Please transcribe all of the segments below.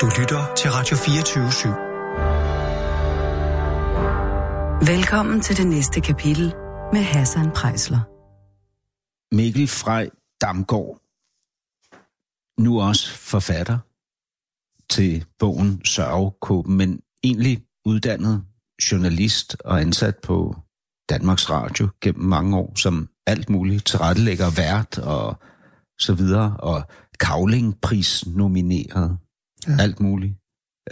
Du lytter til Radio 24 /7. Velkommen til det næste kapitel med Hassan Prejsler. Mikkel Frej Damgaard, nu også forfatter til bogen Sørgekåben, men egentlig uddannet journalist og ansat på Danmarks Radio gennem mange år som alt muligt tilrettelægger vært og så videre, og Kavlingpris nomineret, ja. alt muligt.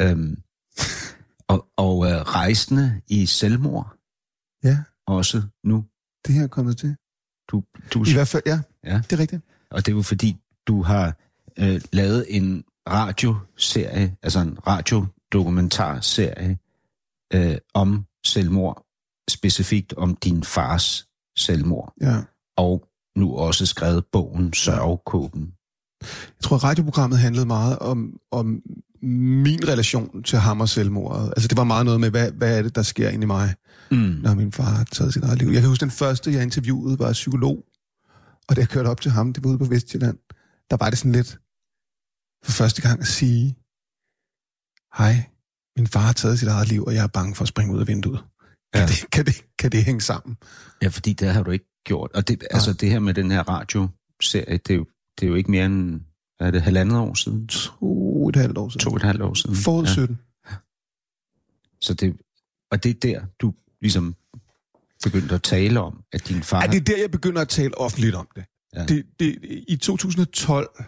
Øhm, og og øh, rejsende i selvmord. Ja. Også nu. Det her er kommet til. Du, du, I hvert fald, ja. ja. Det er rigtigt. Og det er jo fordi, du har øh, lavet en radioserie, altså en radiodokumentarserie øh, om selvmord, specifikt om din fars selvmord. Ja. Og nu også skrevet bogen Sørgekåben. Jeg tror, at radioprogrammet handlede meget om, om min relation til ham og selvmordet. Altså det var meget noget med, hvad, hvad er det, der sker inde i mig, mm. når min far har taget sit eget liv. Jeg kan huske, den første, jeg interviewede, var psykolog. Og da jeg kørte op til ham, det var ude på Vestjylland, der var det sådan lidt for første gang at sige, hej, min far har taget sit eget liv, og jeg er bange for at springe ud af vinduet. Ja. Kan, det, kan, det, kan det hænge sammen? Ja, fordi det har du ikke gjort. Og det, altså det her med den her radioserie, det er jo, det er jo ikke mere end, er det halvandet år siden? To et halvt år siden. To et halvt år siden. Foråret ja. 17. Så det, og det er der, du ligesom begyndte at tale om, at din far... Ja, det er der, jeg begynder at tale offentligt om det. Ja. det, det I 2012, det er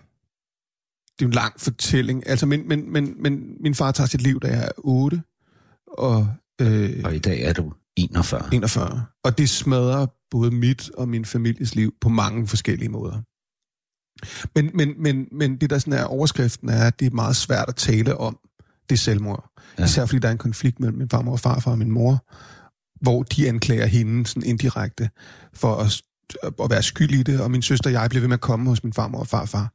jo en lang fortælling, altså, men, men, men, men min far tager sit liv, da jeg er 8, og... Øh, og i dag er du 41. 41. Og det smadrer både mit og min families liv på mange forskellige måder. Men, men, men, men det der sådan er overskriften er, at det er meget svært at tale om det selvmord. Ja. Især fordi der er en konflikt mellem min farmor og farfar og min mor, hvor de anklager hende sådan indirekte for at, at være skyld i det, og min søster og jeg blev ved med at komme hos min farmor og farfar.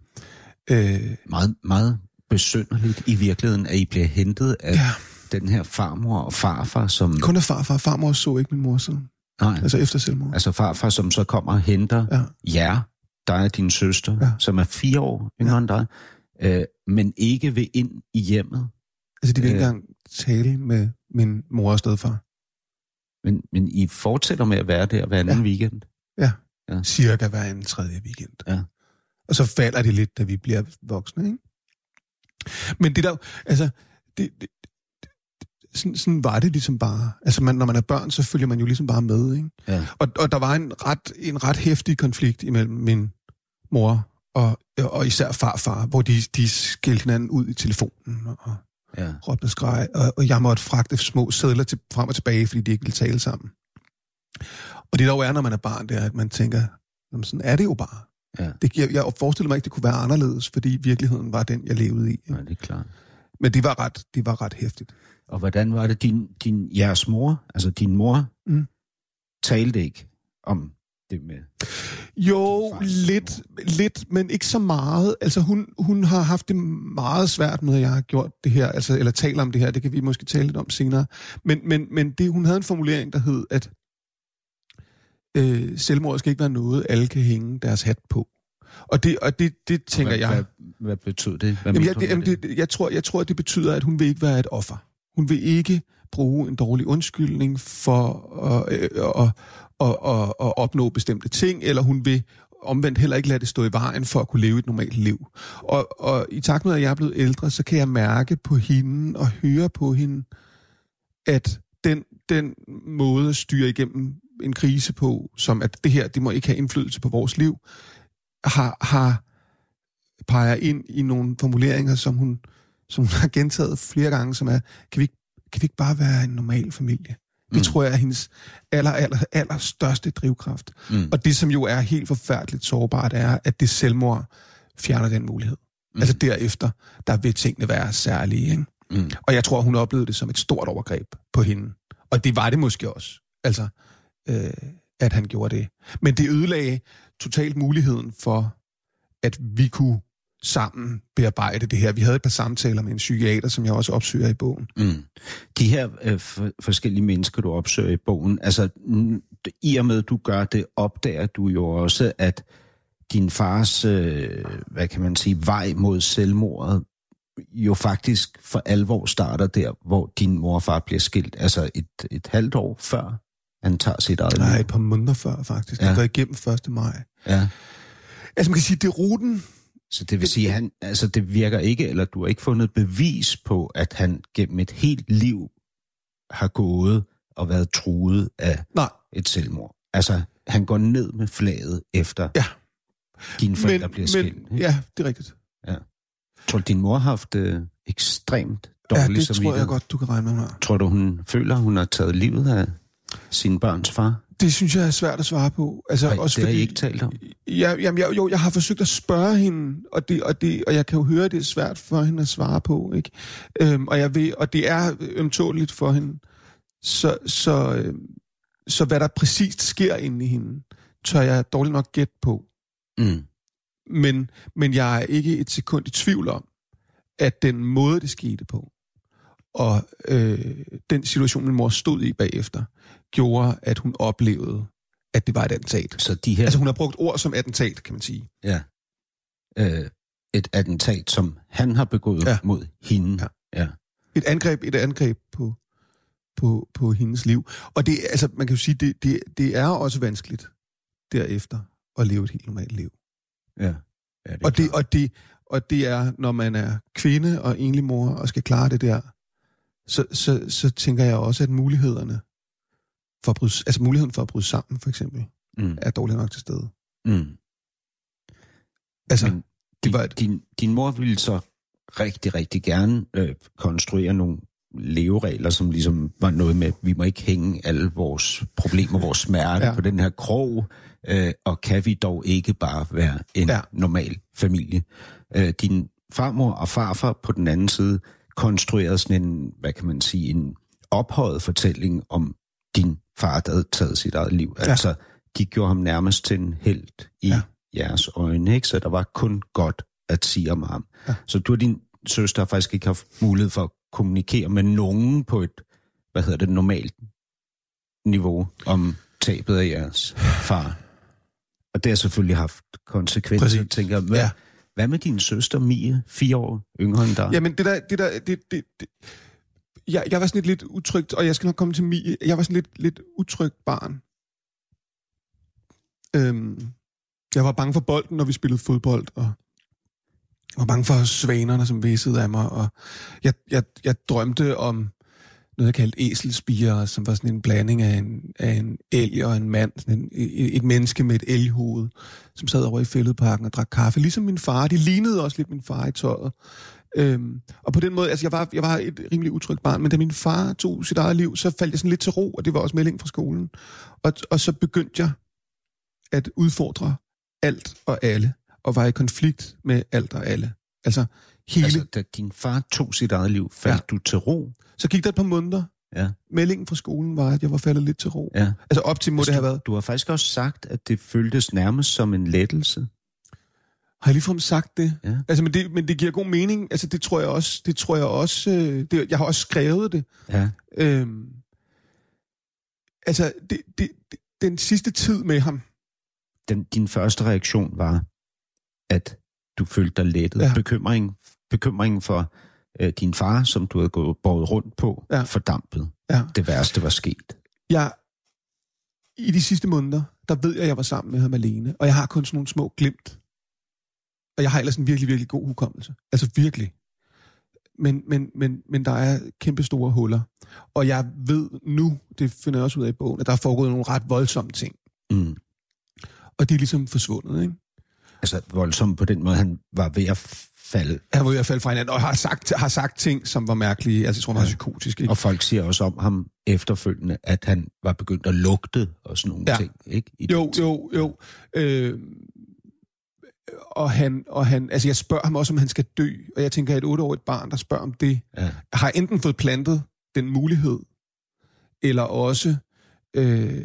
Øh, meget, meget besynderligt i virkeligheden, at I bliver hentet af ja. den her farmor og farfar, som... Kun af farfar. Farmor så ikke min mor siden. Nej. Altså efter selvmord. Altså farfar, som så kommer og henter ja. jer, dig og din søster, ja. som er fire år yngre ja. end dig, øh, men ikke vil ind i hjemmet. Altså de vil ikke øh, engang tale med min mor og stedfar. Men, men I fortsætter med at være der hver anden ja. weekend? Ja. ja, cirka hver anden tredje weekend. Ja. Og så falder det lidt, da vi bliver voksne, ikke? Men det der, altså, det, det, sådan, sådan var det ligesom bare. Altså, man, når man er børn, så følger man jo ligesom bare med, ikke? Ja. Og, og der var en ret, en ret hæftig konflikt imellem min mor og, og især farfar, hvor de, de skældte hinanden ud i telefonen og ja. råbte skreg, og, og jeg måtte fragte små sædler til, frem og tilbage, fordi de ikke ville tale sammen. Og det der jo er, når man er barn, det er, at man tænker, sådan er det jo bare. Ja. Det, jeg, jeg forestiller mig ikke, det kunne være anderledes, fordi virkeligheden var den, jeg levede i. Ja, det er klart. Men det var ret, det var ret hæftigt. Og hvordan var det, din, din jeres mor, altså din mor, mm. talte ikke om det med? Jo, lidt, lidt, men ikke så meget. Altså hun, hun har haft det meget svært med, at jeg har gjort det her, altså, eller taler om det her, det kan vi måske tale lidt om senere. Men, men, men det, hun havde en formulering, der hed, at øh, selvmord skal ikke være noget, alle kan hænge deres hat på. Og det, og det, det tænker hvad, jeg... Hvad, hvad betyder det? Hvad jamen, jeg, det, jamen, det, jeg, tror, jeg tror, det betyder, at hun vil ikke være et offer. Hun vil ikke bruge en dårlig undskyldning for at, øh, at, at, at, at opnå bestemte ting, eller hun vil omvendt heller ikke lade det stå i vejen for at kunne leve et normalt liv. Og, og i takt med, at jeg er blevet ældre, så kan jeg mærke på hende og høre på hende, at den, den måde at styre igennem en krise på, som at det her, det må ikke have indflydelse på vores liv, har, har peger ind i nogle formuleringer, som hun, som hun har gentaget flere gange, som er, kan vi ikke, kan vi ikke bare være en normal familie? Det mm. tror jeg er hendes aller, aller, aller største drivkraft. Mm. Og det, som jo er helt forfærdeligt sårbart, er, at det selvmord fjerner den mulighed. Mm. Altså derefter, der vil tingene være særlige. Ikke? Mm. Og jeg tror, hun oplevede det som et stort overgreb på hende. Og det var det måske også. Altså, øh, at han gjorde det. Men det ødelagde totalt muligheden for, at vi kunne sammen bearbejde det her. Vi havde et par samtaler med en psykiater, som jeg også opsøger i bogen. Mm. De her øh, for, forskellige mennesker, du opsøger i bogen, altså n- i og med, at du gør det, opdager du jo også, at din fars, øh, hvad kan man sige, vej mod selvmordet, jo faktisk for alvor starter der, hvor din mor og far bliver skilt. Altså et, et halvt år før han tager sit eget Nej, et par måneder før faktisk. Ja. Ja. går igennem 1. maj. Ja. Altså man kan sige, det er ruten. Så det vil sige, at han, altså det virker ikke, eller du har ikke fundet bevis på, at han gennem et helt liv har gået og været truet af Nej, et selvmord. Altså, han går ned med flaget efter Ja. dine forældre bliver skilt. men, ikke? ja, det er rigtigt. Tror du, din mor har haft øh, ekstremt Ja, dårlig det tror jeg samvittighed? godt, du kan regne med. Tror du, hun føler, hun har taget livet af sin børns far? Det synes jeg er svært at svare på. Altså, Nej, også det har fordi, I ikke talt om. Ja, jamen, jeg, jo, jeg har forsøgt at spørge hende, og, det, og, det, og jeg kan jo høre, at det er svært for hende at svare på. Ikke? Øhm, og, jeg ved, og det er ømtåligt for hende. Så, så, øhm, så hvad der præcist sker inde i hende, tør jeg dårligt nok gætte på. Mm. Men, men jeg er ikke et sekund i tvivl om, at den måde, det skete på, og øh, den situation, min mor stod i bagefter, gjorde, at hun oplevede, at det var et attentat. Så de her... Altså hun har brugt ord som attentat, kan man sige. Ja. Øh, et attentat, som han har begået ja. Mod hende. Ja. ja. Et angreb, et angreb på, på, på hendes liv. Og det, altså, man kan jo sige, det, det, det er også vanskeligt derefter at leve et helt normalt liv. ja. ja det Og det, og, det, og det er, når man er kvinde og enlig mor og skal klare det der, så, så, så tænker jeg også, at mulighederne for at bryde, altså muligheden for at bryde sammen, for eksempel, mm. er dårlig nok til stede. Mm. Altså, Men det din, var et- din, din mor ville så rigtig, rigtig gerne øh, konstruere nogle leveregler, som ligesom var noget med, vi må ikke hænge alle vores problemer, vores smerte ja. På den her krog, øh, og kan vi dog ikke bare være en. Ja. normal familie. Øh, din farmor og farfar på den anden side konstruerede sådan en, hvad kan man sige, en ophøjet fortælling om din far, der havde taget sit eget liv. Ja. Altså, de gjorde ham nærmest til en held i ja. Jeres øjne, ikke? Så der var kun godt at sige om ham. Ja. Så du og din søster har faktisk ikke haft mulighed for at kommunikere med nogen på et, hvad hedder det, normalt niveau om tabet af jeres far. Og det har selvfølgelig haft konsekvenser, Præcis. tænker jeg. Ja. Hvad med din søster Mie, fire år yngre end dig? Jamen, det der, det der, det, det, det jeg, jeg var sådan et lidt utrygt, og jeg skal nok komme til Mie, jeg var sådan lidt, lidt utrygt barn. Øhm, jeg var bange for bolden, når vi spillede fodbold, og jeg var bange for svanerne, som væsede af mig, og jeg, jeg, jeg drømte om noget, jeg kaldte æselspiger, som var sådan en blanding af en, af en elg og en mand, sådan en, et, menneske med et elghoved, som sad over i fældeparken og drak kaffe, ligesom min far. De lignede også lidt min far i tøjet. Øhm, og på den måde, altså jeg var, jeg var et rimelig utrygt barn, men da min far tog sit eget liv, så faldt jeg sådan lidt til ro, og det var også melding fra skolen. Og, og så begyndte jeg at udfordre alt og alle, og var i konflikt med alt og alle. Altså hele... Altså, Altså, da din far tog sit eget liv, faldt ja. Du til ro? så gik der et par måneder. Ja. Meldingen fra skolen var, at jeg var faldet lidt til ro. ja. Altså op til må det have du, været. du har faktisk også sagt, at det føltes nærmest som en lettelse. Har jeg ligefrem sagt det? Ja. Altså, men det, men det giver god mening. Altså, det tror jeg også. Det tror jeg også. Øh, det, jeg har også skrevet det. Ja. Øhm, altså, det, det, det, den sidste tid med ham, Den, din første reaktion var, at du følte dig lettet. Ja. Bekymring, bekymringen for øh, din far, som du havde gået båret rundt på, ja. Fordampet. Ja. Det værste var sket. jeg, i de sidste måneder, der ved jeg, at jeg var sammen med ham alene. Og jeg har kun sådan nogle små glimt. Og jeg har ellers en virkelig, virkelig god hukommelse. Altså virkelig. Men, men, men, men der er kæmpe store huller. Og jeg ved nu, det finder jeg også ud af i bogen, at der er foregået nogle ret voldsomme ting. Mm. Og de er ligesom forsvundet, ikke? Altså voldsomt på den måde, han var ved at falde. Han var i hvert fald fra hinanden, og har sagt, har sagt ting, som var mærkelige. Altså, jeg tror, han var psykotisk, ikke? Og folk siger også om ham efterfølgende, at han var begyndt at lugte og sådan nogle ja. Ja. ting. Ikke? I Jo, jo, jo. Øh, og han, og han, altså jeg spørger ham også, om han skal dø, og jeg tænker, at et otteårigt barn, der spørger om det, Ja. har enten fået plantet den mulighed, eller også øh,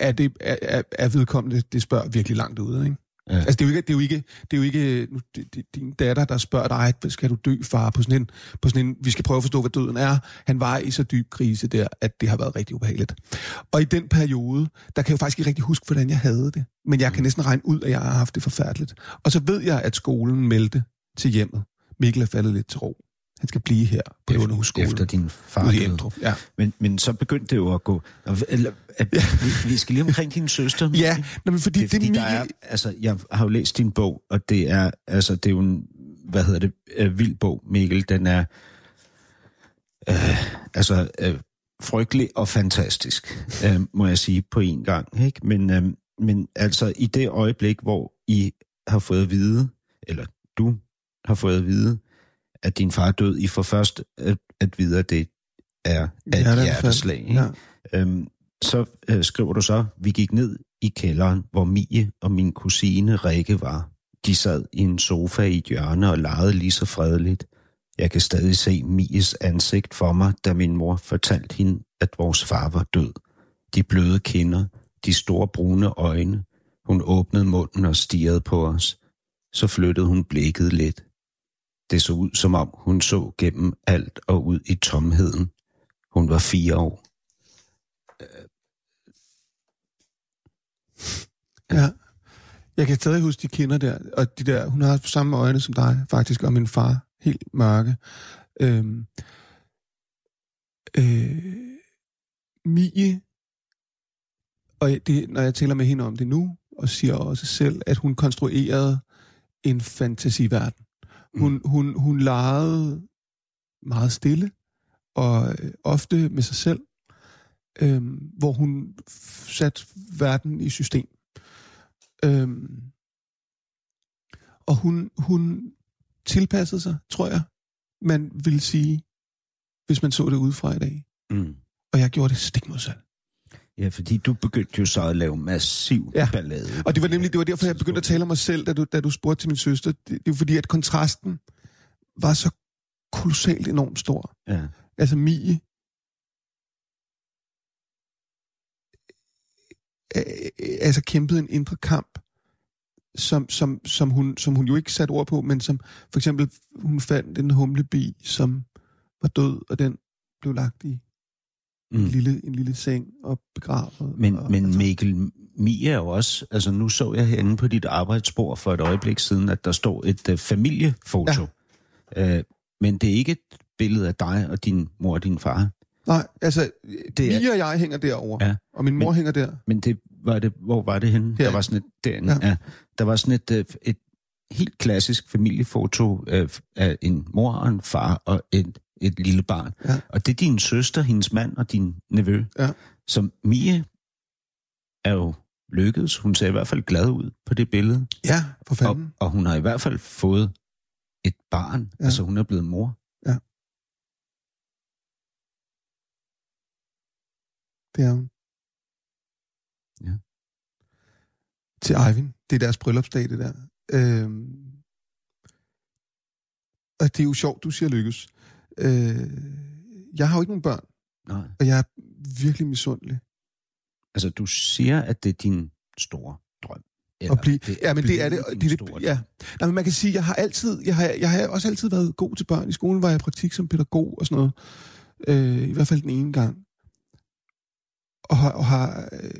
er, det, er, er, er vedkommende, det spørger virkelig langt ude, ikke? Ja. Altså, det er jo ikke, det er jo ikke, det er jo ikke nu, det, det, din datter, der spørger dig, skal du dø, far, på sådan, en, på sådan en, vi skal prøve at forstå, hvad døden er. Han var i så dyb krise der, at det har været rigtig ubehageligt. Og i den periode, der kan jeg jo faktisk ikke rigtig huske, hvordan jeg havde det. Men jeg kan næsten regne ud, at jeg har haft det forfærdeligt. Og så ved jeg, at skolen meldte til hjemmet. Mikkel er faldet lidt til ro. Han skal blive her på underhusskolen. Efter din far Ude i. Emdrup. Ja. Men, men så begyndte det jo at gå... Eller, at, vi, vi skal lige omkring din søster. Ja, nå, men fordi det fordi, det, der er, altså, jeg har jo læst din bog, og det er, altså, det er jo en, hvad hedder det, øh, vild bog, Mikkel. Den er, øh, altså, øh, frygtelig og fantastisk, øh, må jeg sige på en gang. Ikke? Men, øh, men altså, i det øjeblik, hvor I har fået at vide, eller du har fået at vide, at din far er død, I får først at, at vide, at det er et Hjerteanfald. hjerteslag. Ikke? Ja. Øhm, så øh, skriver du så, vi gik ned i kælderen, hvor Mie og min kusine Rikke var. De sad i en sofa i et hjørne og legede lige så fredeligt. Jeg kan stadig se Mies ansigt for mig, da min mor fortalte hende, at vores far var død. De bløde kinder, de store brune øjne. Hun åbnede munden og stirrede på os. Så flyttede hun blikket lidt. Det så ud, som om hun så gennem alt og ud i tomheden. Hun var fire år. Øh. Ja. Jeg kan stadig huske de kinder der, og de der, hun har samme øjne som dig, faktisk, og min far, helt mørke. Øhm, øh, Mie, og det, når jeg taler med hende om det nu, og siger også selv, at hun konstruerede en fantasiverden. Hun, mm. hun, hun legede meget stille, og øh, ofte med sig selv, øhm, hvor hun satte verden i system. Øhm, og hun, hun tilpassede sig, tror jeg, man ville sige, hvis man så det udefra i dag. Mm. Og jeg gjorde det stik modsat. Ja, fordi du begyndte jo så at lave massiv Ja. ballade. Og det var nemlig det var derfor, jeg begyndte at tale om mig selv, da du, da du spurgte til min søster. Det, det var fordi, at kontrasten var så kolossalt enormt stor. Ja. Altså Mie, altså kæmpede en indre kamp, som, som, som, hun, som hun jo ikke satte ord på, men som for eksempel, hun fandt en humlebi, som var død, og den blev lagt i mm. en, lille, en lille seng og begravet. Men, og, men altså, Mikkel, Mia er jo også, altså nu så jeg herinde på dit arbejdsbord for et øjeblik siden, at der står et uh, familiefoto. Ja. Uh, men det er ikke et billede af dig og din mor og din far. Nej, altså, Det er- Mia og jeg hænger derovre, Ja. og min mor Men- hænger der. Men det var det, hvor var det henne? Her. Der var sådan et, derinde, Ja. ja. Der var sådan et, øh, et helt klassisk familiefoto af en mor og en far og et, et lille barn. Ja. Og det er din søster, hendes mand og din nevø. Ja. Så Mie er jo lykkedes. Hun ser i hvert fald glad ud på det billede. Ja, for Og, fanden. og hun har i hvert fald fået et barn. Ja. Ja. Altså hun er blevet mor. Det er hun. Ja. Til Eivind. Det er deres bryllupsdag, det der. Øhm. Og det er jo sjovt, du siger lykkes. Øh. Jeg har jo ikke nogen børn, Nej. og jeg er virkelig misundelig. Altså du siger, at det er din store drøm. At blive, det ja, men det er det. det, det ja. Nej, men man kan sige, jeg har altid, jeg har, jeg har også altid været god til børn. I skolen var jeg i praktik som pædagog og sådan noget. Øh, I hvert fald den ene gang. Og har, og har øh,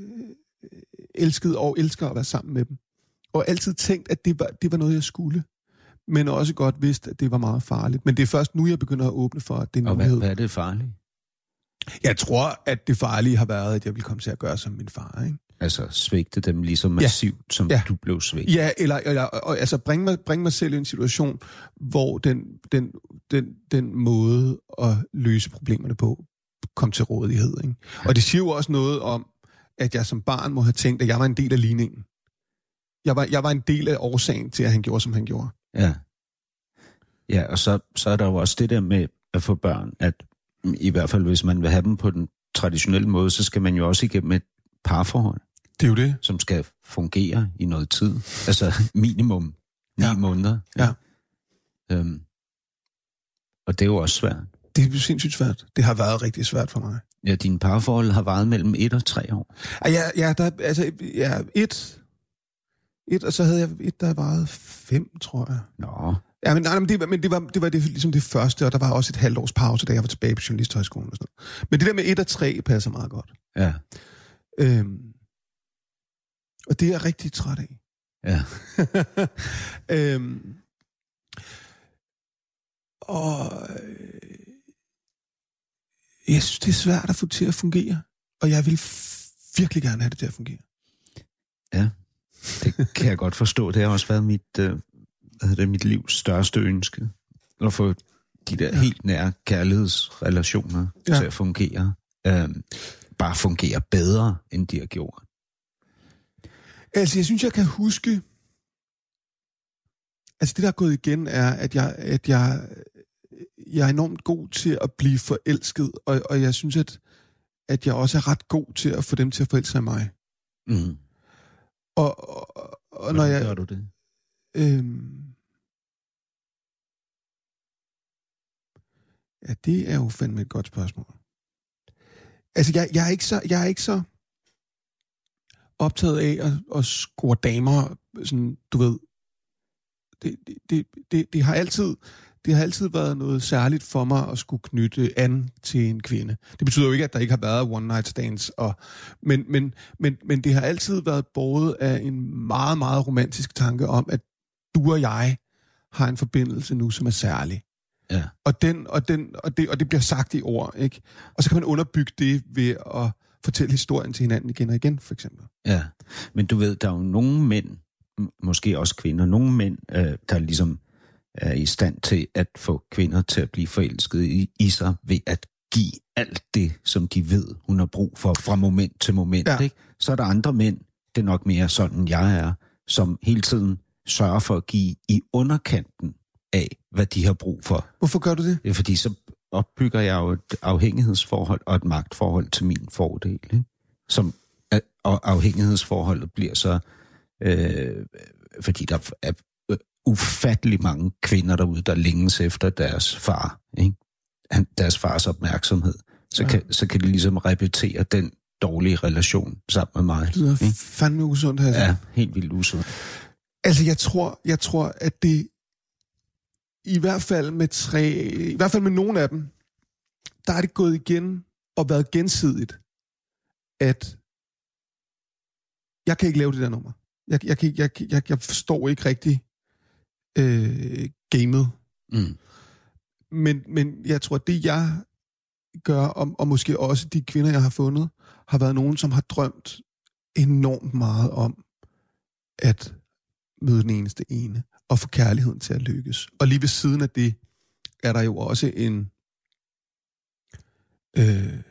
elsket og elsker at være sammen med dem. Og altid tænkt, at det var, det var noget, jeg skulle. Men også godt vidst, at det var meget farligt. Men det er først nu, jeg begynder at åbne for, at det er en Og hvad, hvad er det farligt? Jeg tror, at det farlige har været, at jeg ville komme til at gøre som min far. Ikke? Altså svigte dem lige så massivt, som Ja. du blev svigtet. Ja, eller, eller og, altså bringe mig, bring mig selv i en situation, hvor den, den, den, den måde at løse problemerne på kom til rådighed. Ikke? Og det siger jo også noget om, at jeg som barn må have tænkt, at jeg var en del af ligningen. Jeg var, jeg var en del af årsagen til, at han gjorde, som han gjorde. Ja. Ja, og så, så er der jo også det der med at få børn, at i hvert fald hvis man vil have dem på den traditionelle måde, så skal man jo også igennem et parforhold, Det er jo det. som skal fungere i noget tid. Altså minimum ni Ja. måneder. Ja. Øhm, og det er jo også svært. Det er sindssygt svært. Det har været rigtig svært for mig. Ja, dine parforhold har varet mellem et og tre år. Ja, ja, der, altså, ja, et, et, og så havde jeg et, der varede fem, tror jeg. Nå, Ja, men, nej, men, det, var- men det var, det var det, ligesom det første, og der var også et halvt års pause, da jeg var tilbage på Journalisthøjskolen og sådan noget. Men det der med et og tre passer meget godt. ja. Øhm, og det er jeg rigtig træt af. Ja. øhm, og øh, jeg synes, det er svært at få til at fungere. Og jeg vil virkelig gerne have det til at fungere. Det kan jeg godt forstå. Det har også været mit, øh, hvad hedder det, mit livs største ønske. At få de der helt nære kærlighedsrelationer Ja. ja. til at fungere. Øhm, bare fungere bedre, end de har gjort. Altså, jeg synes, jeg kan huske... Altså, det, der er gået igen, er, at jeg, at jeg, jeg er enormt god til at blive forelsket, og, og jeg synes, at, at jeg også er ret god til at få dem til at forelske sig i mig. Mm. Og, og, og når jeg... gør du det? Øhm, ja, det er jo fandme et godt spørgsmål. Altså, jeg, jeg, er, ikke så, jeg er ikke så optaget af at, at score damer, sådan, du ved. Det, det, det, det, det, har altid, det har altid været noget særligt for mig at skulle knytte an til en kvinde. Det betyder jo ikke, at der ikke har været one night stands, og, men, men, men, men det har altid været båret af en meget, meget romantisk tanke om, at du og jeg har en forbindelse nu, som er særlig. Ja. Og, den, og, den, og, det, og det bliver sagt i ord, ikke? Og så kan man underbygge det ved at fortælle historien til hinanden igen og igen, for eksempel. Ja, men du ved, der er jo nogle mænd, måske også kvinder, nogle mænd, øh, der ligesom er i stand til at få kvinder til at blive forelsket i, i sig ved at give alt det, som de ved, hun har brug for fra moment til moment. Ja. Ikke? Så er der andre mænd, det er nok mere sådan, jeg er, som hele tiden sørger for at give i underkanten af, hvad de har brug for. Hvorfor gør du det? Det er fordi, så opbygger jeg jo et afhængighedsforhold og et magtforhold til min fordel. Ikke? Som, og afhængighedsforholdet bliver så, øh, fordi der er ufattelig mange kvinder derude, der længes efter deres far, ikke? Deres fars opmærksomhed. Så, Ja. kan, så kan de ligesom repetere den dårlige relation sammen med mig. Det lyder ikke? fandme usundt, altså. Ja, helt vildt usundt. Altså, jeg tror, jeg tror, at det i hvert fald med tre, i hvert fald med nogle af dem, der er det gået igen og været gensidigt, at jeg kan ikke lave det der nummer. Jeg, jeg, jeg, jeg, jeg, forstår ikke rigtig øh, gamet. Mm. Men, men jeg tror, det jeg gør, og, og måske også de kvinder, jeg har fundet, har været nogen, som har drømt enormt meget om at møde den eneste ene, og få kærligheden til at lykkes. Og lige ved siden af det, er der jo også en øh,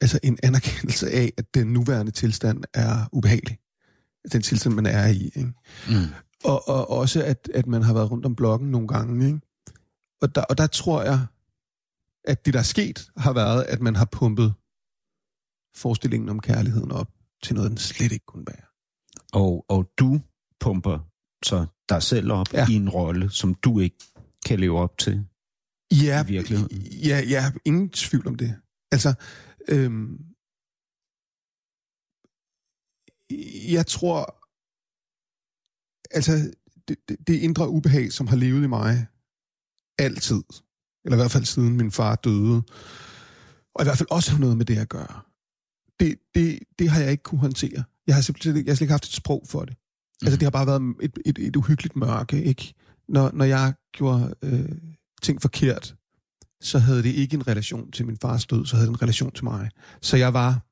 altså en anerkendelse af, at den nuværende tilstand er ubehagelig. Den tilstand, man er i. Ikke? Mm. Og, og også, at, at man har været rundt om blokken nogle gange. Ikke? Og, der, og der tror jeg, at det, der er sket, har været, at man har pumpet forestillingen om kærligheden op til noget, den slet ikke kunne være. Og, og du pumper så dig selv op Ja. i en rolle, som du ikke kan leve op til. Ja, I virkeligheden. Ja, ja, ingen tvivl om det. Altså, øhm, jeg tror, altså, det, det, det indre ubehag, som har levet i mig altid, eller i hvert fald siden min far døde, og i hvert fald også har noget med det at gøre, det, det, det har jeg ikke kunne håndtere. Jeg har simpelthen jeg har slet ikke haft et sprog for det. Altså, det har bare været et, et, et uhyggeligt mørke, ikke? Når, når jeg gjorde øh, ting forkert, så havde det ikke en relation til min fars død, så havde det en relation til mig. Så jeg var...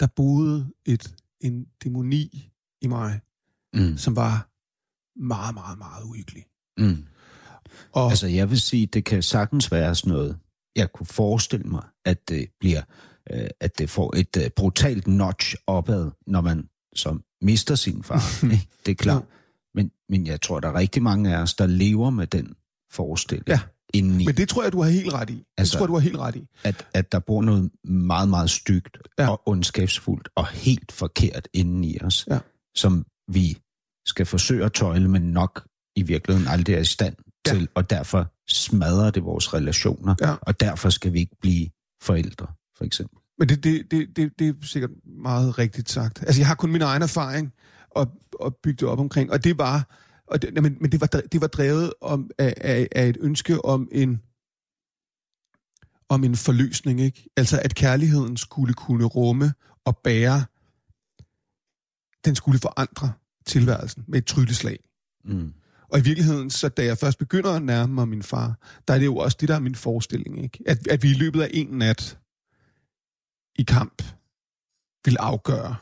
Der boede et, en dæmoni i mig, Mm. som var meget, meget, meget uhyggelig. Mm. Og, Altså, jeg vil sige, det kan sagtens være sådan noget. Jeg kunne forestille mig, at det bliver, øh, at det får et øh, brutalt notch opad, når man som mister sin far. det er klart. Men, men jeg tror, der er rigtig mange af os, der lever med den forestilling Ja. Indeni, men det tror jeg, du har helt ret i. Det Altså- tror jeg, du har helt ret i. at, at der bor noget meget, meget stygt ja. og ondskabsfuldt og helt forkert indeni os. Ja. som vi skal forsøge at tøjle, men nok i virkeligheden aldrig er i stand Ja. til, og derfor smadrer det vores relationer, Ja. og derfor skal vi ikke blive forældre, for eksempel. Men det, det, det, det, det er sikkert meget rigtigt sagt. Altså, jeg har kun min egen erfaring at, at bygge det op omkring, og det var, og det, men, men det var, det var drevet om, af, af, af et ønske om en om en forløsning, ikke? Altså, at kærligheden skulle kunne rumme og bære, den skulle forandre tilværelsen med et trylleslag. Mm. Og i virkeligheden, så da jeg først begynder at nærme mig min far, der er det jo også det, der er min forestilling. Ikke? At, at vi i løbet af en nat i kamp vil afgøre,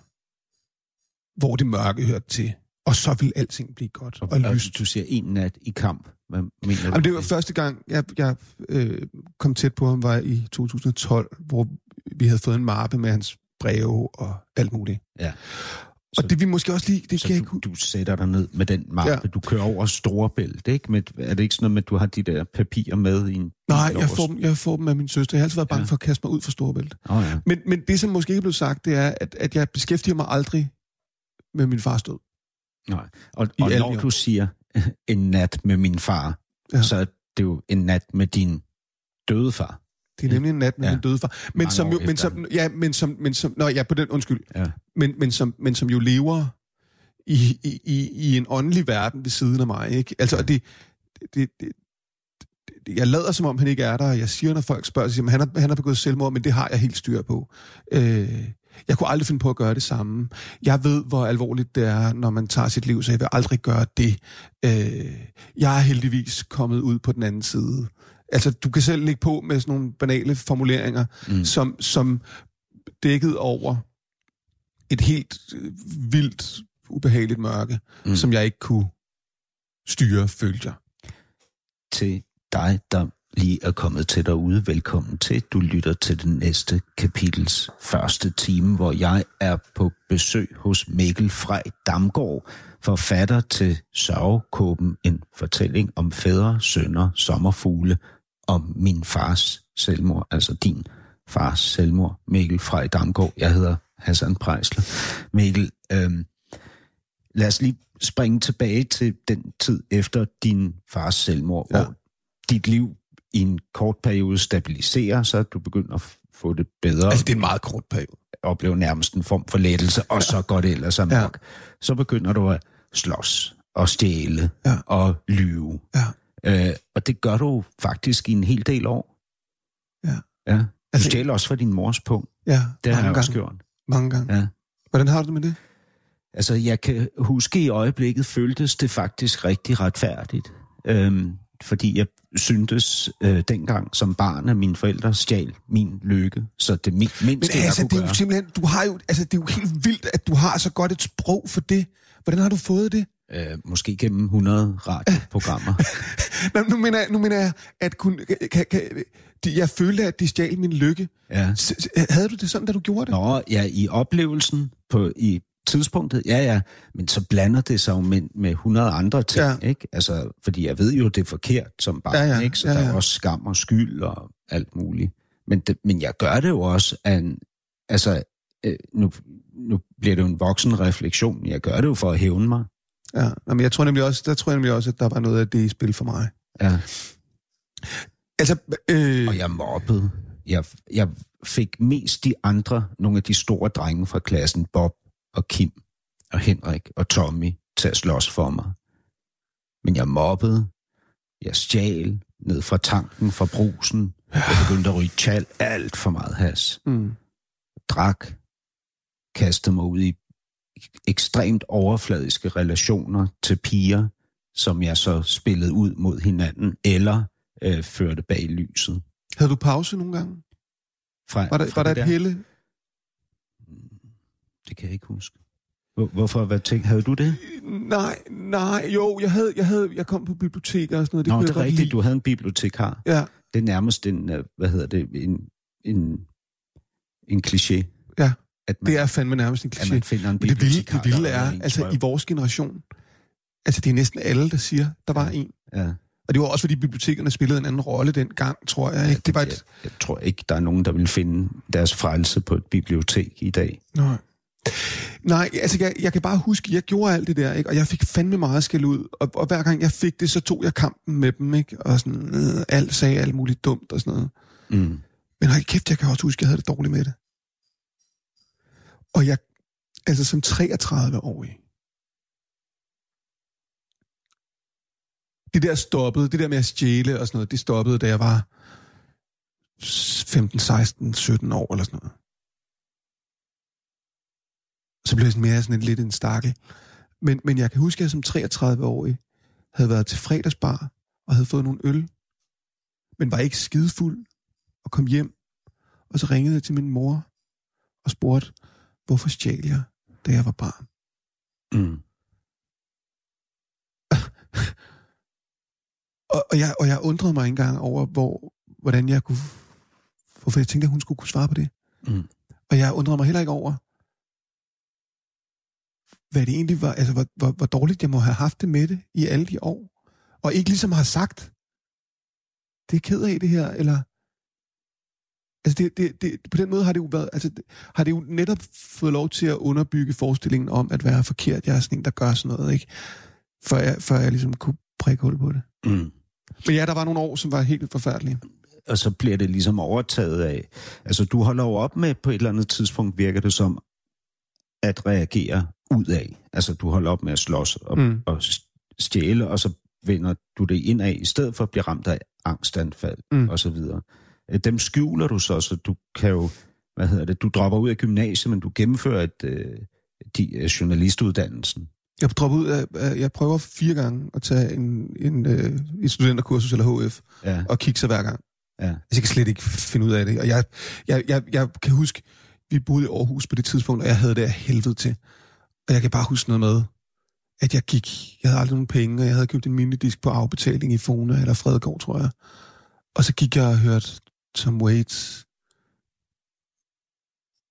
hvor det mørke hørte til. Og så vil alting blive godt og, Og, lyst. du siger en nat i kamp. Hvad mener Jamen, du? det var første gang, jeg, jeg øh, kom tæt på ham, var i 2012, hvor vi havde fået en mappe med hans breve og alt muligt. Ja. Og det vi måske også lige... Det kan Så jeg ikke du, du sætter dig ned med den mappe. Ja. Du kører over Storebælt, ikke? Med, er det ikke sådan noget med, at du har de der papirer med i en Nej, jeg får, dem, jeg får dem af min søster. Jeg har altid været bange Ja. for at kaste mig ud for Storebælt. Åh, ja. Men, men det, som måske ikke blev sagt, det er, at, at jeg beskæftiger mig aldrig med min fars død. Nej. Og, og når år. du siger en nat med min far, Ja. ja. så er det jo en nat med din døde far. Det er nemlig en nat med ja. Ja. min døde far. Men Mange som jo, men som, ja, men som, men som, nå ja, på den, undskyld. Ja. Men, men, som, men som jo lever i, i, i, i en åndelig verden ved siden af mig, ikke? Altså, og det, det, det, jeg lader som om, han ikke er der, jeg siger, når folk spørger, siger, han har, han har begået selvmord, men det har jeg helt styr på. Øh, jeg kunne aldrig finde på at gøre det samme. Jeg ved, hvor alvorligt det er, når man tager sit liv, så jeg vil aldrig gøre det. Øh, jeg er heldigvis kommet ud på den anden side. Altså, du kan selv lægge på med sådan nogle banale formuleringer, mm. som, som dækket over et helt øh, vildt, ubehageligt mørke, mm. Som jeg ikke kunne styre, følte jeg. Til dig, der lige er kommet til derude, velkommen til. Du lytter til den næste kapitels første time, hvor jeg er på besøg hos Mikkel Frej Damgaard, forfatter til Sørgekåben, en fortælling om fædre, sønner, sommerfugle, om min fars selvmord, altså din fars selvmord, Mikkel Frej Damgaard. Jeg hedder Hassan Prejsler. Mikkel, øhm, lad os lige springe tilbage til den tid efter din fars selvmord, ja. hvor dit liv i en kort periode stabiliserer sig, du begynder at få det bedre, Altså, det er en meget kort periode. oplever nærmest en form for lettelse, og så går det ellers amok. Ja. Så begynder du at slås og stjæle Ja. og lyve. Ja. Øh, og det gør du faktisk i en hel del år. Ja. ja. Du Altså- stjæler også fra din mors punkt. Ja, Det har jeg også gjort. Mange gange. Ja. Hvordan har du det med det? Altså, jeg kan huske i øjeblikket, føltes det faktisk rigtig retfærdigt. Øhm, fordi jeg syntes øh, dengang som barn, at mine forældre stjal min lykke. Så det min, mindste, Men jeg altså, kunne det er gøre... jo simpelthen, du har jo, altså, det er jo helt vildt, at du har så godt et sprog for det. Hvordan har du fået det? Øh, måske gennem 100 radioprogrammer. Nå, nu, mener jeg, nu mener jeg, at kun, kan, kan, de, jeg følte, at de stjal min lykke. ja. S- Havde du det sådan, da du gjorde det? Nå, ja, i oplevelsen, på, i tidspunktet, ja, ja, men så blander det sig jo med, med 100 andre ting, Ja. ikke? Altså, fordi jeg ved jo, det er forkert som barn, Ja, ja, ikke? Så ja, der ja. er også skam og skyld og alt muligt. Men, det, men jeg gør det jo også af en, altså, øh, nu, nu bliver det jo en voksen refleksion, jeg gør det jo for at hævne mig. Ja, men jeg tror nemlig også, der tror jeg nemlig også, at der var noget af det i spil for mig. Ja. Altså, øh, Og jeg mobbede. Jeg, jeg fik mest de andre, nogle af de store drenge fra klassen, Bob og Kim og Henrik og Tommy, til at slås for mig. Men jeg mobbede. Jeg stjal ned fra tanken, fra brusen. Jeg begyndte at ryge tjal, alt for meget has. mm, Drak. Kastede mig ud i ekstremt overfladiske relationer til piger, som jeg så spillede ud mod hinanden, eller øh, førte bag lyset. havde du pause nogle gange? Fra, Var der, fra var der det et helle? Det kan jeg ikke huske. Hvor, hvorfor? Hvad tænk, havde du det? Nej, nej, jo, jeg havde, jeg havde, jeg kom på biblioteker og sådan noget. Det Nå, kunne det jeg er rigtigt. lide. Du havde en bibliotekar. Ja, Det er nærmest en, øh, hvad hedder det, en, en, en kliché. Ja, at man, det er fandme nærmest en at kliché. man finder en Men det vilde, det vilde er, altså i vores generation, altså det er næsten alle, der siger, der var en. Ja. Og det var også, fordi bibliotekerne spillede en anden rolle dengang, tror jeg. Ikke? Det var jeg, et... jeg tror ikke, der er nogen, der vil finde deres frelse på et bibliotek i dag. Nej. Nej, altså jeg, jeg kan bare huske, jeg gjorde alt det der, ikke? og jeg fik fandme meget skæld ud, og, og hver gang jeg fik det, så tog jeg kampen med dem, ikke? og sådan, øh, alt sagde alt muligt dumt og sådan noget. Mm. Men hold kæft, jeg kan også huske, jeg havde det dårligt med det. Og jeg, altså som 33-årig, det der stoppede, det der med at stjæle og sådan noget, det stoppede, da jeg var 15, 16, 17 år eller sådan noget. Så blev jeg sådan mere sådan en, lidt en stakkel. Men, men jeg kan huske, at jeg som 33-årig havde været til fredagsbar og havde fået nogle øl, men var ikke skidefuld og kom hjem. Og så ringede jeg til min mor og spurgte, hvorfor stjal jeg, da jeg var barn? Mm. Og, og, jeg, og jeg undrede mig engang over, hvor, hvordan jeg kunne... Hvorfor jeg tænkte, at hun skulle kunne svare på det. Mm. Og jeg undrede mig heller ikke over, hvad det egentlig var, altså hvor, hvor, hvor dårligt jeg må have haft det med det i alle de år. Og ikke ligesom har sagt, det er ked af det her, eller... Altså det, det, det, på den måde har det jo været, altså det, har det jo netop fået lov til at underbygge forestillingen om at være forkert. Jeg er sådan en, der gør sådan noget, ikke? Før jeg, før jeg ligesom kunne prikke hul på det. Mm. Men ja, der var nogle år, som var helt forfærdelige. Og så bliver det ligesom overtaget af... Altså, du holder jo op med på et eller andet tidspunkt, virker det som, at reagere ud af. Altså, du holder op med at slås og, Mm. og stjæle, og så vender du det ind af, i stedet for at blive ramt af angstanfald Mm. og så videre. Øh, Dem skjuler du så, så du kan jo... Hvad hedder det? Du dropper ud af gymnasiet, men du gennemfører et, øh, de, øh, journalistuddannelsen. Jeg droppede ud af, af- jeg prøver fire gange at tage en, en, øh, et studenterkursus eller HF, Ja, og kigge sig hver gang. ja. Altså, jeg kan slet ikke finde ud af det. Og jeg, jeg, jeg, jeg kan huske, vi boede i Aarhus på det tidspunkt, og jeg havde det af helvede til. Og jeg kan bare huske noget med, at jeg gik, jeg havde aldrig nogen penge, og jeg havde købt en minidisk på afbetaling i Fona eller Fredegård, tror jeg. Og så gik jeg og hørte Tom Waits,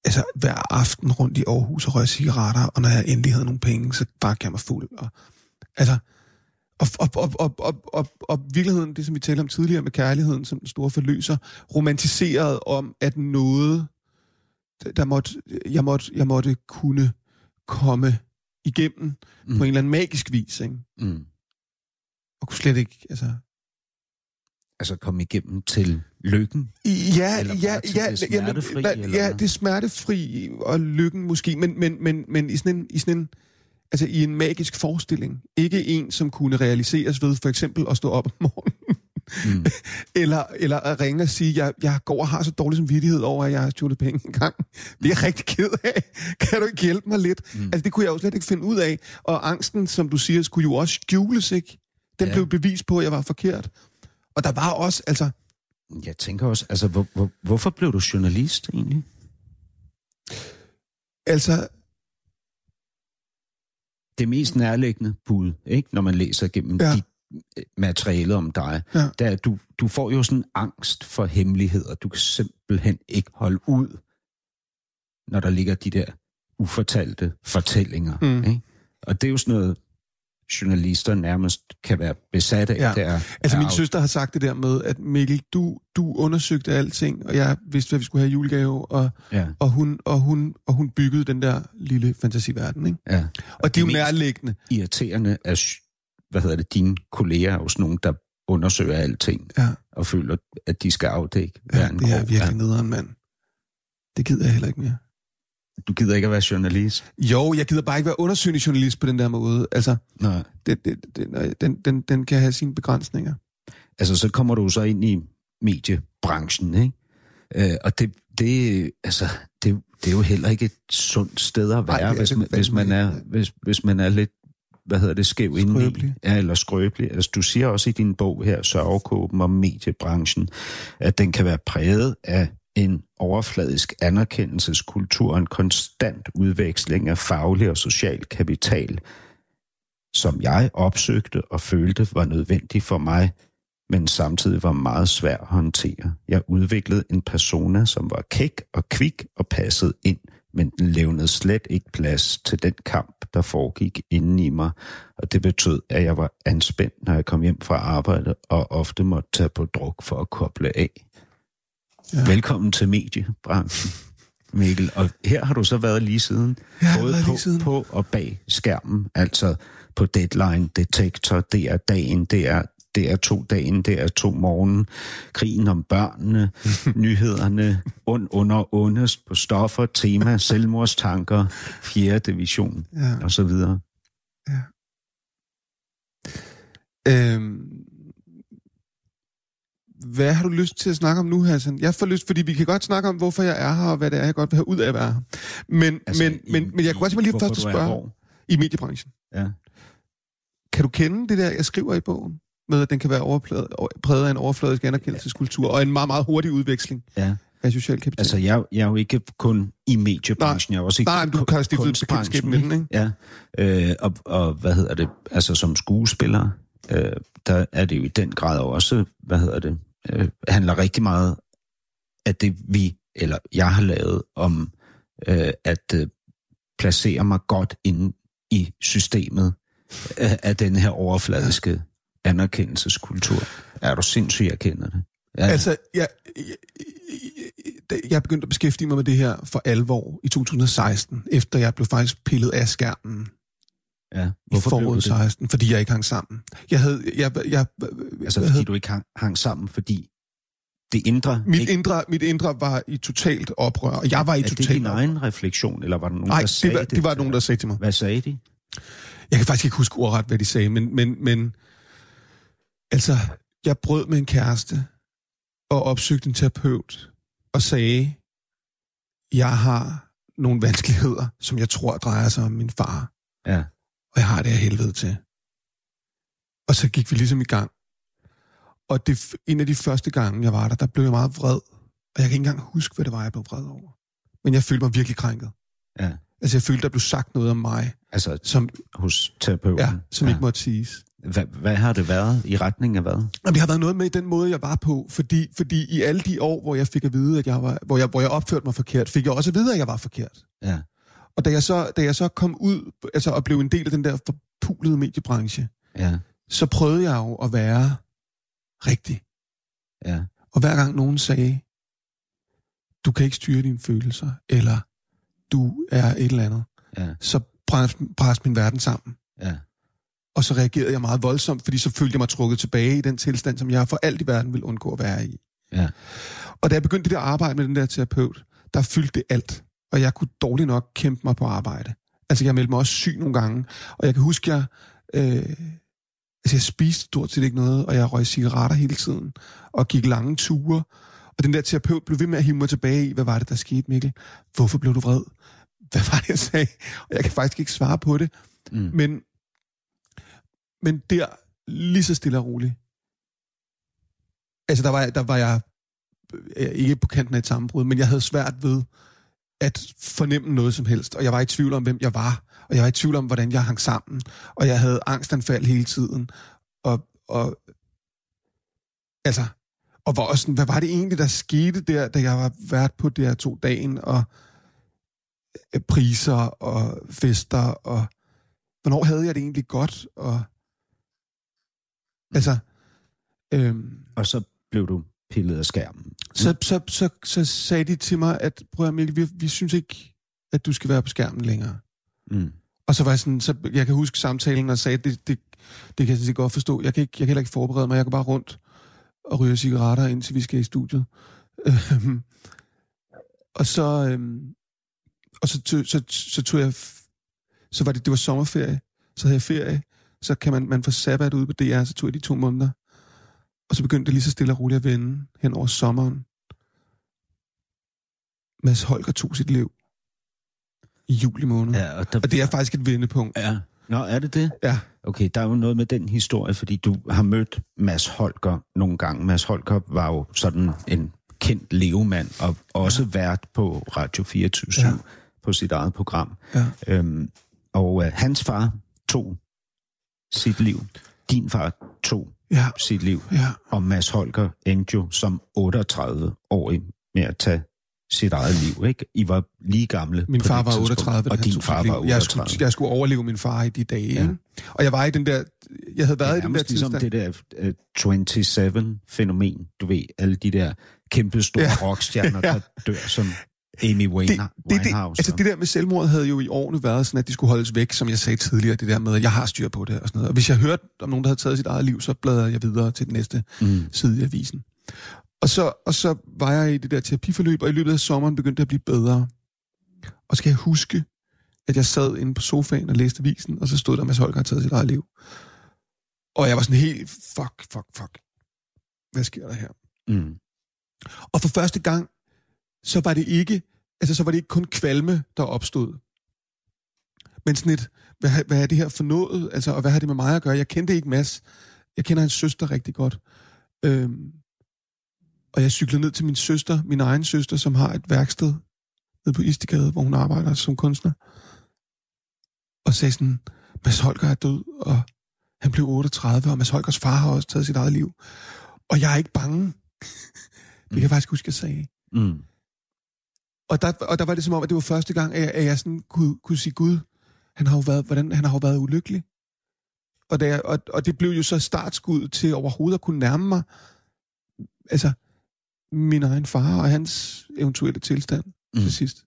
altså hver aften rundt i Aarhus og røg cigaretter, og når jeg endelig havde nogle penge, så bare jeg mig fuld. Og, altså, og, og, og, og, og, og, og virkeligheden, det som vi talte om tidligere med kærligheden som den store forløser, romantiseret om, at noget, der måtte, jeg, måtte, jeg måtte kunne komme igennem mm. Mm. på en eller anden magisk vis, ikke? Mm. Og kunne slet ikke, altså... Altså komme igennem til lykken. Ja, Eller ja, ja, det smertefri, ja, eller ja, det smertefri og lykken måske, men, men, men, men i sådan en, i sådan en altså i en magisk forestilling. Ikke en, som kunne realiseres ved for eksempel at stå op om morgenen, Mm. eller, eller at ringe og sige, jeg, jeg går og har så dårlig samvittighed over, at jeg har stjålet penge en gang. Det er jeg rigtig ked af. Kan du ikke hjælpe mig lidt? Mm. Altså, det kunne jeg jo slet ikke finde ud af. Og angsten, som du siger, skulle jo også skjules, ikke? Den ja. Blev bevis på, at jeg var forkert. Og der var også, altså, Jeg tænker også, altså, hvor, hvor, hvorfor blev du journalist egentlig? altså, Det mest nærliggende bud, ikke, når man læser gennem ja. dit øh, materiale om dig, Ja. det er, at du, du får jo sådan angst for hemmeligheder. Du kan simpelthen ikke holde ud, når der ligger de der ufortalte fortællinger. Mm. Ikke? Og det er jo sådan noget, journalister nærmest kan være besatte af. Ja. Det er, Altså er min søster har sagt det der med, at Mikkel, du, du undersøgte alting, og jeg vidste, hvad vi skulle have i julegave, og, Ja, og, hun, og, hun, og hun byggede den der lille fantasiverden, ikke? ja. Og det er jo nærliggende. irriterende, at hvad hedder det, dine kolleger er jo sådan nogen, der undersøger alting, Ja, og føler, at de skal afdække ja hver en det er krog. virkelig nederen, mand. Det gider jeg heller ikke mere. Du gider ikke at være journalist? Jo, jeg gider bare ikke være undersøgende journalist på den der måde. Altså, Nej. det, det, det, nej, den, den, den kan have sine begrænsninger. Altså, så kommer du så ind i mediebranchen, ikke? Øh, og det, det, altså, det, det er jo heller ikke et sundt sted at være, er hvis, man, hvis, man er, hvis, hvis man er lidt, hvad hedder det, skæv indeni. Ja, eller skrøbelig. Altså, du siger også i din bog her, Sørgekåben om mediebranchen, at den kan være præget af en overfladisk anerkendelseskultur og en konstant udveksling af faglig og social kapital, som jeg opsøgte og følte var nødvendig for mig, men samtidig var meget svær at håndtere. Jeg udviklede en persona, som var kæk og kvik og passede ind, men den levnede slet ikke plads til den kamp, der foregik inden i mig, og det betød, at jeg var anspændt, når jeg kom hjem fra arbejde, og ofte måtte tage på druk for at koble af. Ja. Ja. Velkommen til mediebranchen. Mikkel. Og her har du så været lige siden. Har både på, lige siden. på og bag skærmen. Altså på Deadline, Detektor, det er dagen, det er det er to dagen, det er to morgen, krigen om børnene, nyhederne, ond under ondest på stoffer, tema, selvmordstanker, fjerde division Ja. og så videre. Øhm, hvad har du lyst til at snakke om nu, Hassan? Jeg får lyst, fordi vi kan godt snakke om, hvorfor jeg er her, og hvad det er, jeg godt vil have ud af at være her. Men, altså, men, i- men, men jeg kunne godt lige først spørge, i mediebranchen, Ja. kan du kende det der, jeg skriver i bogen? Med, at den kan være præget af en overfladisk anerkendelseskultur, og en meget, meget hurtig udveksling ja. af social kapital. Altså, jeg, jeg er jo ikke kun i mediebranchen, jeg er også i Nej, men du kan stifte bekendtskab med den, ikke? Ja, øh, og, og hvad hedder det, altså som skuespiller, øh, der er det jo i den grad også, hvad hedder det, øh, handler rigtig meget af det, vi, eller jeg har lavet om øh, at øh, placere mig godt inde i systemet øh, af den her overfladiske anerkendelseskultur. Er du sindssygt, jeg kender det? Ja, Altså, jeg, jeg, jeg, jeg begyndte at beskæftige mig med det her for alvor i 2016, efter jeg blev faktisk pillet af skærmen ja. i Hvorfor blev du foråret det? 16, fordi jeg ikke hang sammen. Jeg havde, jeg, jeg, Altså, hvad fordi hed- du ikke hang, hang sammen, fordi det indre... mit, ikke, indre, mit indre var i totalt oprør, og jeg var i er det totalt din oprør. egen refleksion, eller var der nogen, Nej, der sagde det var, det? det var nogen, der sagde til mig. Hvad sagde de? Jeg kan faktisk ikke huske ordret, hvad de sagde, men, men, men altså, jeg brød med en kæreste og opsøgte en terapeut og sagde, jeg har nogle vanskeligheder, som jeg tror drejer sig om min far, Ja. og jeg har det af helvede til. Og så gik vi ligesom i gang. Og det, en af de første gange, jeg var der, der blev jeg meget vred. Og jeg kan ikke engang huske, hvad det var, jeg blev vred over. Men jeg følte mig virkelig krænket. Ja. Altså, jeg følte, der blev sagt noget om mig, Altså som, hos terapeuten? ja, som ja. ikke måtte siges. Hvad, hvad har det været i retning af hvad? Jamen, det har været noget med den måde, jeg var på, fordi, fordi i alle de år, hvor jeg fik at vide, at jeg var, hvor, jeg, hvor jeg opførte mig forkert, fik jeg også at vide, at jeg var forkert. Ja. Og da jeg så, da jeg så kom ud altså, og blev en del af den der forpulede mediebranche, Ja. så prøvede jeg jo at være rigtig. Ja. Og hver gang nogen sagde, du kan ikke styre dine følelser, eller du er et eller andet, Ja. så brændte min verden sammen. Ja. Og så reagerede jeg meget voldsomt, fordi så følte jeg mig trukket tilbage i den tilstand, som jeg for alt i verden vil undgå at være i. Ja. Og da jeg begyndte det der arbejde med den der terapeut, der fyldte det alt. Og jeg kunne dårligt nok kæmpe mig på arbejde. Altså, jeg meldte mig også syg nogle gange. Og jeg kan huske, jeg... Øh, altså, jeg spiste stort set ikke noget, og jeg røg cigaretter hele tiden, og gik lange ture. Og den der terapeut blev ved med at hive mig tilbage i, hvad var det, der skete, Mikkel? Hvorfor blev du vred? Hvad var det, jeg sagde? Og jeg kan faktisk ikke svare på det. Mm. Men, men der, lige så stille og roligt, altså der var, der var jeg øh, ikke på kanten af et sammenbrud, men jeg havde svært ved at fornemme noget som helst, og jeg var i tvivl om, hvem jeg var, og jeg var i tvivl om, hvordan jeg hang sammen, og jeg havde angstanfald hele tiden, og, og altså, og var også sådan, hvad var det egentlig, der skete der, da jeg var vært på der to dagen, og øh, priser og fester, og hvornår havde jeg det egentlig godt, og altså, øhm, Og så blev du pillet af skærmen. så, så, så, så sagde de til mig, at prøv at Mikkel, vi, vi synes ikke, at du skal være på skærmen længere. Mm. Og så var jeg sådan, så jeg kan huske samtalen og sagde, det, det, det kan jeg godt forstå. Jeg kan, ikke, jeg kan heller ikke forberede mig. Jeg går bare rundt og ryger cigaretter, indtil vi skal i studiet. Øhm, og så, øhm, og så, tog, så, så tog jeg, så var det, det var sommerferie. Så havde jeg ferie. Så kan man, man få sabbat ude på DR, så tog jeg de to måneder. Og så begyndte det lige så stille og roligt at vende hen over sommeren. Mads Holger tog sit liv i juli måned. Ja. Og, der, Og det er faktisk et vendepunkt. Ja. Nå, er det det? Ja. Okay, der er jo noget med den historie, fordi du har mødt Mads Holger nogle gange. Mads Holger var jo sådan en kendt levemand, og også ja. vært på Radio 24 Ja. ja. på sit eget program. Ja. Øhm, og øh, hans far tog sit liv. Din far tog Ja. sit liv. Ja. Og Mads Holger endte jo som 38-årig med at tage sit eget liv, ikke? I var lige gamle Min far var tidspunkt, 38, da og din far var Jeg 38. skulle, jeg skulle overleve min far i de dage. Ja. Og jeg var i den der... Jeg havde været i den der ligesom tilstand. det der uh, 27-fænomen, du ved, alle de der kæmpe store. Ja. rockstjerner, Ja. der dør som Amy Wine, det, det, det, altså det der med selvmord havde jo i årene været sådan, at de skulle holdes væk, som jeg sagde tidligere, det der med, at jeg har styr på det og sådan noget. Og hvis jeg hørte om nogen, der havde taget sit eget liv, så bladrede jeg videre til den næste mm. side i avisen. Og så, og så var jeg i det der terapiforløb, og i løbet af sommeren begyndte det at blive bedre. Og så kan jeg huske, at jeg sad inde på sofaen og læste avisen, og så stod der, at Mads Holger havde taget sit eget liv. Og jeg var sådan helt, fuck, fuck, fuck. Hvad sker der her? Mm. Og for første gang, så var det ikke, altså så var det ikke kun kvalme, der opstod. Men sådan et, hvad, hvad er det her for noget? Altså, og hvad har det med mig at gøre? Jeg kendte ikke Mads. Jeg kender hans søster rigtig godt. Øhm, og jeg cyklede ned til min søster, min egen søster, som har et værksted nede på Istegade, hvor hun arbejder som kunstner. Og sagde sådan, Mads Holger er død, og han blev 38, og Mads Holgers far har også taget sit eget liv. Og jeg er ikke bange. det kan jeg faktisk huske, jeg sagde. Mm. Og der, og der var det som om, at det var første gang, at jeg, at jeg sådan kunne, kunne sige, Gud, han har jo været, hvordan, han har jo været ulykkelig. Og, der, og, og det blev jo så startskud til overhovedet at kunne nærme mig altså, min egen far og hans eventuelle tilstand mm. til sidst.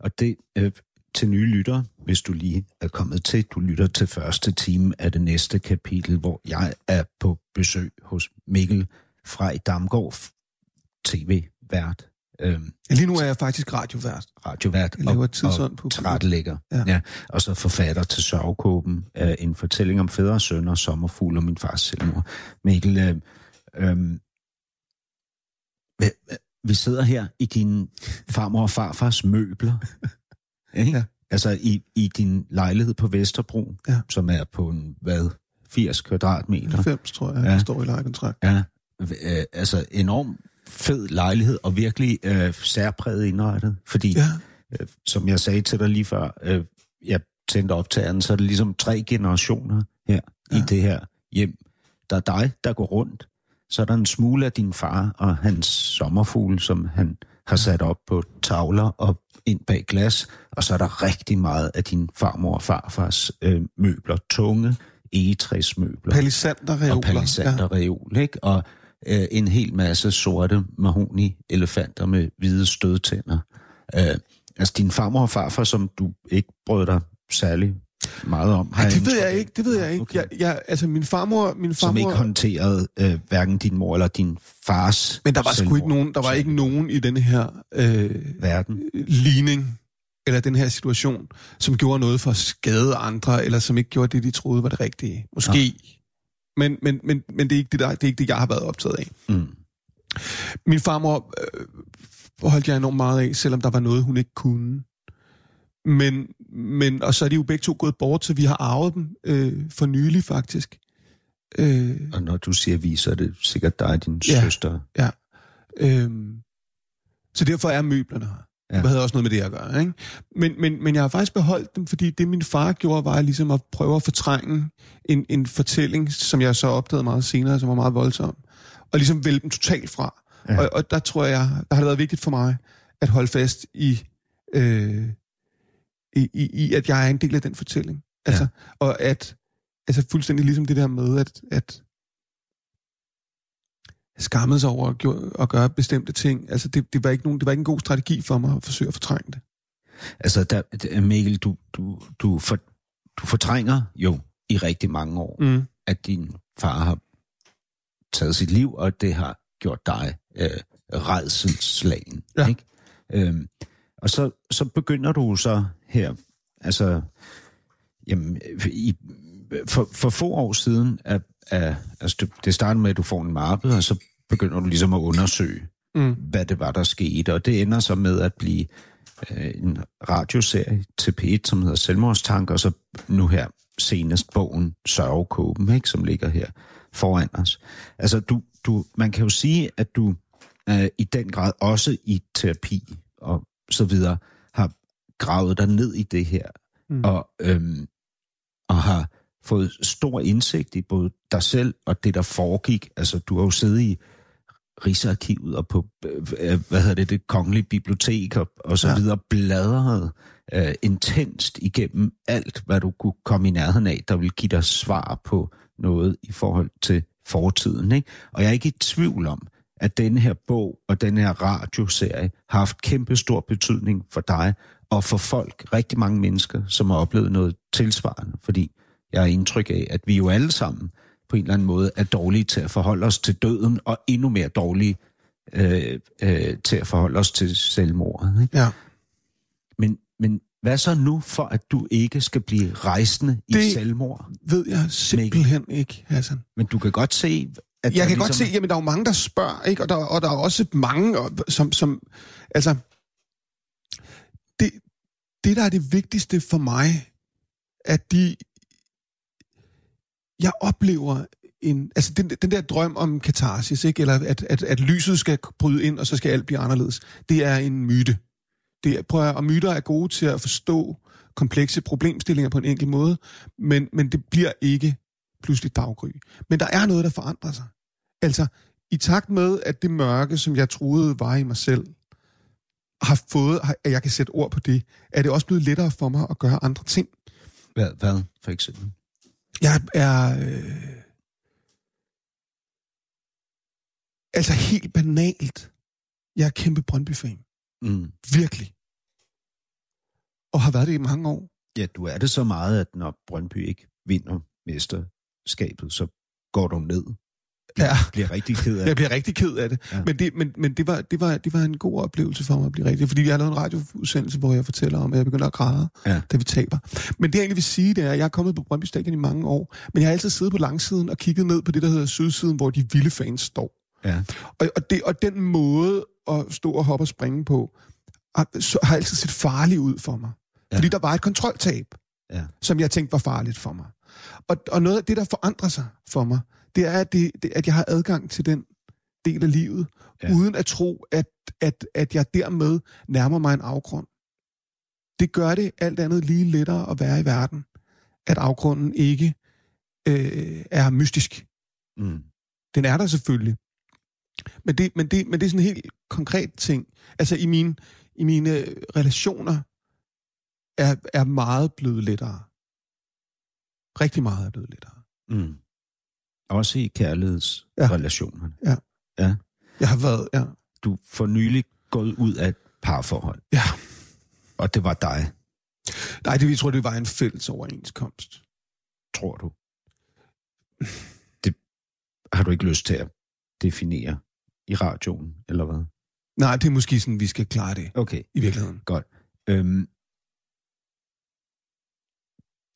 Og det øh, til nye lyttere, hvis du lige er kommet til, du lytter til første time af det næste kapitel, hvor jeg er på besøg hos Mikkel fra i Damgaard, tv-vært. Øhm, lige nu er jeg faktisk radiovært. radiovært Jeg og, tidsånd og på- tilrettelægger. Ja. Ja. Og så forfatter til Sørgekåben, øh, en fortælling om fædre og sønner, sommerfugl og min fars selvmord. Mikkel, øh, øh, vi sidder her i din farmor og farfars møbler. ikke? Ja. Altså i, i din lejlighed på Vesterbro, Ja. som er på en, hvad, 80 kvadratmeter. 90, tror jeg, ja. Der står i lejekontrakt. Ja, øh, altså enorm fed lejlighed, og virkelig øh, særpræget indrettet. Fordi, Ja. øh, som jeg sagde til dig lige før, øh, jeg tændte optageren, så er det ligesom tre generationer her ja. i det her hjem. Der er dig, der går rundt. Så er der en smule af din far og hans sommerfugl, som han har sat op på tavler og ind bag glas. Og så er der rigtig meget af din farmor og farfars øh, møbler. Tunge egetræsmøbler Palisanderreoler. og palisanderreol, ja. ikke? Og øh, en hel masse sorte mahoni-elefanter med hvide stødtænder. Øh, altså din farmor og farfar, som du ikke brød dig særlig meget om. har Nej, det ved jeg ikke, det ved jeg ikke. Okay. Jeg, jeg, altså min farmor, min Som farmor, ikke håndterede øh, hverken din mor eller din fars men der var sgu selvmord. ikke nogen, der var ikke nogen i denne her øh, Verden. ligning, eller den her situation, som gjorde noget for at skade andre, eller som ikke gjorde det, de troede var det rigtige. Måske. Men, men, men, men det, er ikke det, der, det er ikke det, jeg har været optaget af. Mm. Min farmor øh, holdt jeg enormt meget af, selvom der var noget, hun ikke kunne. Men, men, og så er de jo begge to gået bort, så vi har arvet dem øh, for nylig faktisk. Øh, Og når du siger vi, så er det sikkert dig og din Ja. søster. ja. Øh, så derfor er møblerne her. Ja. Det havde også noget med det at gøre. Ikke? Men, men, men jeg har faktisk beholdt dem, fordi det min far gjorde, var ligesom at prøve at fortrænge en, en fortælling, som jeg så opdagede meget senere, som var meget voldsom. Og ligesom vælge dem totalt fra. Ja. Og, og der tror jeg, der har det været vigtigt for mig at holde fast i, øh, i, i, i at jeg er en del af den fortælling. Altså, ja. Og at, altså fuldstændig ligesom det der med, at, at skammede sig over at, gøre, at gøre bestemte ting. Altså, det, det, var ikke nogen, det var ikke en god strategi for mig at forsøge at fortrænge det. Altså, der, der- Mikkel, du, du, du, for, du fortrænger jo i rigtig mange år, Mm. at din far har taget sit liv, og det har gjort dig øh, redselslagen. Ja. Ikke? Øhm, og så, så begynder du så her, altså, jamen, i, for, for få år siden, at, at, altså det- det starter med, at du får en mappe, og så begynder du ligesom at undersøge, Mm. hvad det var, der skete. Og det ender så med at blive øh, en radioserie til P1, som hedder Selvmordstanker, og så nu her senest bogen Sørgekåben, ikke, som ligger her foran os. Altså, du, du, man kan jo sige, at du øh, i den grad også i terapi og så videre har gravet dig ned i det her, mm. og, øhm, og har fået stor indsigt i både dig selv og det, der foregik. Altså, du har jo siddet i Rigsarkivet og på, øh, hvad hedder det, det kongelige bibliotek og, og så ja. Videre bladret øh, intenst igennem alt, hvad du kunne komme i nærheden af, der vil give dig svar på noget i forhold til fortiden. Ikke? Og jeg er ikke i tvivl om, at denne her bog og denne her radioserie har haft kæmpe stor betydning for dig og for folk, rigtig mange mennesker, som har oplevet noget tilsvarende. Fordi jeg har indtryk af, at vi jo alle sammen på en eller anden måde er dårlige til at forholde os til døden, og endnu mere dårlige øh, øh, til at forholde os til selvmordet. Ikke? Ja. Men, men hvad så nu, for at du ikke skal blive rejsende i Det- selvmord? Ved jeg simpelthen ikke, Hassan. Men du kan godt se, at Jeg kan godt ligesom- se, jamen der er jo mange, der spørger, ikke? Og, der, og der er også mange, som, som altså, det, det der er det vigtigste for mig, at de, jeg oplever en, altså den, den der drøm om katarsis, ikke? Eller at, at, at lyset skal bryde ind, og så skal alt blive anderledes, det er en myte. Det er, prøv at, og myter er gode til at forstå komplekse problemstillinger på en enkel måde, men, men det bliver ikke pludselig daggry. Men der er noget, der forandrer sig. Altså, i takt med, at det mørke, som jeg troede var i mig selv, har fået, at jeg kan sætte ord på det, er det også blevet lettere for mig at gøre andre ting. Hvad, hvad for eksempel? Jeg er... Øh, altså helt banalt. Jeg er kæmpe Brøndby-fan. Mm. Virkelig. Og har været det i mange år. Ja, du er det så meget, at når Brøndby ikke vinder mesterskabet, så går du ned. Ja. Bliver rigtig ked af Jeg bliver rigtig ked af det. Ja. Men, det, men, men det, var, det, var, det var en god oplevelse for mig at blive rigtig. Fordi jeg har lavet en radioudsendelse, hvor jeg fortæller om, at jeg begynder at græde, Ja. da vi taber. Men det jeg egentlig vil sige, det er, at jeg er kommet på Brøndby Stadion i mange år, men jeg har altid siddet på langsiden og kigget ned på det, der hedder sydsiden, hvor de vilde fans står. Ja. Og, og, det, og den måde at stå og hoppe og springe på, har, så, har altid set farlig ud for mig. Ja. Fordi der var et kontroltab, Ja. som jeg tænkte var farligt for mig. Og, og noget af det, der forandrer sig for mig, det er, at, det, det, at jeg har adgang til den del af livet, Ja. uden at tro, at, at, at jeg dermed nærmer mig en afgrund. Det gør det alt andet lige lettere at være i verden, at afgrunden ikke øh, er mystisk. Mm. Den er der selvfølgelig. Men det, men det, men det er sådan en helt konkret ting. Altså i mine, i mine relationer er, er meget blevet lettere. Rigtig meget er blevet lettere. Mm. Også i kærlighedsrelationerne. Ja. ja. Jeg har været, ja. Du for nylig gået ud af et parforhold, ja. og det var dig, Nej, det, jeg tror, det var en fælles overenskomst. tror du. Det har du ikke lyst til at definere i radioen, eller hvad? Nej, det er måske sådan, vi skal klare det Okay. i virkeligheden. Godt. Øhm,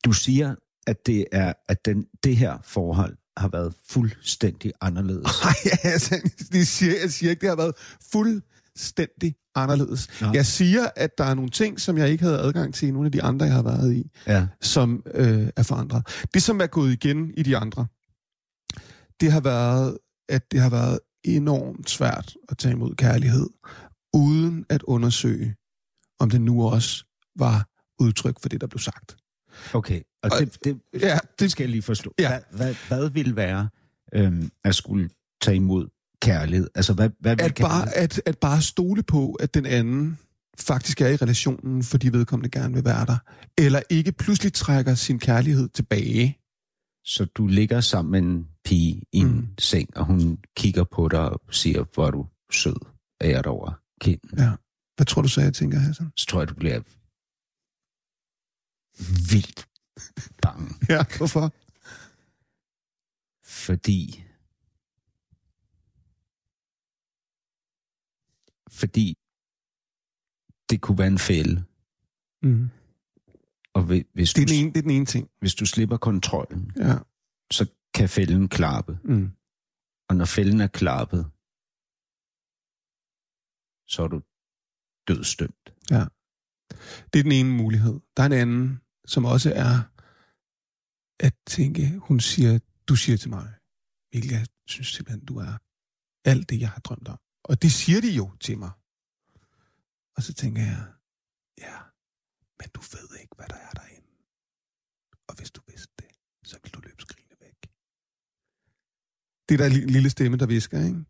du siger, at det er at den, det her forhold har været fuldstændig anderledes. Nej, altså, det siger, jeg siger ikke, det har været fuldstændig anderledes. Nå. Jeg siger, at der er nogle ting, som jeg ikke havde adgang til i nogle af de andre, jeg har været i. Ja. som øh, er forandret. Det, som er gået igen i de andre, det har været, at det har været enormt svært at tage imod kærlighed, uden at undersøge, om det nu også var udtryk for det, der blev sagt. Okay, og Og- det, det, Ja, det skal jeg lige forstå. Ja. Hvad, hvad, hvad vil være øhm, at skulle tage imod kærlighed? Altså, hvad, hvad vil At bare, at, at bare stole på, at den anden faktisk er i relationen, fordi vedkommende gerne vil være der, eller ikke pludselig trækker sin kærlighed tilbage. Så du ligger sammen med en pige i en mm. seng, og hun kigger på dig og siger, hvor er du sød, er jeg over kinden. Ja. Hvad tror du så, jeg tænker, Hassan? Så tror jeg, du bliver vildt bange. Ja, hvorfor? Fordi... Fordi det kunne være en fælde. Mm. Og hvi- hvis Det, er du, den ene, det er den ene ting. hvis du slipper kontrollen, Ja. så kan fælden klappe. Mm. Og når fælden er klappet, så er du dødstømt. Det er den ene mulighed. Der er en anden, som også er at tænke, hun siger, du siger til mig, Mikkel, jeg synes simpelthen, du er alt det, jeg har drømt om. Og det siger de jo til mig. Og så tænker jeg, ja, men du ved ikke, hvad der er derinde. Og hvis du vidste det, så ville du løbe skrigende væk. Det er der en lille stemme, der visker, ikke?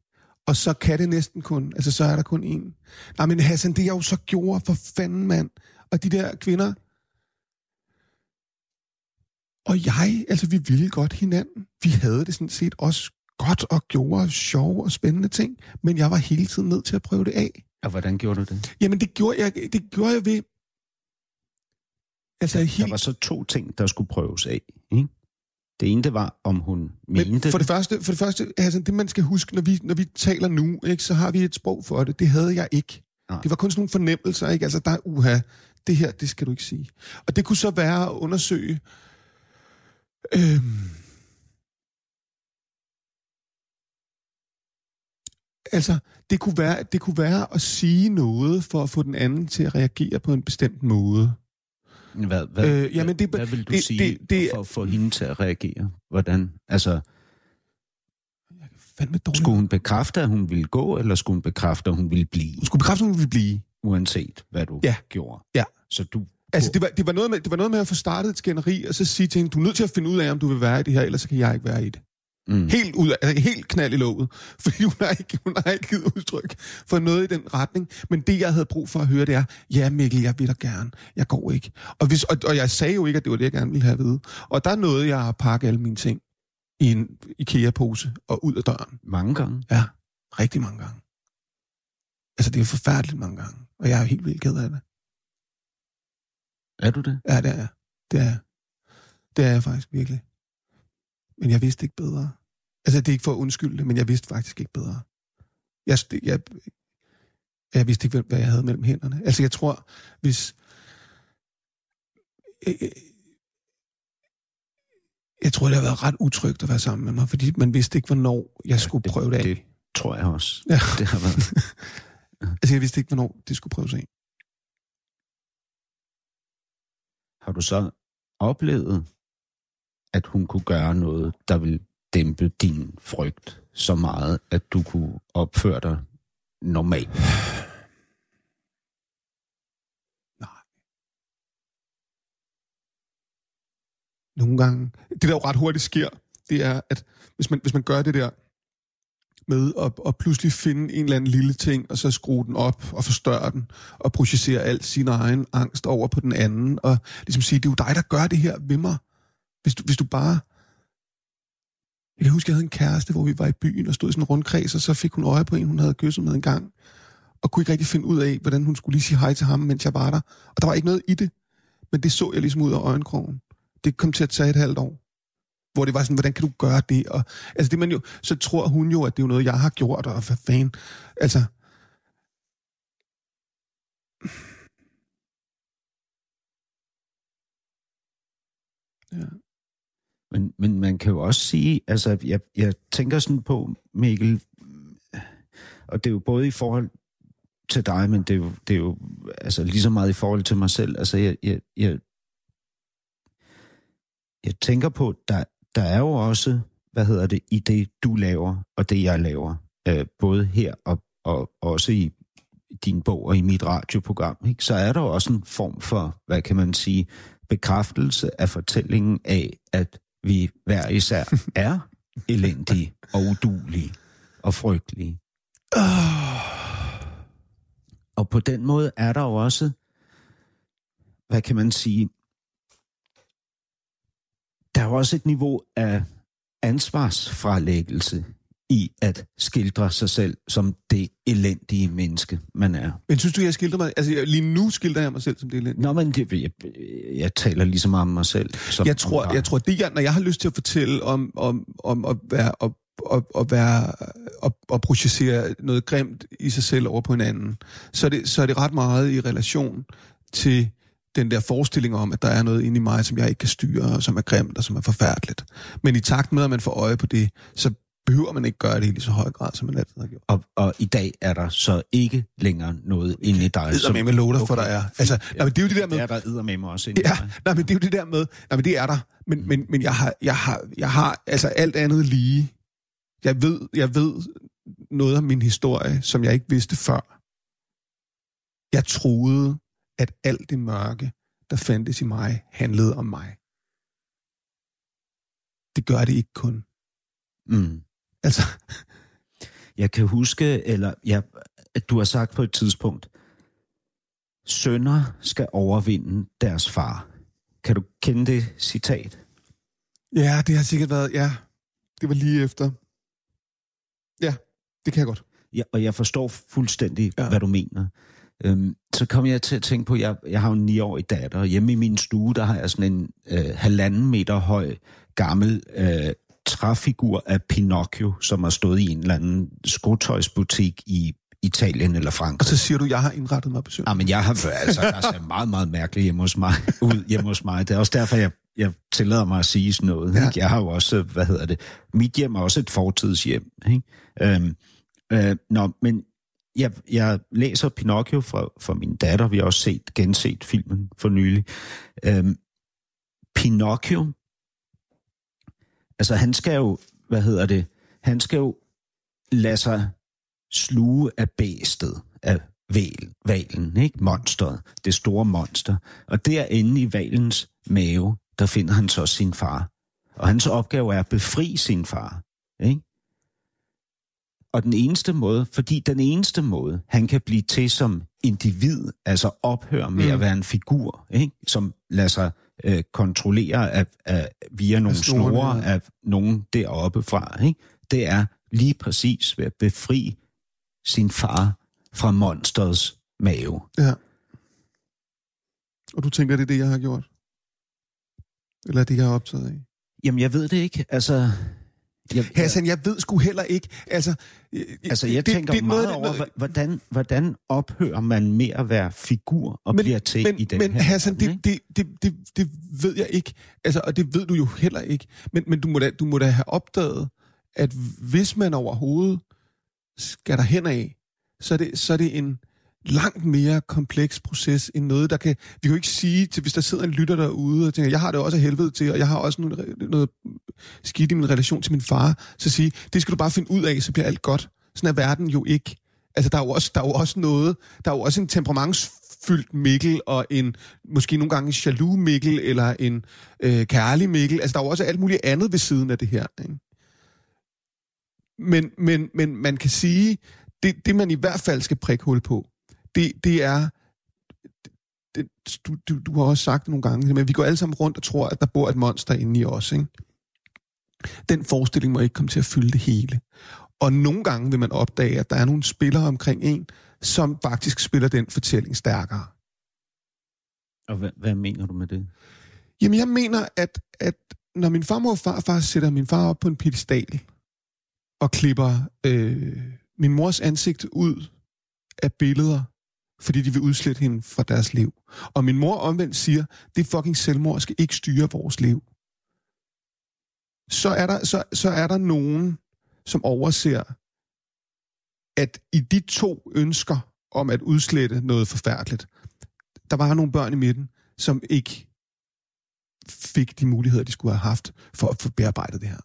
Og så kan det næsten kun, altså så er der kun en. Nej, men Hassan, det jeg jo så gjorde, for fanden, mand. Og de der kvinder. Og jeg, altså vi ville godt hinanden. Vi havde det sådan set også godt og gjorde sjove og spændende ting, men jeg var hele tiden nødt til at prøve det af. Og hvordan gjorde du det? Jamen, det gjorde jeg, det gjorde jeg ved... Altså, Der helt, var så to ting, der skulle prøves af. Ikke? Det ene, det var, om hun mente... Men for det første, for det, første altså, det man skal huske, når vi, når vi taler nu, ikke, så har vi et sprog for det. Det havde jeg ikke. Nej. Det var kun sådan nogle fornemmelser, ikke? Altså, der er uha, det her, det skal du ikke sige. Og det kunne så være at undersøge... Øhm, altså, det kunne, være, det kunne være at sige noget for at få den anden til at reagere på en bestemt måde. Hvad, hvad, Øh, jamen, det- hvad vil du det- sige det- det- for at få hende til at reagere? Hvordan? Altså, Fandme dårligt. skulle hun bekræfte, at hun ville gå, eller skulle hun bekræfte, at hun ville blive, Hun skulle bekræfte, at hun ville blive. uanset hvad du Ja. gjorde? Ja. Så du... Altså, det var, det, var noget med, det var noget med at få startet et skænderi, og så sige til hende, du er nødt til at finde ud af, om du vil være i det her, ellers så kan jeg ikke være i det. Mm. Helt, ud af, altså, helt knald i låget. Fordi hun har, ikke, hun har ikke givet udtryk for noget i den retning. Men det, jeg havde brug for at høre, det er, ja Mikkel, jeg vil da gerne. Jeg går ikke. Og, hvis, og, og jeg sagde jo ikke, at det var det, jeg gerne ville have vide. Og der nåede jeg at pakke alle mine ting i en IKEA-pose og ud af døren. Mange gange. Ja, rigtig mange gange. Altså, det er forfærdeligt mange gange. Og jeg er helt vildt ked af det. Er du det? Ja, det er jeg. Det er jeg. Det er jeg faktisk virkelig. Men jeg vidste ikke bedre. Altså, det er ikke for at undskylde det, men jeg vidste faktisk ikke bedre. Jeg, jeg, jeg vidste ikke, hvad jeg havde mellem hænderne. Altså, jeg tror, hvis... Jeg, jeg tror, det har været ret utrygt at være sammen med mig, fordi man vidste ikke, hvornår jeg skulle det- prøve det af. Det tror jeg også. Ja. Det har været... Altså, jeg vidste ikke, hvornår det skulle prøves af. Har du så oplevet, at hun kunne gøre noget, der ville dæmpe din frygt så meget, at du kunne opføre dig normalt? nogle gange. Det, der jo ret hurtigt sker, det er, at hvis man, hvis man gør det der med at, at pludselig finde en eller anden lille ting, og så skrue den op og forstørre den, og projicere al sin egen angst over på den anden, og ligesom sige, det er jo dig, der gør det her ved mig. Hvis du, hvis du bare... Jeg kan huske, jeg havde en kæreste, hvor vi var i byen og stod i sådan en rundkreds, og så fik hun øje på en, hun havde kysset med en gang, og kunne ikke rigtig finde ud af, hvordan hun skulle lige sige hej til ham, mens jeg var der. Og der var ikke noget i det, men det så jeg ligesom ud af øjenkrogen det kom til at tage et halvt år. Hvor det var sådan, hvordan kan du gøre det? Og, altså det man jo, så tror hun jo, at det er jo noget, jeg har gjort, og hvad fanden. Altså, ja. Men, men man kan jo også sige, altså jeg, jeg tænker sådan på, Mikkel, og det er jo både i forhold til dig, men det er jo, det er jo altså lige så meget i forhold til mig selv. Altså jeg, jeg, jeg, jeg tænker på, der, der er jo også, hvad hedder det, i det du laver, og det jeg laver, øh, både her og, og også i din bog og i mit radioprogram, ikke? så er der jo også en form for, hvad kan man sige, bekræftelse af fortællingen af, at vi hver især er elendige og udulige og frygtelige. Og på den måde er der jo også, hvad kan man sige, jo også et niveau af ansvarsfralæggelse i at skildre sig selv som det elendige menneske, man er. Men synes du, jeg skildrer mig... Altså, lige nu skildrer jeg mig selv som det elendige. Nå, men det, jeg, jeg taler lige så meget om mig selv. Som Jeg tror, jeg tror, det jeg, når jeg har lyst til at fortælle om, om, om at være... At, at, at være at, at projicere noget grimt i sig selv over på hinanden, så er, det, så er det ret meget i relation til den der forestilling om, at der er noget inde i mig, som jeg ikke kan styre, og som er grimt og som er forfærdeligt. Men i takt med, at man får øje på det, så behøver man ikke gøre det i lige så høj grad, som man altid har gjort. Og, og i dag er der så ikke længere noget inde i dig. Jeg med med love dig for, der er. Altså, nej, men det er jo det der med, Det er der eddermame også inde i Ja, dig. nej, men det er jo det der med, nej, men det er der, men, men, men jeg, har, jeg, har, jeg har altså alt andet lige. Jeg ved, jeg ved noget om min historie, som jeg ikke vidste før. Jeg troede, at alt det mørke, der fandtes i mig, handlede om mig. Det gør det ikke kun. Mm. Altså, Jeg kan huske, eller ja, at du har sagt på et tidspunkt, sønner skal overvinde deres far. Kan du kende det citat? ja, det har sikkert været, ja, det var lige efter. Ja, det kan jeg godt. Ja, og jeg forstår fuldstændig, Ja. hvad du mener. Øhm, så kom jeg til at tænke på, jeg, jeg har jo en 9-årig datter, og hjemme i min stue, der har jeg sådan en øh, halvanden meter høj, gammel øh, træfigur af Pinocchio, som har stået i en eller anden skotøjsbutik i Italien eller Og Frankrig. så siger du, jeg har indrettet mig besøg. Ja, men jeg har altså, der ser meget, meget mærkeligt hjemme hos mig, ud hjemme hos mig. Det er også derfor, jeg, jeg tillader mig at sige sådan noget. Ja. Ja. Ikke? Jeg har jo også, hvad hedder det, mit hjem er også et fortidshjem. Ikke? Øhm, øh, nå, men jeg, jeg læser Pinocchio fra, fra min datter. Vi har også set, genset filmen for nylig. Øhm, Pinocchio, altså han skal jo, hvad hedder det, han skal jo lade sig sluge af bæstet, af val, valen, ikke? Monsteret, det store monster. Og derinde i valens mave, der finder han så sin far. Og hans opgave er at befri sin far. Ikke? Og den eneste måde, fordi den eneste måde, han kan blive til som individ, altså ophøre med Mm. at være en figur, ikke? som lader sig øh, kontrollere af, af, via nogle snorene, snore af nogen deroppe fra, ikke? det er lige præcis ved at befri sin far fra monsterets mave. Ja. Og du tænker, det er det, jeg har gjort? Eller er det, jeg er optaget af? Jamen, jeg ved det ikke. Altså, jeg, Hassan, jeg ved sgu heller ikke. Altså, øh, altså jeg det- tænker det meget noget- over, hvordan, hvordan ophører man med at være figur og men, bliver til men, i den men her Hassan, verden, det, det, det, det, det ved jeg ikke. Altså, og det ved du jo heller ikke. Men, men du, må da, du må da have opdaget, at hvis man overhovedet skal der hen af, så er det, så er det en langt mere kompleks proces end noget, der kan... Vi kan jo ikke sige, til, hvis der sidder en lytter derude og tænker, jeg har det også af helvede til, og jeg har også noget, noget skidt i min relation til min far, så sige, det skal du bare finde ud af, så bliver alt godt. Sådan er verden jo ikke. Altså, der er jo også, der er jo også noget, der er jo også en temperamentsfyldt Mikkel, og en måske nogle gange jaloux Mikkel, eller en øh, kærlig Mikkel. Altså, der er jo også alt muligt andet ved siden af det her. Ikke? Men, men, men man kan sige, det, det man i hvert fald skal prikke hul på, det, det er, det, du, du, du har også sagt det nogle gange, men vi går alle sammen rundt og tror, at der bor et monster inde i os. Ikke? Den forestilling må ikke komme til at fylde det hele. Og nogle gange vil man opdage, at der er nogle spillere omkring en, som faktisk spiller den fortælling stærkere. Og hvad, hvad mener du med det? Jamen, jeg mener, at, at når min farmor og farfar sætter min far op på en pedestal og klipper øh, min mors ansigt ud af billeder, fordi de vil udslette hende fra deres liv. Og min mor omvendt siger, det fucking selvmord skal ikke styre vores liv. Så er der, så, så er der nogen, som overser, at i de to ønsker om at udslette noget forfærdeligt, der var nogle børn i midten, som ikke fik de muligheder, de skulle have haft for at få bearbejdet det her.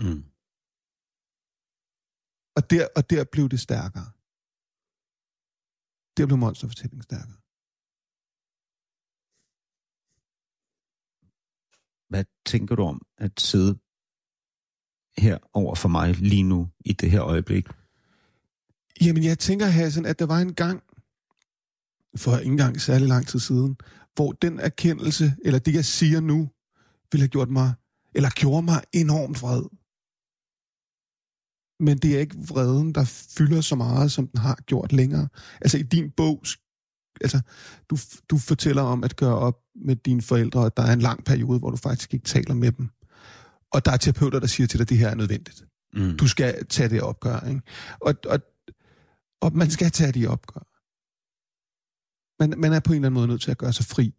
Mm. Og der, og der blev det stærkere. Der blev monsterfortællingen stærkere. Hvad tænker du om at sidde her over for mig lige nu i det her øjeblik? Jamen, jeg tænker, Hassan, at der var en gang, for ikke engang særlig lang tid siden, hvor den erkendelse, eller det, jeg siger nu, ville have gjort mig, eller gjorde mig enormt vred. Men det er ikke vreden, der fylder så meget, som den har gjort længere. Altså i din bog, altså du, du fortæller om at gøre op med dine forældre, og der er en lang periode, hvor du faktisk ikke taler med dem. Og der er terapeuter, der siger til dig, at det her er nødvendigt. Mm. Du skal tage det opgør, ikke? Og, og, og man skal tage de opgør. Man, man er på en eller anden måde nødt til at gøre sig fri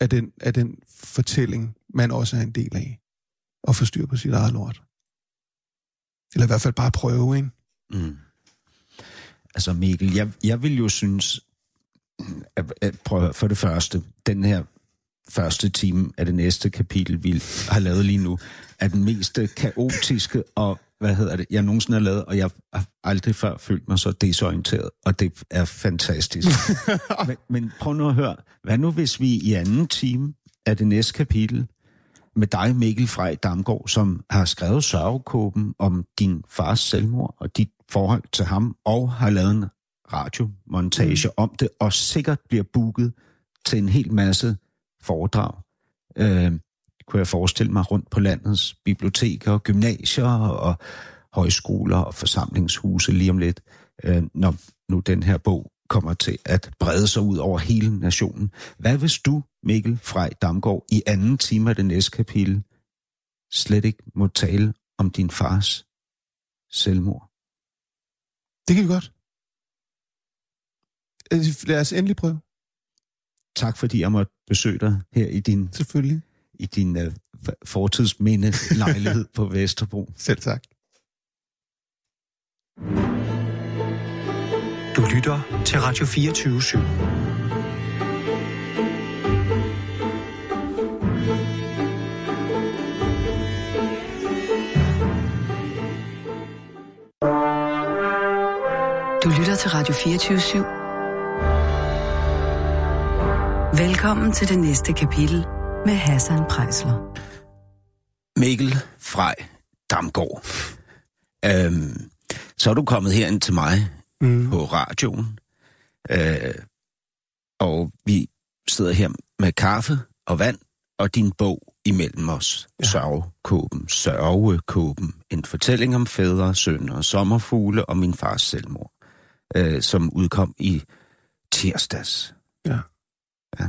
af den, af den fortælling, man også er en del af. Og få styr på sit eget lort. Eller i hvert fald bare prøve, ikke? Mm. Altså Mikkel, jeg, jeg vil jo synes, at, at, prøv for det første, den her første time af det næste kapitel, vi har lavet lige nu, er den mest kaotiske og, hvad hedder det, jeg nogensinde har lavet, og jeg har aldrig før følt mig så desorienteret, og det er fantastisk. men, men prøv nu at høre, hvad nu hvis vi i anden time af det næste kapitel, med dig, Mikkel Frej Damgaard, som har skrevet sørgekåben om din fars selvmord og dit forhold til ham, og har lavet en radiomontage mm. om det, og sikkert bliver booket til en hel masse foredrag. Øh, kunne jeg forestille mig rundt på landets biblioteker gymnasier, og højskoler og forsamlingshuse lige om lidt, øh, når nu den her bog kommer til at brede sig ud over hele nationen. Hvad hvis du, Mikkel Frej Damgaard, i anden time af det næste kapitel slet ikke må tale om din fars selvmord? Det kan vi godt. Øh, Lad os endelig prøve. Tak fordi jeg måtte besøge dig her i din, Selvfølgelig. i din uh, fortidsminde lejlighed på Vesterbro. Selv tak. Du lytter til Radio 24 /7. Du lytter til Radio 24 /7. Velkommen til det næste kapitel med Hassan Prejsler. Mikkel Frej Damgaard. Øhm, så er du kommet herind til mig mm. på radioen, øh, og vi sidder her med kaffe og vand og din bog imellem os. Ja. Sørgekåben, Sørgekåben. En fortælling om fædre, sønner, sommerfugle og min fars selvmord, øh, som udkom i tirsdags. Ja. ja.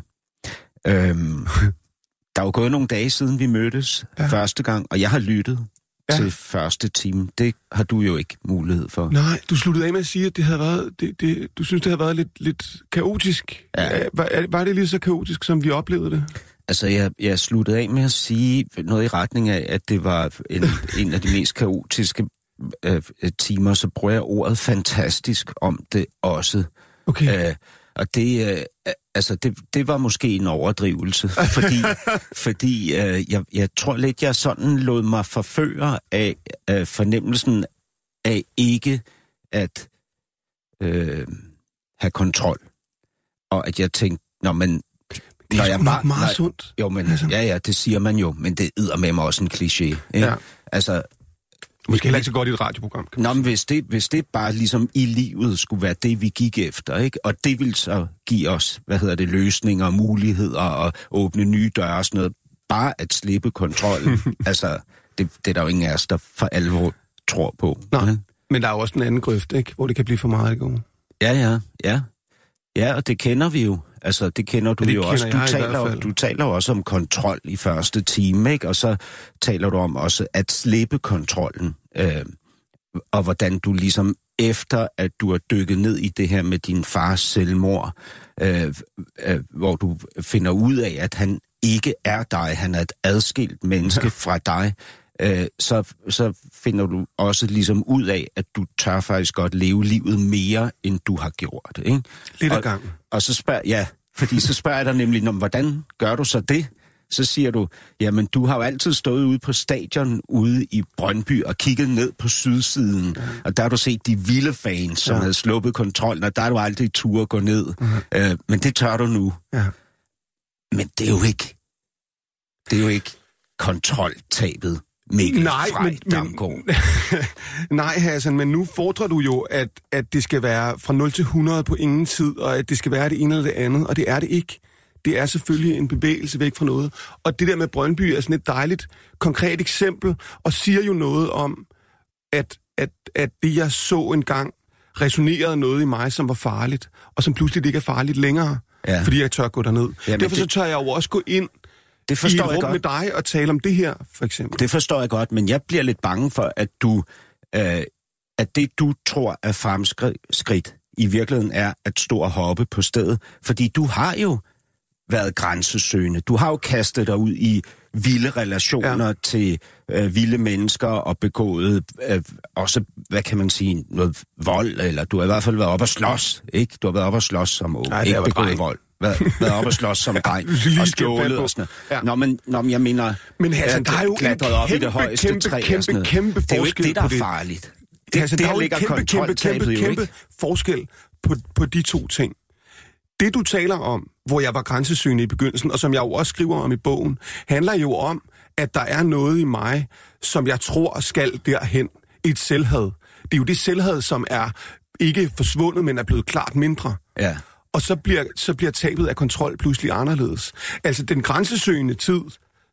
Øhm, der er jo gået nogle dage siden, vi mødtes ja. første gang, og jeg har lyttet ja. til første time. Det har du jo ikke mulighed for. Nej, du sluttede af med at sige, at det havde været, det, det, du synes, det havde været lidt, lidt kaotisk. Ja. Var, var det lige så kaotisk, som vi oplevede det? Altså, jeg, jeg sluttede af med at sige noget i retning af, at det var en, en af de mest kaotiske øh, timer, så bruger jeg ordet fantastisk om det også. Okay. Øh, og det, øh, altså, det, det var måske en overdrivelse, fordi, fordi øh, jeg, jeg tror lidt, jeg sådan lod mig forføre af øh, fornemmelsen af ikke at øh, have kontrol. Og at jeg tænkte, når man Det er sgu nok meget nej, sundt. Jo, men Altså. ja, ja, det siger man jo, men det yder med mig også en kliché. Ikke? Ja. Altså, Måske heller ikke så godt i et radioprogram. Nå, men hvis det, hvis det bare ligesom i livet skulle være det, vi gik efter, ikke? og det ville så give os, hvad hedder det, løsninger og muligheder og åbne nye døre og sådan noget, bare at slippe kontrollen, altså, det, det er der jo ingen af os, der for alvor tror på. Nej. ikke? Men der er jo også den anden grøft, ikke? hvor det kan blive for meget går. Ja, ja, ja. Ja, og det kender vi jo. Altså, det kender du Ja, det jo også. Du taler, du taler jo også om kontrol i første time, ikke? Og så taler du om også at slippe kontrollen. Øh, og hvordan du ligesom efter, at du har dykket ned i det her med din fars selvmord, øh, øh, hvor du finder ud af, at han ikke er dig, han er et adskilt menneske fra dig, øh, så, så finder du også ligesom ud af, at du tør faktisk godt leve livet mere, end du har gjort. Ikke? Lidt ad gangen. Og så spørger, ja, fordi så spørger jeg dig nemlig, "Nå, men hvordan gør du så det? Så siger du, jamen du har jo altid stået ude på stadion ude i Brøndby og kigget ned på sydsiden, ja. og der har du set de vilde fans, som ja. Ja. havde sluppet kontrollen, og der har du aldrig tur at gå ned. Mm. Øh, men det tør du nu. Ja. Men det er jo ikke, det er jo ikke kontroltabet, Mikkel Nej, Frej men- men- Damgaard. Nej, Hassan, men nu fordrer du jo, at, at det skal være fra 0 til 100 på ingen tid, og at det skal være det ene eller det andet, og det er det ikke. Det er selvfølgelig en bevægelse væk fra noget. Og det der med Brøndby er sådan et dejligt, konkret eksempel, og siger jo noget om, at, at, at det, jeg så engang, resonerede noget i mig, som var farligt, og som pludselig ikke er farligt længere, Ja. fordi jeg tør gå derned. Jamen, Derfor så det- tør jeg jo også gå ind Det i forstår et jeg godt. med dig og tale om det her, for eksempel. Det forstår jeg godt, men jeg bliver lidt bange for, at du, øh, at det du tror er fremskridt, i virkeligheden er at stå og hoppe på stedet. Fordi du har jo været grænsesøgende. Du har jo kastet dig ud i vilde relationer ja. Til øh, vilde mennesker og begået øh, også, hvad kan man sige, noget vold, eller du har i hvert fald været op og slås, ikke? Du har været op og slås som ung, ikke begået dreng. vold. Været, været op og slås som dreng, lige og på. og sådan. Ja. Nå, men, nå, men jeg mener, Men Hassan, ja, der er jo en op i det kæmpe, højeste kæmpe, træ kæmpe, noget. kæmpe Det er jo ikke forskel det, der er det. farligt. Det, det der er jo en kæmpe, kæmpe, kæmpe, kæmpe forskel på, på de to ting. Det, du taler om, hvor jeg var grænsesøgende i begyndelsen, og som jeg jo også skriver om i bogen, handler jo om, at der er noget i mig, som jeg tror skal derhen. Et selvhad. Det er jo det selvhad, som er ikke forsvundet, men er blevet klart mindre. Ja. Og så bliver, så bliver tabet af kontrol pludselig anderledes. Altså den grænsesøgende tid,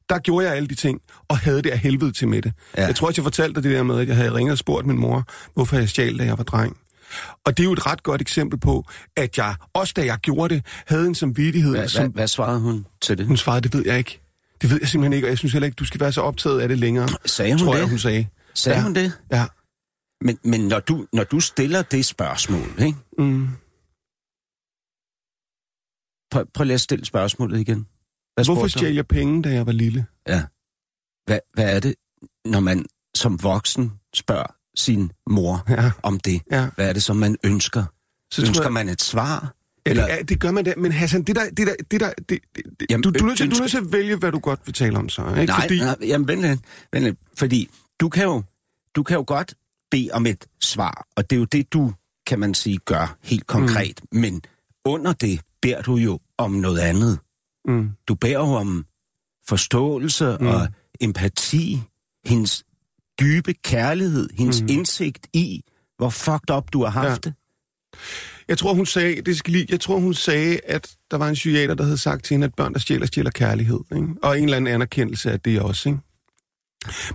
der gjorde jeg alle de ting, og havde det af helvede til med det. Ja. Jeg tror også, jeg fortalte dig det der med, at jeg havde ringet og spurgt min mor, hvorfor jeg stjal, da jeg var dreng. Og det er jo et ret godt eksempel på, at jeg, også da jeg gjorde det, havde en samvittighed, Hvad, som hvad, hvad svarede hun til det? hun svarede, det ved jeg ikke. Det ved jeg simpelthen ikke, og jeg synes heller ikke, du skal være så optaget af det længere. Sagde hun tror det? jeg, hun sagde. Sagde ja. hun det? Ja. Men, men når, du, når du stiller det spørgsmål, ikke? Mm. Prøv, prøv lige at stille spørgsmålet igen. Hvad Hvorfor stjal jeg penge, da jeg var lille? Ja. Hvad, hvad er det, når man som voksen spørger sin mor Ja. om det? Ja. Hvad er det, som man ønsker? Så ønsker jeg, man et svar? Eller... Ja, det gør man da. Men Hassan, det der, det der, det der, det, det, Jamen, du, du, er nødt til, du er ønsker- nødt til at vælge, hvad du godt vil tale om så. Ikke? nej, Fordi, nej, jamen vent lidt, vent lidt. Fordi du kan, jo, du kan jo godt bede om et svar, og det er jo det, du, kan man sige, gør helt konkret. Mm. Men under det beder du jo om noget andet. Mm. Du beder jo om forståelse mm. og empati, hendes dybe kærlighed, hendes mm. indsigt i, hvor fucked up du har haft Ja. det. Jeg tror, hun sagde, det skal lige, jeg tror, hun sagde, at der var en psykiater, der havde sagt til hende, at børn, der stjæler, stjæler kærlighed. Ikke? Og en eller anden anerkendelse af det også. Ikke?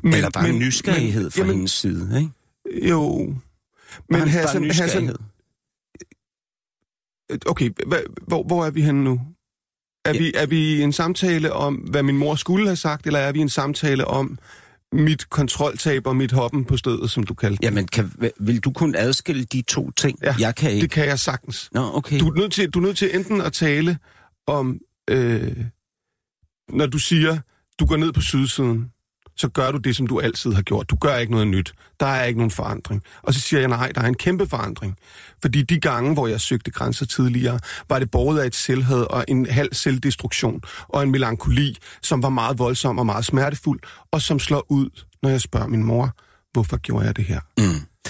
Men, Eller bare men, nysgerrighed men, fra jamen, hendes side, ikke? Jo. Men bare, bare Hassan, nysgerrighed. Hassan, okay, hva, hvor, hvor er vi henne nu? Er, Ja. vi, er vi i en samtale om, hvad min mor skulle have sagt, eller er vi i en samtale om mit kontroltab og mit hoppen på stedet, som du kaldte det? Jamen, kan, vil du kunne adskille de to ting? Ja, jeg kan ikke. Det kan jeg sagtens. Nå, okay. Du er nødt til, du er nødt til enten at tale om, øh, når du siger, du går ned på sydsiden, så gør du det, som du altid har gjort. Du gør ikke noget nyt. Der er ikke nogen forandring. Og så siger jeg, nej, der er en kæmpe forandring. Fordi de gange, hvor jeg søgte grænser tidligere, var det borget af et selvhed og en halv selvdestruktion og en melankoli, som var meget voldsom og meget smertefuld, og som slår ud, når jeg spørger min mor, hvorfor gjorde jeg det her? Mm.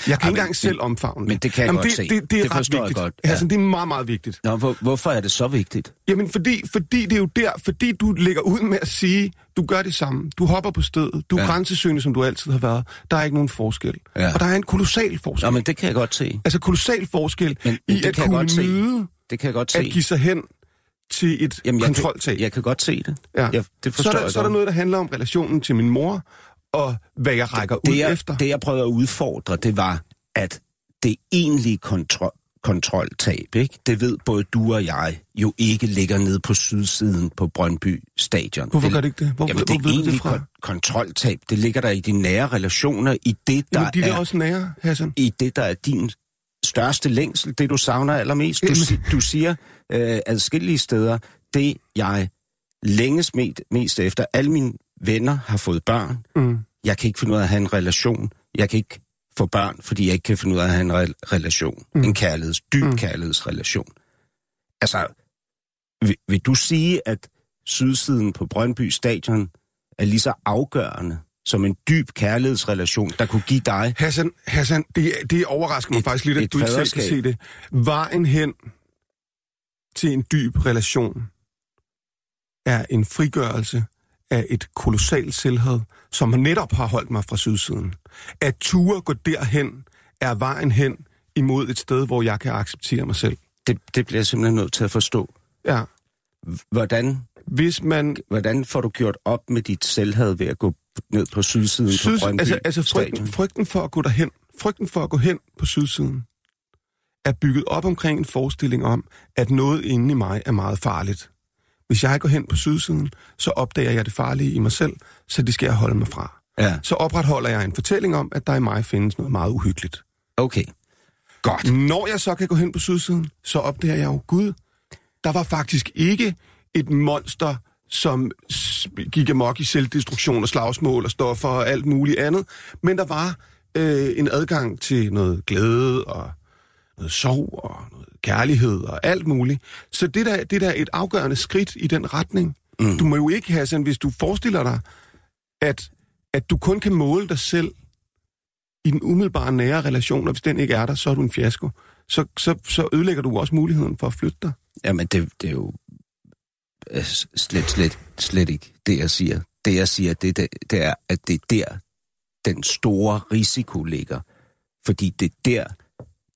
Jeg kan Ej, ikke engang selv omfavne men det kan jeg godt det, se. Det, det, er Det ret forstår jeg vigtigt. godt, ja. Altså, det er meget, meget vigtigt. Nå, hvor, hvorfor er det så vigtigt? Jamen, fordi, fordi det er jo der, fordi du lægger ud med at sige, du gør det samme. Du hopper på stedet. Du er Ja. ja. grænsesøgende, som du altid har været. Der er ikke nogen forskel. Ja. Og der er en kolossal forskel. Nå, men det kan jeg godt se. Altså kolossal forskel Men- men i det at kan jeg kunne nyde Det kan jeg godt se. at give sig hen til et Jamen, jeg kontroltab. Kan, jeg kan godt se det. ja. Jeg, det forstår så, er der, jeg så er der noget, der handler om relationen til min mor, og hvad jeg rækker ud det, jeg, efter. det, jeg prøvede at udfordre, det var, at det egentlige kontrol, kontroltab, ikke? det ved både du og jeg, jo ikke ligger nede på sydsiden på Brøndby Stadion. Hvorfor det, gør det ikke det? Hvor, Jamen, hvor det ved du det fra? kon- kontroltab, det ligger der i de nære relationer, i det, der, Jamen, de er er, også nære, Hassan. i det, der er din største længsel, det du savner allermest. Du, du siger øh, adskillige steder, det jeg længes mest, mest efter, alle mine venner har fået børn, Mm. jeg kan ikke finde ud af at have en relation. Jeg kan ikke få børn, fordi jeg ikke kan finde ud af at have en re- relation. Mm. En kærligheds, dyb mm. kærlighedsrelation. Altså, vil, vil du sige, at sydsiden på Brøndby Stadion er lige så afgørende som en dyb kærlighedsrelation, der kunne give dig... Hassan, Hassan det, det overrasker mig Et- faktisk lidt, at du ikke selv kan se det. Vejen hen til en dyb relation er en frigørelse af et kolossalt selvhed, som netop har holdt mig fra sydsiden. At ture gå derhen er vejen hen imod et sted, hvor jeg kan acceptere mig selv. Det, det bliver jeg simpelthen nødt til at forstå. Ja. Hvordan, Hvis man... hvordan får du gjort op med dit selvhed ved at gå ned på sydsiden Synes, på Brøndby altså, altså frygten, Stadion? frygten for at gå derhen, frygten for at gå hen på sydsiden, er bygget op omkring en forestilling om, at noget inde i mig er meget farligt. Hvis jeg går hen på sydsiden, så opdager jeg det farlige i mig selv, så det skal jeg holde mig fra. Ja, Så opretholder jeg en fortælling om, at der i mig findes noget meget uhyggeligt. okay. Godt. Når jeg så kan gå hen på sydsiden, så opdager jeg jo, Gud, der var faktisk ikke et monster, som gik amok i selvdestruktion og slagsmål og stoffer og alt muligt andet, men der var øh, en adgang til noget glæde og noget sorg og noget kærlighed og alt muligt. Så det der, det der er et afgørende skridt i den retning. Mm. Du må jo ikke have sådan, hvis du forestiller dig, at, at du kun kan måle dig selv i den umiddelbare nære relation, og hvis den ikke er der, så er du en fiasko. Så, så, så ødelægger du også muligheden for at flytte dig. Jamen, det, det er jo øh, slet, slet, slet ikke det, jeg siger. Det, jeg siger, det, det, det er, at det er der, den store risiko ligger. Fordi det er der,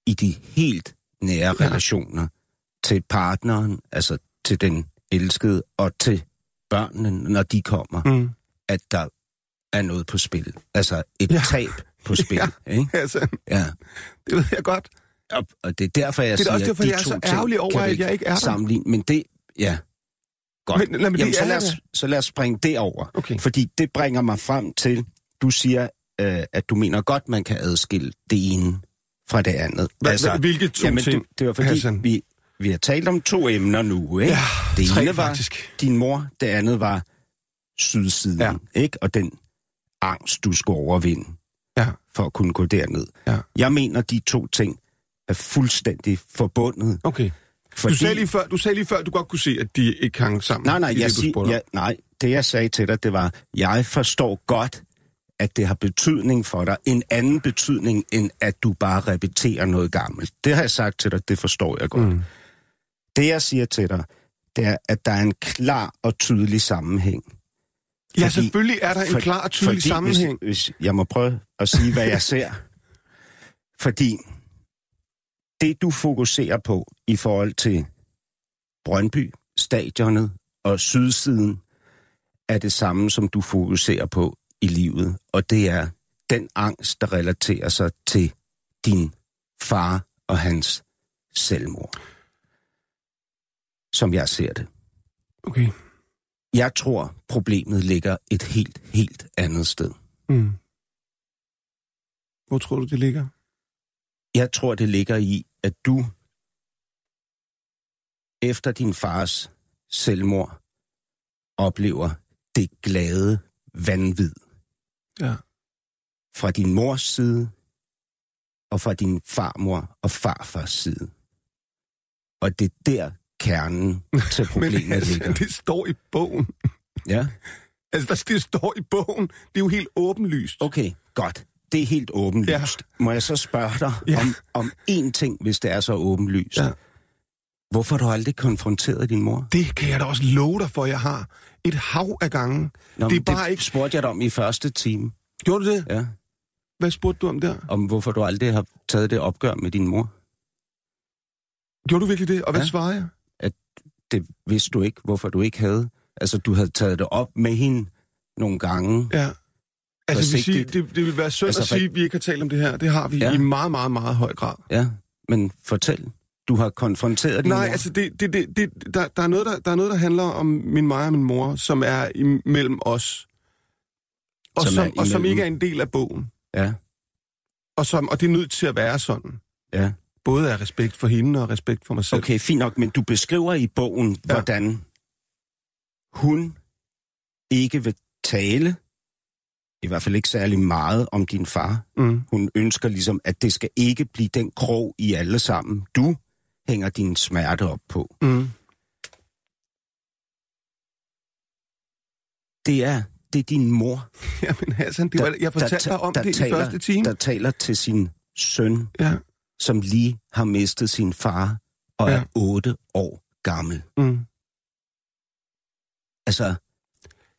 i de helt nære Ja. relationer til partneren, altså til den elskede og til børnene, når de kommer, Mm. at der er noget på spil. Altså et Ja. tab på spil. Ja. Ikke? Altså, Ja. det ved jeg godt. Og, og det er derfor, jeg Det er siger, også derfor, at de jeg er så ærgerlig over, at jeg ikke er der. Sammenligne. Men det, ja. Godt. Men- lad mig Jamen, så, lad os, så lad os springe det over. Okay. Fordi det bringer mig frem til, du siger, øh, at du mener godt, man kan adskille det ene fra det andet. Hva- hva- hvilke to jamen, ting, Det, det var fordi, Hassan? vi, vi har talt om to emner nu, ikke? Ja, det tre ene var faktisk. din mor, det andet var sydsiden, Ja. ikke? Og den angst, du skulle overvinde Ja. for at kunne gå derned. Ja. Jeg mener, de to ting er fuldstændig forbundet. Okay. Fordi... Du, sagde lige før, du sagde lige før, at du godt kunne se, at de ikke hang sammen. Nej, nej, jeg det, sig, jeg, nej, det jeg sagde til dig, det var, jeg forstår godt, at det har betydning for dig. En anden betydning, end at du bare repeterer noget gammelt. Det har jeg sagt til dig, det forstår jeg godt. Mm. Det jeg siger til dig, det er, at der er en klar og tydelig sammenhæng. Ja, Fordi- selvfølgelig er der en For- klar og tydelig fordi sammenhæng. Hvis, hvis jeg må prøve at sige, hvad jeg ser. Fordi det, du fokuserer på i forhold til Brøndby, stadionet og sydsiden, er det samme, som du fokuserer på i livet. Og det er den angst, der relaterer sig til din far og hans selvmord. Som jeg ser det. Okay. Jeg tror, problemet ligger et helt, helt andet sted. Mm. Hvor tror du, det ligger? Jeg tror, det ligger i, at du efter din fars selvmord oplever det glade vanvid Ja. fra din mors side og fra din farmor og farfars side. Og det er der kernen til Men problemet altså, ligger. det står i bogen. Ja, Altså, der, det står i bogen. Det er jo helt åbenlyst. okay, godt. Det er helt åbenlyst. Ja. Må jeg så spørge dig Ja. om, om én ting, hvis det er så åbenlyst? Ja. Hvorfor har du aldrig konfronteret din mor? Det kan jeg da også love dig for, jeg har. Et hav af gange. Nå, det er bare ikke... spurgte jeg dig om i første time. Gjorde du det? Ja. Hvad spurgte du om der? Om hvorfor du aldrig har taget det opgør med din mor. Gjorde du virkelig det? Og hvad Ja. svarede jeg? Det vidste du ikke, hvorfor du ikke havde. Altså, du havde taget det op med hende nogle gange. Ja. Altså, vi Forsigtigt. det, det vil være synd Altså, at sige, at vi ikke har talt om det her. Det har vi Ja. i meget, meget, meget høj grad. Ja, men fortæl. Du har konfronteret din Nej, mor. altså, det, det, det, det, der, der, er noget, der, der er noget, der handler om min mig og min mor, som er imellem os. Og Som som, og som ikke er en del af bogen. Ja, Og, som, og det er nødt til at være sådan. ja. Både af respekt for hende og respekt for mig selv. Okay, fint nok, men du beskriver i bogen, ja. hvordan hun ikke vil tale, i hvert fald ikke særlig meget, om din far. Mm. Hun ønsker ligesom, at det skal ikke blive den krog i alle sammen. Du hænger din smerte op på. Mm. Det er, det er din mor, Jamen Hassan, det var, jeg fortalte dig om der det taler, i første time. der taler til sin søn, Ja. som lige har mistet sin far og Ja. er otte år gammel. Mm. Altså,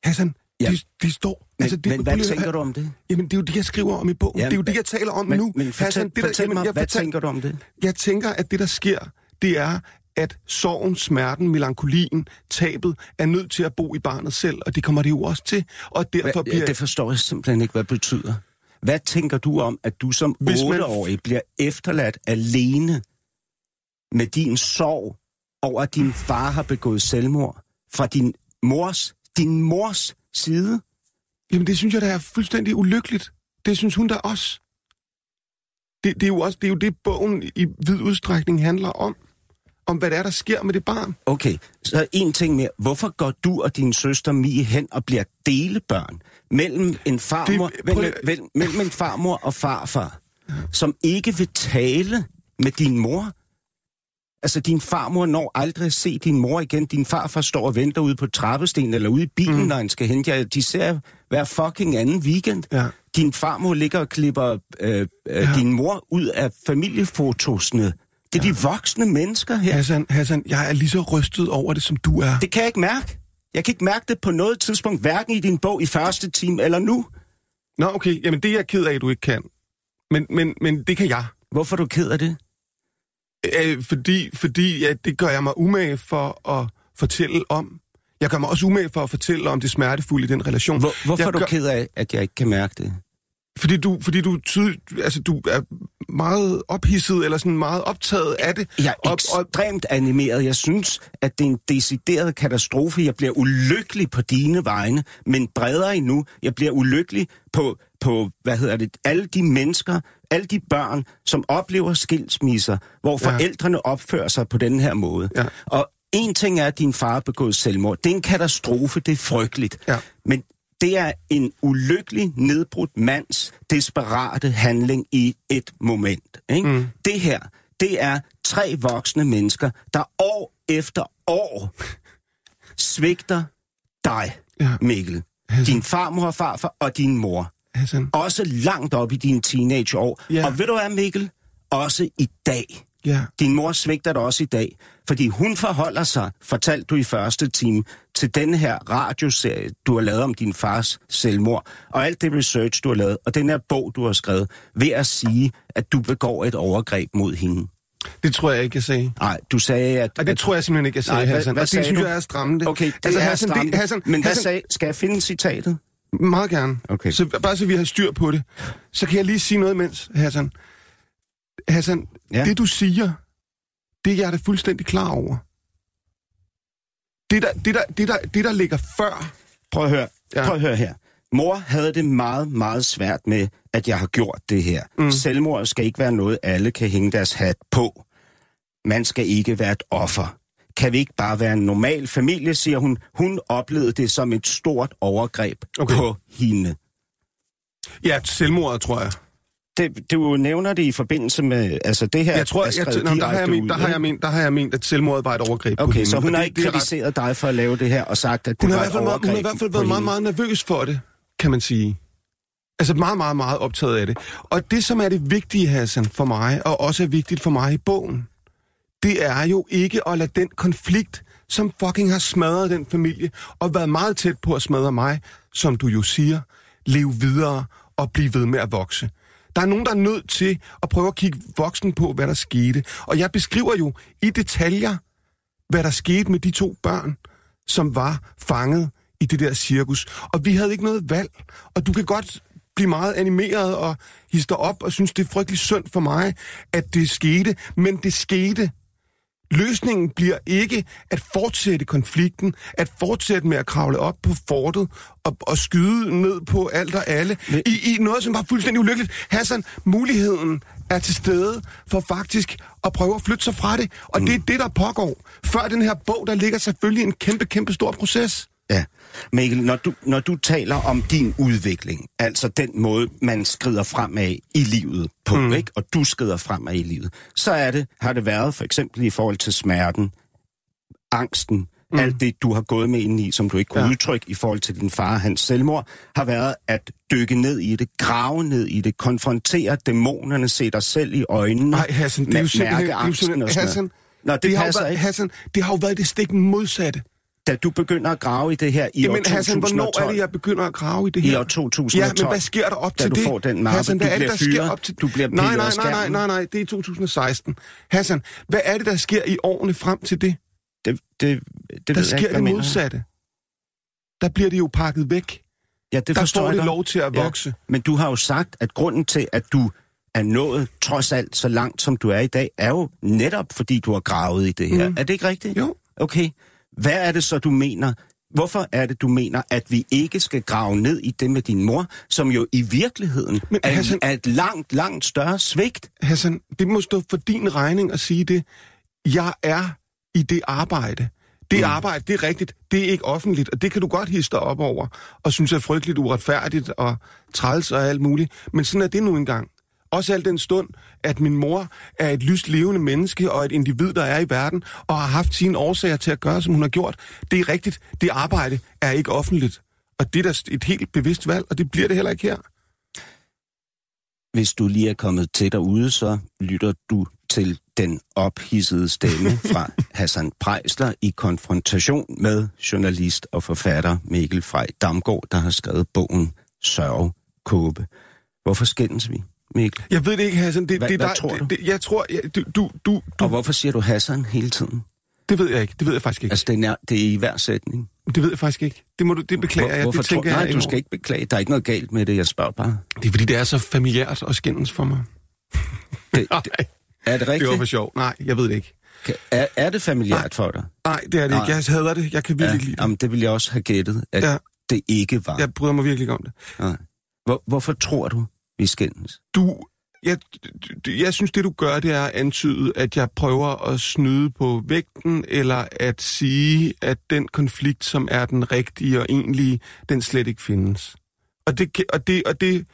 Hassan, Ja. de, de står... men, altså, det, men hvad tænker du om det? Jamen, det er jo det, jeg skriver om i bogen. Ja, det er jo det, jeg taler om Men, nu. men fortæl, Hassan, det, der, fortæl mig, jeg, hvad fortæl- tænker du om det? jeg tænker, at det, der sker, det er, at sorgen, smerten, melankolien, tabet er nødt til at bo i barnet selv, og det kommer det jo også til. Og derfor Hvad, bliver... Det forstår jeg simpelthen ikke, hvad det betyder. Hvad tænker du om, at du som Hvis man- otteårig bliver efterladt alene med din sorg over, at din far har begået selvmord fra din mors, din mors side? Jamen, det synes jeg, der er fuldstændig ulykkeligt. Det synes hun da også. Det, det, er jo også det, er jo det, bogen i vid udstrækning handler om. Om hvad det er, der sker med det barn. Okay, så en ting mere. Hvorfor går du og din søster Mie hen og bliver delebørn mellem en farmor, Det- prøv mellem, mellem en farmor og farfar, som ikke vil tale med din mor? Altså, din farmor når aldrig at se din mor igen. Din farfar står og venter ude på trappestenen eller ude i bilen, mm. når han skal hente jer. De ser hver fucking anden weekend. Ja. Din farmor ligger og klipper øh, øh, ja. din mor ud af familiefotosene. Det er ja. de voksne mennesker her. Hassan, Hassan, jeg er lige så rystet over det, som du er. Det kan jeg ikke mærke. Jeg kan ikke mærke det på noget tidspunkt, hverken i din bog i første time eller nu. Nå, okay. Jamen, det er jeg ked af, at du ikke kan. Men, men, men det kan jeg. Hvorfor er du ked af det? Øh, fordi fordi ja, det gør jeg mig umage for at fortælle om. Jeg gør mig også umage for at fortælle om det smertefulde i den relation. Hvor, hvorfor jeg er du gør, ked af, at jeg ikke kan mærke det? Fordi du, fordi du, tyd, altså, du er meget ophidset, eller sådan meget optaget af det. Jeg er og- ekstremt animeret. Jeg synes, at det er en decideret katastrofe. Jeg bliver ulykkelig på dine vegne, men bredere endnu, jeg bliver ulykkelig på, på hvad hedder det, alle de mennesker, alle de børn, som oplever skilsmisser, hvor Ja. forældrene opfører sig på den her måde. Ja. Og en ting er, at din far har begået selvmord. Det er en katastrofe, det er frygteligt. Ja. Men det er en ulykkelig, nedbrudt mands desperate handling i et moment. Ikke? Mm. Det her, det er tre voksne mennesker, der år efter år svigter dig, Ja. Mikkel. Din farmor og farfar og din mor. Hassan, Også langt op i dine teenageår. Ja. Og ved du hvad, Mikkel? Også i dag. ja. Din mor svigter dig også i dag, fordi hun forholder sig, fortalte du i første time, til den her radioserie, du har lavet om din fars selvmord, og alt det research, du har lavet, og den her bog, du har skrevet, ved at sige, at du begår et overgreb mod hende. Det tror jeg ikke, jeg sagde. Nej, du sagde, at... Og det at, tror jeg simpelthen ikke, jeg sagde, Nej, hvad- Hassan. hvad og det sagde synes du? jeg er stramme det. Okay, det altså, er Hassan, stramt. det, Hassan, Men hvad Hassan, sagde... Skal jeg finde citatet? Meget gerne. Okay. Så bare så vi har styr på det. Så kan jeg lige sige noget imens, Hassan. Hassan, Ja. det du siger, det er jeg da fuldstændig klar over. Det der, det der, det der, det der ligger før... Prøv at høre. Ja. Prøv at høre her. Mor havde det meget, meget svært med, at jeg har gjort det her. Mm. Selvmord skal ikke være noget, alle kan hænge deres hat på. Man skal ikke være et offer. Kan vi ikke bare være en normal familie, siger hun. Hun oplevede det som et stort overgreb okay. På hende. Ja, selvmordet, tror jeg. Det, du nævner det i forbindelse med, altså det her Jeg tror, jeg, jeg, der, har jeg ment, der, har jeg ment, der har jeg ment, at selvmordet var et overgreb på Okay, hende. så hun har ikke det er ret- kritiseret dig for at lave det her, og sagt, at det Hun var et meget- hun har i overgreb hvert fald på været meget, meget nervøs for det, kan man sige. Altså meget, meget, meget optaget af det. Og det, som er det vigtige, Hassan, for mig, og også er vigtigt for mig i bogen, det er jo ikke at lade den konflikt, som fucking har smadret den familie, og været meget tæt på at smadre mig, som du jo siger, leve videre og blive ved med at vokse. Der er nogen, der er nødt til at prøve at kigge voksen på, hvad der skete. Og jeg beskriver jo i detaljer, hvad der skete med de to børn, som var fanget i det der cirkus. Og vi havde ikke noget valg. Og du kan godt blive meget animeret og hister op og synes, det er frygtelig synd for mig, at det skete. Men det skete. Løsningen bliver ikke at fortsætte konflikten, at fortsætte med at kravle op på fortet og, og skyde ned på alt og alle i, i noget, som var fuldstændig ulykkeligt. Hassan, muligheden er til stede for faktisk at prøve at flytte sig fra det, og mm. det er det, der pågår. Før den her bog, der ligger selvfølgelig en kæmpe, kæmpe stor proces. Ja. Mikkel, når du, når du taler om din udvikling, altså den måde, man skrider fremad i livet på, mm. ikke? og du skrider fremad i livet, så er det, har det været for eksempel i forhold til smerten, angsten, mm. alt det, du har gået med ind i, som du ikke kunne ja. Udtrykke i forhold til din far hans selvmord, har været at dykke ned i det, grave ned i det, konfrontere dæmonerne, se dig selv i øjnene, Nej, Hassan, det er jo mærke simpelthen... Det er jo angsten simpelthen og sådan Hassan. Nå, det, det har, været, ikke. Hassan, det har jo været det stik modsatte. Da du begynder at grave i det her i år Jamen 2012, Hassan, hvornår er det, jeg begynder at grave i det I her? år 2012. Ja, men hvad sker der op til du det? får den mappe, Hassan, du hvad er det, der sker fyret, op til... du bliver nej, nej, nej, nej, nej, nej, det er 2016. Hassan, hvad er det, der sker i årene frem til det? Det, det, det Der sker ikke, det modsatte. Der bliver det jo pakket væk. Ja, det Der får det godt. lov til at Ja, vokse. Men du har jo sagt, at grunden til, at du er nået trods alt så langt, som du er i dag, er jo netop, fordi du har gravet i det her. Mm. Er det ikke rigtigt? Jo. Okay. Hvad er det så, du mener? Hvorfor er det, du mener, at vi ikke skal grave ned i det med din mor, som jo i virkeligheden Men er, Hassan- er et langt, langt større svigt? Hassan, det må stå for din regning at sige det. Jeg er i det arbejde. Det mm. arbejde, det er rigtigt. Det er ikke offentligt, og det kan du godt hisse dig op over, og synes er frygteligt uretfærdigt og træls og alt muligt. Men sådan er det nu engang. Også al den stund, at min mor er et lyst levende menneske og et individ, der er i verden, og har haft sine årsager til at gøre, som hun har gjort. Det er rigtigt. Det arbejde er ikke offentligt. Og det er da et helt bevidst valg, og det bliver det heller ikke her. Hvis du lige er kommet til derude, så lytter du til den ophidsede stemme fra Hassan Prejsler i konfrontation med journalist og forfatter Mikkel Frej Damgaard, der har skrevet bogen Sørge Kåbe. Hvorfor skændes vi, Mikkel? Jeg ved det ikke, Hassan. Det, Hvad- det, hvad der, tror du? det, jeg tror, jeg, du, du, du, Og hvorfor siger du Hassan hele tiden? det ved jeg ikke. Det ved jeg faktisk ikke. Altså, det er, det er i hver sætning. Det ved jeg faktisk ikke. Det, må du, det beklager Hvor, jeg. hvorfor Det tænker tror, jeg nej, du skal ikke beklage. Der er ikke noget galt med det, jeg spørger bare. Det er fordi, det er så familiært at skændes for mig. Det, Nej, det, er det det var rigtigt? for sjov. Nej, jeg ved det ikke. Er, er det familiært for dig? Nej, det er det ikke. Nej. Jeg hader det. Jeg kan virkelig ikke lide det. jamen, det ville jeg også have gættet, at Ja. ja. det ikke var. Ja. Jeg bryder mig virkelig ikke om det. Hvor, hvorfor tror du, vi skændes? Du, jeg, jeg synes, det du gør, det er at antyde, at jeg prøver at snyde på vægten, eller at sige, at den konflikt, som er den rigtige og egentlige, den slet ikke findes. Og det, og det, og det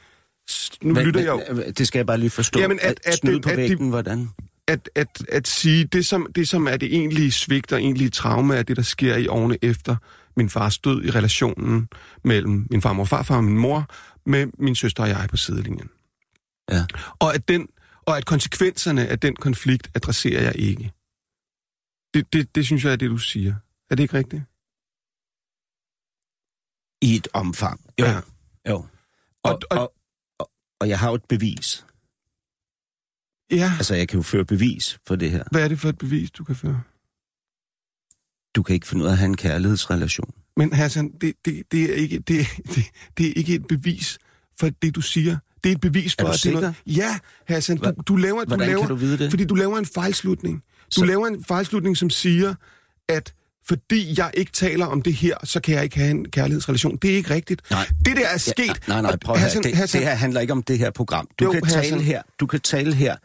nu Hvad- lytter jeg jo, hvad- Det skal jeg bare lige forstå. Jamen, at- at snyde på at det- vægten, hvordan? at, at, at sige, det som, det som er det egentlige svigt og egentlige traume, er det, der sker i årene efter min fars død i relationen mellem min farmor og farfar og min mor, med min søster og jeg på sidelinjen. Ja. Og at, den, og at konsekvenserne af den konflikt adresserer jeg ikke. Det, det, det synes jeg er det, du siger. Er det ikke rigtigt? I et omfang. Jo. Ja. Ja. jo. Og, Og- og, og- og, og, og jeg har jo et bevis. Ja. Altså, jeg kan jo føre bevis for det her. Hvad er det for et bevis, du kan føre? Du kan ikke finde ud af at have en kærlighedsrelation. Men Hassan, det, det, det, er ikke, det, det, det er ikke et bevis for det, du siger. Det er et bevis for, Er du at det er noget... Ja, Hassan, du, du laver... Du Hvordan laver kan du vide det? Fordi du laver en fejlslutning. Du Så- laver en fejlslutning, som siger, at fordi jeg ikke taler om det her, så kan jeg ikke have en kærlighedsrelation. Det er ikke rigtigt. Nej. Det der er sket... Ja, nej, nej, prøv at. Hassan, Det, Hassan, det her handler ikke om det her program. Du, Jo, kan, Hassan. tale her, du kan tale her,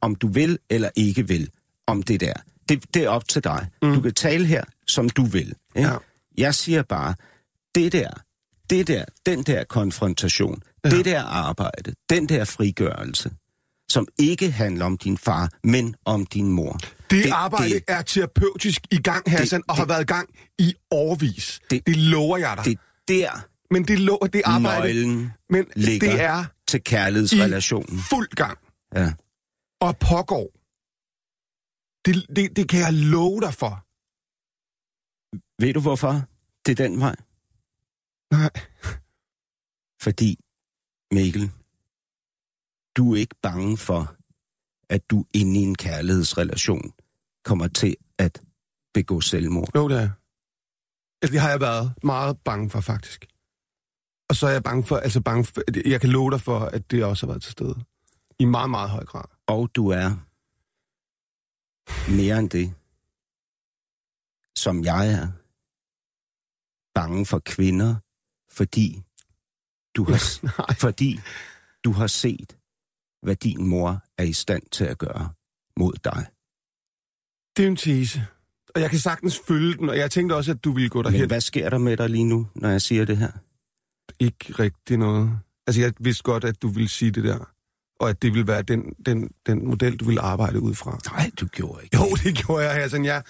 om du vil eller ikke vil, om det der. Det, det er op til dig. Mm. Du kan tale her, som du vil. Ikke? Ja. Jeg siger bare, det der, det der, den der konfrontation, Ja. det der arbejde, den der frigørelse, som ikke handler om din far, men om din mor. Det, Det- det arbejde det- det, er terapeutisk i gang, Hassan, og har det- været i gang i årvis. Det, Det- det lover jeg dig. Det er der, men det, lover, det arbejde, nøglen men ligger det er til i kærlighedsrelationen. fuld gang. Ja. og pågår. Det, det, det kan jeg love dig for. Ved du hvorfor? Det er den vej. Nej. Fordi, Mikkel, du er ikke bange for, at du inde i en kærlighedsrelation kommer til at begå selvmord. Jo, det er. Altså, Det har jeg været meget bange for, faktisk. Og så er jeg bange for, altså bange for, jeg kan love dig for, at det også har været til stede. I meget, meget høj grad. Og du er mere end det, som jeg er, bange for kvinder, fordi du har, Nej. fordi du har set, hvad din mor er i stand til at gøre mod dig. Det er en tese. Og jeg kan sagtens følge den, og jeg tænkte også, at du ville gå derhen. Men hvad sker der med dig lige nu, når jeg siger det her? Ikke rigtig noget. Altså, jeg vidste godt, at du ville sige det der. Og at det ville være den, den, den model, du ville arbejde ud fra. Nej, du gjorde ikke. Jo, det gjorde jeg, Hassan. Jeg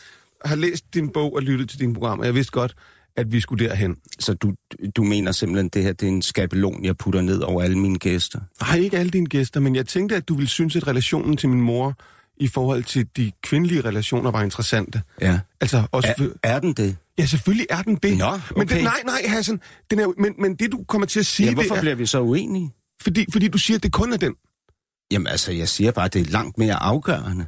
har læst din bog og lyttet til din program, og jeg vidste godt, at vi skulle derhen. Så du, du mener simpelthen, det her det er en skabelon, jeg putter ned over alle mine gæster? Nej, ikke alle dine gæster, men jeg tænkte, at du ville synes, at relationen til min mor i forhold til de kvindelige relationer var interessante. Ja. Altså også... Er, er den det? Ja, selvfølgelig er den det. Nå, men okay. det, nej, nej, Hassan. Den er, men, men det, du kommer til at sige, Ja, hvorfor det er, bliver vi så uenige? fordi, fordi du siger, at det kun er den. Jamen altså, jeg siger bare, at det er langt mere afgørende.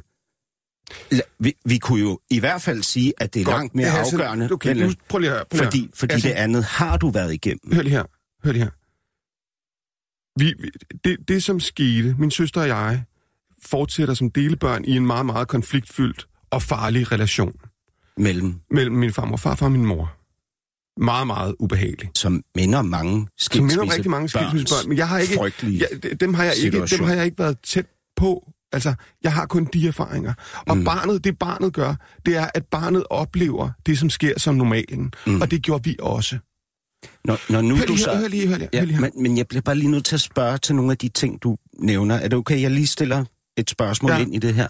Vi, vi kunne jo i hvert fald sige, at det er Godt. langt mere Hassan, afgørende, Okay, men, nu prøv lige høre. Prøv fordi, fordi Hassan, det andet har du været igennem. Hør lige her. Hør lige her. Vi, det, det, som skete, min søster og jeg, fortsætter som delebørn i en meget, meget konfliktfyldt og farlig relation Mellem, mellem min farmor, farfar og min mor. Meget, meget ubehagelig. som minder mange Som minder rigtig mange skilsmissebørn, men jeg har ikke, d- dem, har jeg ikke, dem har jeg ikke været tæt på. Altså, jeg har kun de erfaringer. Og mm. barnet, det barnet gør, det er, at barnet oplever det, som sker som normalen. Mm. Og det gjorde vi også. Når, når nu Hør du lige, så... her, hør lige, hør lige, hør lige Ja, her. men, men jeg bliver bare lige nødt til at spørge til nogle af de ting, du nævner. Er det okay, jeg lige stiller et spørgsmål ja. ind i det her?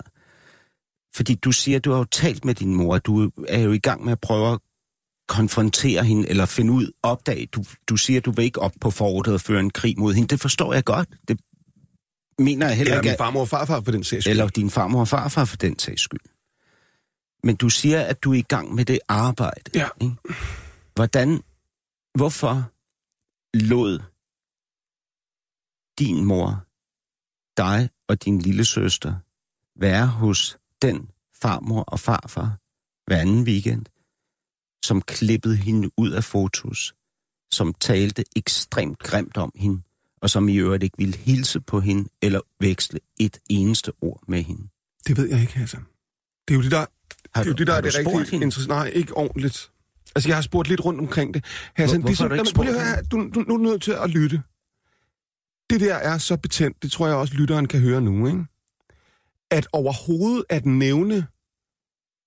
Fordi du siger, at du har jo talt med din mor. Du er jo i gang med at prøve at konfrontere hende, eller finde ud, opdage. Du, du siger, at du vil ikke op på forordet og føre en krig mod hende. Det forstår jeg godt. Det mener jeg heller Eller ikke. min farmor og farfar for den sags skyld. Eller din farmor og farfar for den sags skyld. Men du siger, at du er i gang med det arbejde. Ja. Ikke? Hvordan, hvorfor lod din mor, dig og din lille søster være hos den farmor og farfar hver anden weekend, som klippede hende ud af fotos, som talte ekstremt grimt om hende, og som i øvrigt ikke ville hilse på hende eller veksle et eneste ord med hende. Det ved jeg ikke, Hassan. Det er jo det, der, Har det, er jo du- det, der er du det spurgt rigtig hende? interessant. Nej, ikke ordentligt. Altså, jeg har spurgt lidt rundt omkring det. Hassan, Hvor- det har du Jamen, prøv lige at høre du, du, nu er du nødt til at lytte. Det der er så betændt, det tror jeg også, lytteren kan høre nu, ikke? At overhovedet at nævne,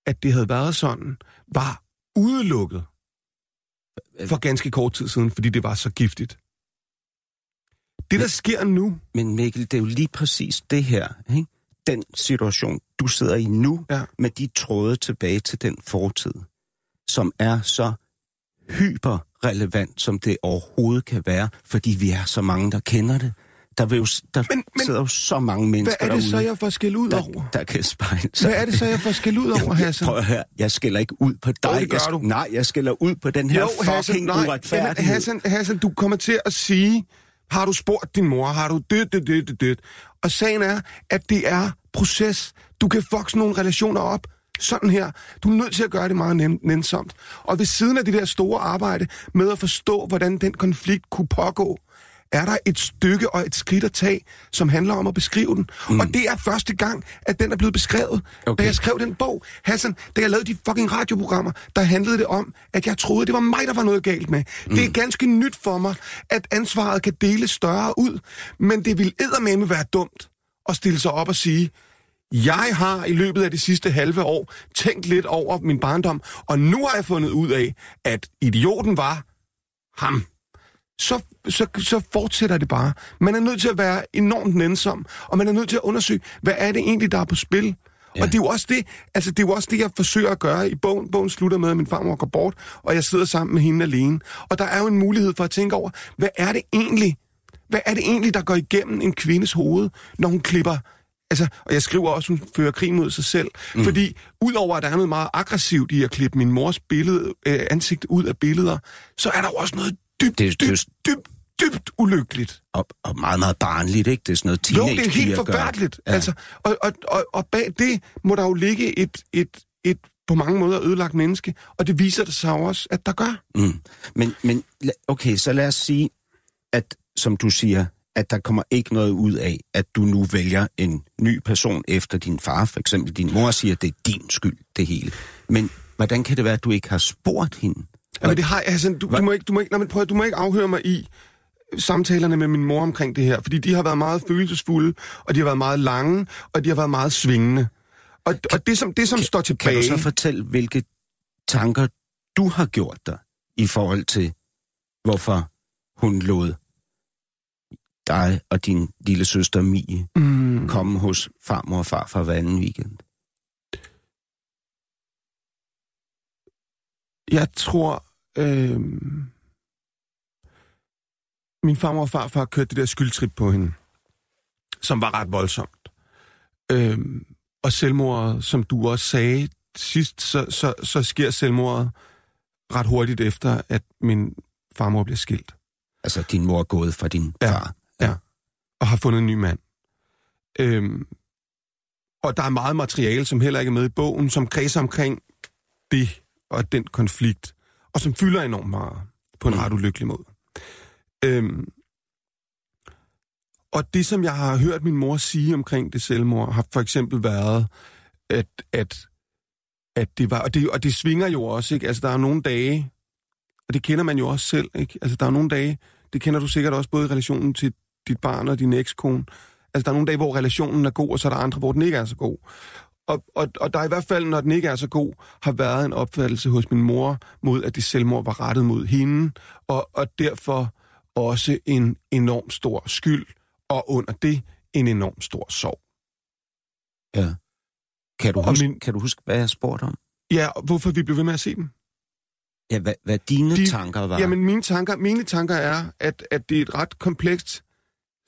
at det havde været sådan, var udelukket for ganske kort tid siden, fordi det var så giftigt. Det, der sker nu, Men Mikkel, det er jo lige præcis det her, ikke? den situation, du sidder i nu, Ja. med de tråde tilbage til den fortid, som er så hyperrelevant, som det overhovedet kan være, fordi vi er så mange, der kender det. Der, vil jo, der Men- men, sidder jo så mange hvad mennesker er det så, derude, jeg får skæld ud over? der, der kan spejle sig. Hvad er det så, jeg får skæld ud over, Hassan? Prøv at høre, jeg skælder ikke ud på dig. Jo, det gør jeg, du. Nej, jeg skælder ud på den her Jo, fucking Hassan, nej, uretfærdighed. jamen, Hassan, Hassan, du kommer til at sige, har du spurgt din mor, har du dødt, dødt, dødt, dødt. Og sagen er, at det er proces. Du kan vokse nogle relationer op, sådan her. Du er nødt til at gøre det meget nem, nænsomt. Og ved siden af det der store arbejde med at forstå, hvordan den konflikt kunne pågå, er der et stykke og et skridt at tage, som handler om at beskrive den. Mm. Og det er første gang, at den er blevet beskrevet. Okay. Da jeg skrev den bog, Hassan, da jeg lavede de fucking radioprogrammer, der handlede det om, at jeg troede, det var mig, der var noget galt med. Mm. Det er ganske nyt for mig, at ansvaret kan deles større ud, men det vil eddermame være dumt at stille sig op og sige, jeg har i løbet af de sidste halve år tænkt lidt over min barndom, og nu har jeg fundet ud af, at idioten var ham så, så, så fortsætter det bare. Man er nødt til at være enormt nænsom, og man er nødt til at undersøge, hvad er det egentlig, der er på spil? Ja. Og det er jo også det, altså det er jo også det, jeg forsøger at gøre i bogen. Bogen slutter med, at min farmor går bort, og jeg sidder sammen med hende alene. Og der er jo en mulighed for at tænke over, hvad er det egentlig, hvad er det egentlig, der går igennem en kvindes hoved, når hun klipper Altså, og jeg skriver også, hun fører krig mod sig selv. Mm. Fordi udover at der er noget meget aggressivt i at klippe min mors billede, øh, ansigt ud af billeder, så er der jo også noget dybt, Det- er jo dybt, dybt, dybt ulykkeligt. Og, og meget, meget barnligt, ikke? Det er sådan noget Jo, teenage det er helt forfærdeligt. Ja. Altså, og, og, og, og bag det må der jo ligge et, et, et på mange måder ødelagt menneske, og det viser det sig jo også, at der gør. Mm. Men, men okay, så lad os sige, at som du siger, at der kommer ikke noget ud af, at du nu vælger en ny person efter din far. For eksempel din mor siger, at det er din skyld, det hele. Men hvordan kan det være, at du ikke har spurgt hende? Ja, men det har, altså, du, du, må ikke, du, må ikke, nej, men prøv, du må ikke afhøre mig i samtalerne med min mor omkring det her, fordi de har været meget følelsesfulde, og de har været meget lange, og de har været meget svingende. Og, og det, som, det, som står Kan tilbage... du så fortælle, hvilke tanker du har gjort dig i forhold til, hvorfor hun lod dig og din lille søster Mie mm, komme hos farmor og farfar hver anden weekend? Jeg tror... Øh, min farmor og farfar kørte det der skyldtrip på hende, som var ret voldsomt. Øh, og selvmordet, som du også sagde sidst, så, så, så sker selvmordet ret hurtigt efter, at min farmor bliver skilt. Altså, din mor er gået fra din Ja. far. og har fundet en ny mand. Øhm, og der er meget materiale, som heller ikke er med i bogen, som kredser omkring det og den konflikt, og som fylder enormt meget på en Mm. ret ulykkelig måde. Øhm, og det, som jeg har hørt min mor sige omkring det selvmord, har for eksempel været, at, at, at det var, og det, og det svinger jo også, ikke? Altså, der er nogle dage, og det kender man jo også selv, ikke? Altså, der er nogle dage, det kender du sikkert også både i relationen til dit barn og din ekskone. Altså, der er nogle dage, hvor relationen er god, og så er der andre, hvor den ikke er så god. Og, og, og der er i hvert fald, når den ikke er så god, har været en opfattelse hos min mor mod, at det selvmord var rettet mod hende, og, og derfor også en enorm stor skyld, og under det en enorm stor sorg. Ja. Kan du, Og huske, min- kan du huske, hvad jeg spurgte om? Ja, hvorfor vi blev ved med at se dem? Ja, hvad, hvad dine De, tanker var? Jamen, mine tanker, mine tanker er, at, at det er et ret komplekst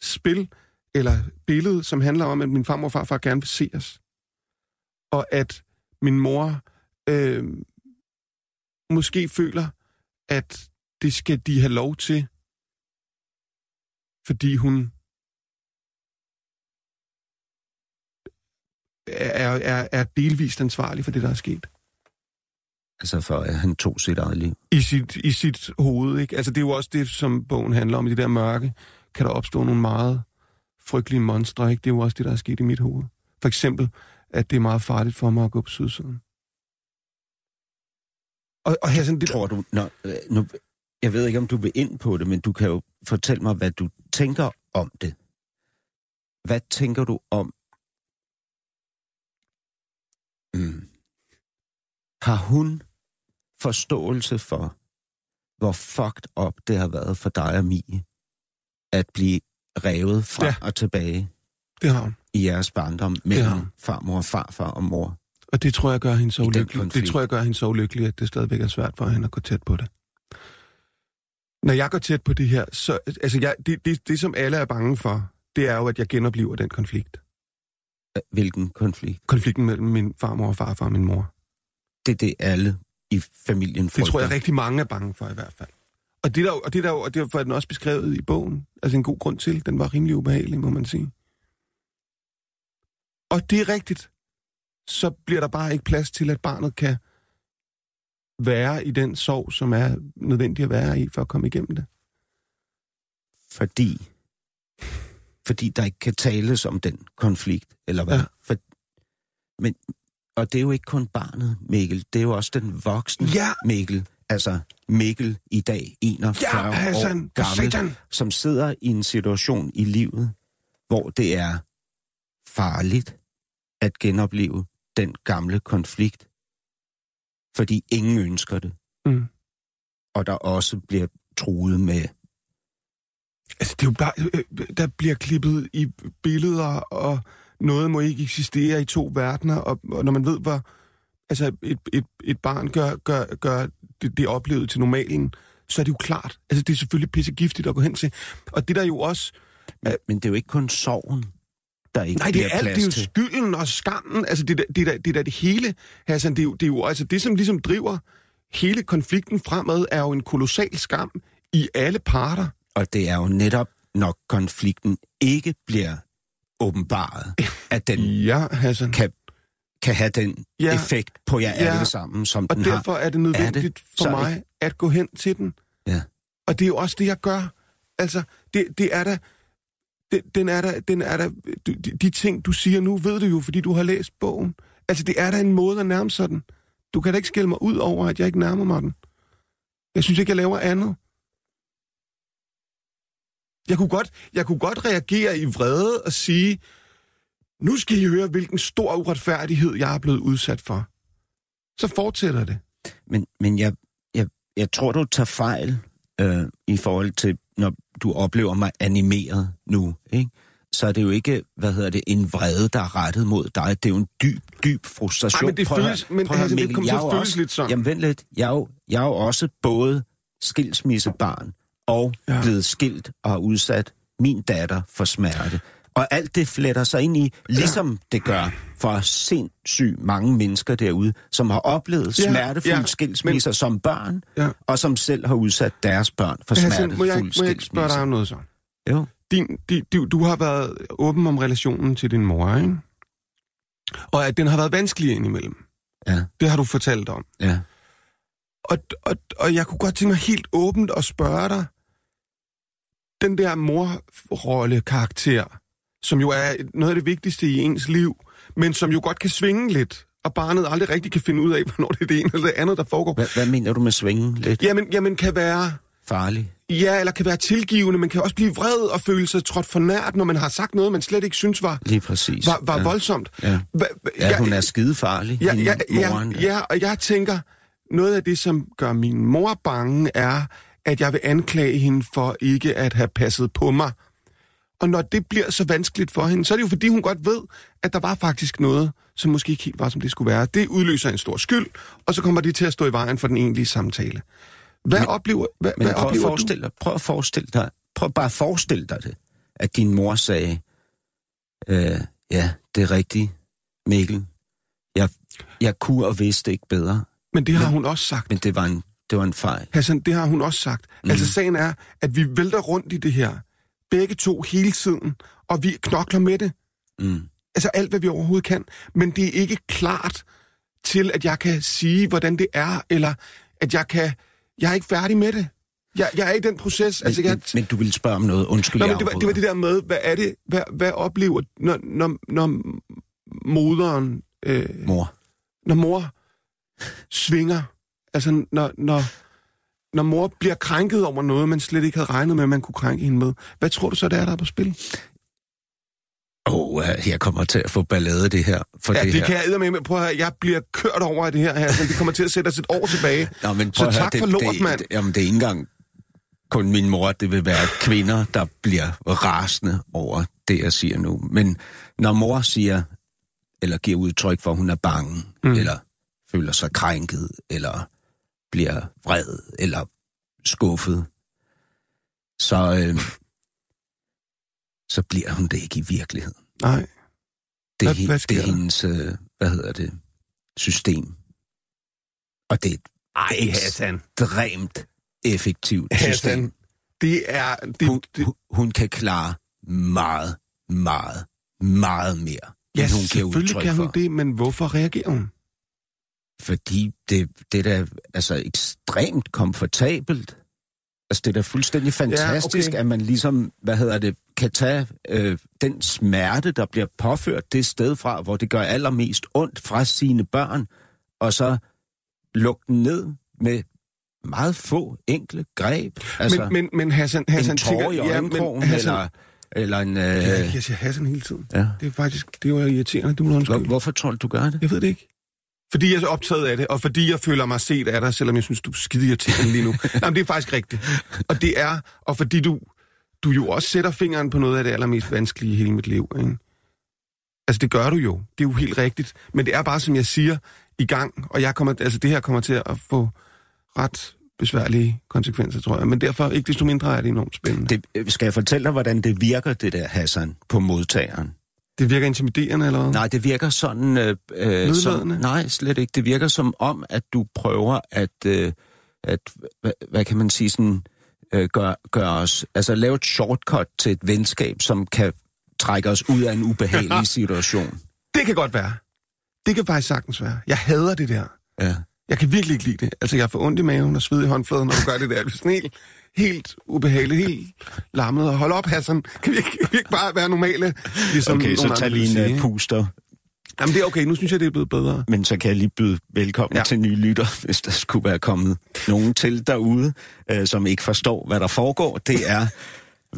spil, eller billede, som handler om, at min farmor og farfar gerne vil se os. Og at min mor øh, måske føler, at det skal de have lov til, fordi hun er, er, er delvist ansvarlig for det, der er sket. Altså for at han tog sit eget liv. i sit, i sit hoved. Ikke? Altså, det er jo også det, som bogen handler om. I det der mørke kan der opstå nogle meget frygtelige monstre. Ikke? Det er jo også det, der er sket i mit hoved. For eksempel, at det er meget farligt for mig at gå på sydsiden. Og, og her sådan det, Tror du, når, øh, nu, jeg ved ikke, om du vil ind på det, men du kan jo fortælle mig, hvad du tænker om det. Hvad tænker du om? Mm. Har hun forståelse for, hvor fucked up det har været for dig og Mie, at blive revet fra ja. og tilbage det har hun. I jeres barndom mellem hun. farmor farfar og mor? Og det tror jeg gør hende så ulykkelig. Det tror jeg gør hende så ulykkelig, at det stadigvæk er svært for hende at gå tæt på det. Når jeg går tæt på det her, så... Altså, jeg, det, det, det, som alle er bange for, det er jo, at jeg genoplever den konflikt. Hvilken konflikt? Konflikten mellem min farmor og farfar og min mor. Det er det, alle i familien frygter. Det tror jeg rigtig mange er bange for i hvert fald. Og det er der, og det er der, og derfor er den også beskrevet i bogen. Altså en god grund til. Den var rimelig ubehagelig, må man sige. Og det er rigtigt. Så bliver der bare ikke plads til, at barnet kan være i den sorg, som er nødvendig at være i, for at komme igennem det. Fordi, fordi der ikke kan tales om den konflikt, eller hvad? Ja. For, men, og det er jo ikke kun barnet, Mikkel. Det er jo også den voksne Ja. Mikkel. Altså Mikkel i dag, 41 Ja, Hassan, år gammel, satan! som sidder i en situation i livet, hvor det er farligt at genopleve den gamle konflikt. Fordi ingen ønsker det. Mm. Og der også bliver truet med Altså, det er jo bare, der bliver klippet i billeder, og noget må ikke eksistere i to verdener, og, og når man ved, hvor altså, et, et, et barn gør, gør, gør det, det oplevet til normalen, så er det jo klart. Altså, det er selvfølgelig pissegiftigt at gå hen til. Og det der jo også... Men, men det er jo ikke kun sorgen, der ikke Nej, det er alt. Det er jo skylden og skammen. Altså, det, det, det da det hele, Hassan. Det er, det er jo altså det, som ligesom driver hele konflikten fremad, er jo en kolossal skam i alle parter. Og det er jo netop, når konflikten ikke bliver åbenbaret, at den Ja, Hassan. kan, kan have den Ja. effekt på jer Ja. alle sammen, som Og den derfor har. er det nødvendigt Er det for så mig at gå hen til den. Ja. Og det er jo også det, jeg gør. Altså, det, det er da... Det, den er der, den er der, de, de ting, du siger nu, ved du jo, fordi du har læst bogen. Altså, det er da en måde at nærme sig den. Du kan da ikke skælde mig ud over, at jeg ikke nærmer mig den. Jeg synes ikke, jeg laver andet. Jeg kunne godt, jeg kunne godt reagere i vrede og sige, nu skal I høre, hvilken stor uretfærdighed, jeg er blevet udsat for. Så fortsætter det. Men, men jeg, jeg, jeg tror, du tager fejl øh, i forhold til, når du oplever mig animeret nu, ikke? så er det jo ikke, hvad hedder det, en vrede, der er rettet mod dig. Det er jo en dyb, dyb frustration. Ej, men det Prøv føles- men prøv altså, det kommer til jeg at føles lidt sådan. Jamen vent lidt, jeg er jo, jeg er jo også både skilsmissebarn og ja. blevet skilt og har udsat min datter for smerte. Og alt det fletter sig ind i, ligesom det gør for sindssygt mange mennesker derude, som har oplevet Ja, smertefulde ja, skilsmisser som børn, Ja. og som selv har udsat deres børn for Hassan, smertefulde må jeg, må jeg ikke spørge dig skilsmisser. om noget så? Jo. Din, di, du, du har været åben om relationen til din mor, ikke? Og at den har været vanskelig indimellem. Ja, Det har du fortalt om. ja. Og, og, og jeg kunne godt tænke mig helt åbent at spørge dig, den der morrolle-karakter, som jo er noget af det vigtigste i ens liv, men som jo godt kan svinge lidt, og barnet aldrig rigtig kan finde ud af, hvornår det er det ene eller det andet, der foregår. Hvad, hvad mener du med svingen lidt Jamen, jamen kan være... farlig? Ja, eller kan være tilgivende, men kan også blive vred og føle sig trådt for nært, når man har sagt noget, man slet ikke synes var, Lige præcis. var, var ja. voldsomt. Ja. Hva, Ja, hun er skidefarlig, ja, ja, ja, moren der. ja, og jeg tænker, noget af det, som gør min mor bange, er, at jeg vil anklage hende for ikke at have passet på mig. Og når det bliver så vanskeligt for hende, så er det jo fordi, hun godt ved, at der var faktisk noget, som måske ikke helt var, som det skulle være. Det udløser en stor skyld, og så kommer det til at stå i vejen for den egentlige samtale. Hvad Men- oplever, hvad, Men hvad prøv at, oplever du? forestille dig, prøv at forestille dig, prøv bare at forestille dig det, at din mor sagde, øh, ja, det er rigtigt, Mikkel, jeg, jeg kunne og vidste ikke bedre, Men det har hun også sagt. men det var en, det var en fejl. Hassan, det har hun også sagt. Mm. Altså sagen er, at vi vælter rundt i det her. Begge to hele tiden. Og vi knokler med det. Mm. Altså alt, hvad vi overhovedet kan. Men det er ikke klart til, at jeg kan sige, hvordan det er, eller at jeg kan... Jeg er ikke færdig med det. Jeg, jeg er i den proces. Men, altså, jeg, men, men du vil spørge om noget. Undskyld, Nå, men det, var, det var det der med, hvad er det, hvad, hvad oplever, når, når, når moderen, øh, Mor. når mor svinger, altså når, når, når mor bliver krænket over noget, man slet ikke havde regnet med, at man kunne krænke hende med. Hvad tror du så, det er, der er på spil? Åh, oh, jeg kommer til at få ballade det her. For Ja, det, det her. kan jeg med. Prøv at høre, jeg bliver kørt over af det her, her så det kommer til at sætte os et år tilbage. Nå, men Så at høre, tak det, for lort, det, mand. Det, jamen, det er ikke engang kun min mor. Det vil være kvinder, der bliver rasende over det, jeg siger nu. Men når mor siger, eller giver udtryk for, at hun er bange, mm. eller føler sig krænket, eller bliver vred, eller skuffet, så, øh, så bliver hun det ikke i virkeligheden. Nej. Det Hvad- er, hvad, det er hendes, øh, hvad hedder det, system. Og det er et ekstremt effektivt system. Hassan, det er... Det, Hun, det, hun, kan klare meget, meget, meget mere, ja, end hun giver selvfølgelig kan hun for. det, men hvorfor reagerer hun? Fordi det, det er da altså ekstremt komfortabelt. Altså, det er da fuldstændig fantastisk, okay. at man ligesom, hvad hedder det, kan tage øh, den smerte, der bliver påført det sted fra, hvor det gør allermest ondt fra sine børn, og så lukke den ned med meget få enkle greb. Altså, men, men, men Hassan, Hassan en tårer i ja, øjenkrogen, men Hassan, eller, eller en... Øh, Ja, jeg siger Hassan hele tiden. ja. Det er faktisk, det er jo irriterende, du må undskylde. hvorfor tror du, du gør det? Jeg ved det ikke. Fordi jeg er optaget af det, og fordi jeg føler mig set af dig, selvom jeg synes, du er skide irriterende lige nu. Men det er faktisk rigtigt. Og det er, og fordi du, du jo også sætter fingeren på noget af det allermest vanskelige i hele mit liv, ikke? Altså, det gør du jo. Det er jo helt rigtigt. Men det er bare, som jeg siger, i gang, og jeg kommer, altså, det her kommer til at få ret besværlige konsekvenser, tror jeg. Men derfor, ikke desto mindre, er det enormt spændende. Det, det? Skal jeg fortælle dig, hvordan det virker, det der, Hassan, på modtageren? Det virker intimiderende, eller hvad? Nej, det virker sådan... Øh, øh, som, nej, slet ikke. Det virker som om, at du prøver at... Øh, at hvad, hvad kan man sige sådan... Øh, gøre gør os... Altså lave et shortcut til et venskab, som kan trække os ud af en ubehagelig situation. Det kan godt være. Det kan faktisk sagtens være. Jeg hader det der. Ja. Jeg kan virkelig ikke lide det. Altså, jeg får ondt i maven og sved i håndfladen, når du gør det der. Er sådan helt, ubehageligt, helt lammet. Og hold op, Hassan. Kan vi ikke, kan vi ikke bare være normale? Ligesom Okay, så tag lige en uh, puster. Jamen, det er okay. Nu synes jeg, det er blevet bedre. Men så kan jeg lige byde velkommen ja. til nye lytter, hvis der skulle være kommet nogen til derude, øh, som ikke forstår, hvad der foregår. Det er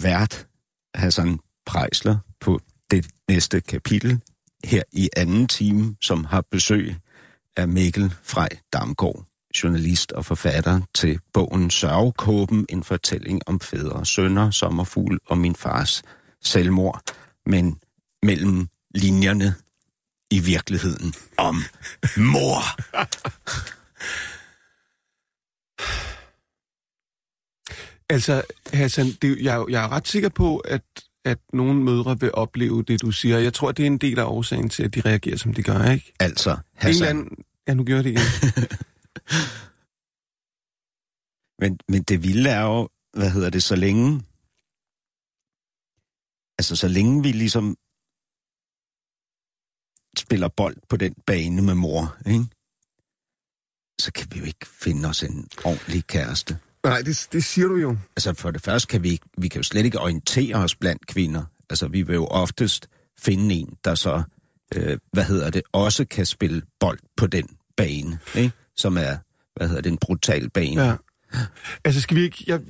vært Hassan Prejsler på det næste kapitel her i anden time, som har besøg af Mikkel Frej Damgaard, journalist og forfatter til bogen Sørgekåben, en fortælling om fædre, sønner, sommerfugl og min fars selvmord, men mellem linjerne i virkeligheden om mor. Altså, Hassan, det, jeg, er jeg er ret sikker på, at, at nogle mødre vil opleve det, du siger. Jeg tror, det er en del af årsagen til, at de reagerer, som de gør, ikke? Altså, En eller Hassan, anden... Ja, nu gør det igen. men, men det vilde er jo, hvad hedder det, så længe... Altså, så længe vi ligesom spiller bold på den bane med mor, ikke? så kan vi jo ikke finde os en ordentlig kæreste. Nej, det, det siger du jo. Altså for det første kan vi, vi kan jo slet ikke orientere os blandt kvinder. Altså vi vil jo oftest finde en, der så, øh, hvad hedder det, også kan spille bold på den bane, ikke? Som er, hvad hedder det, en brutal bane. Ja. Altså, skal vi ikke... Jeg,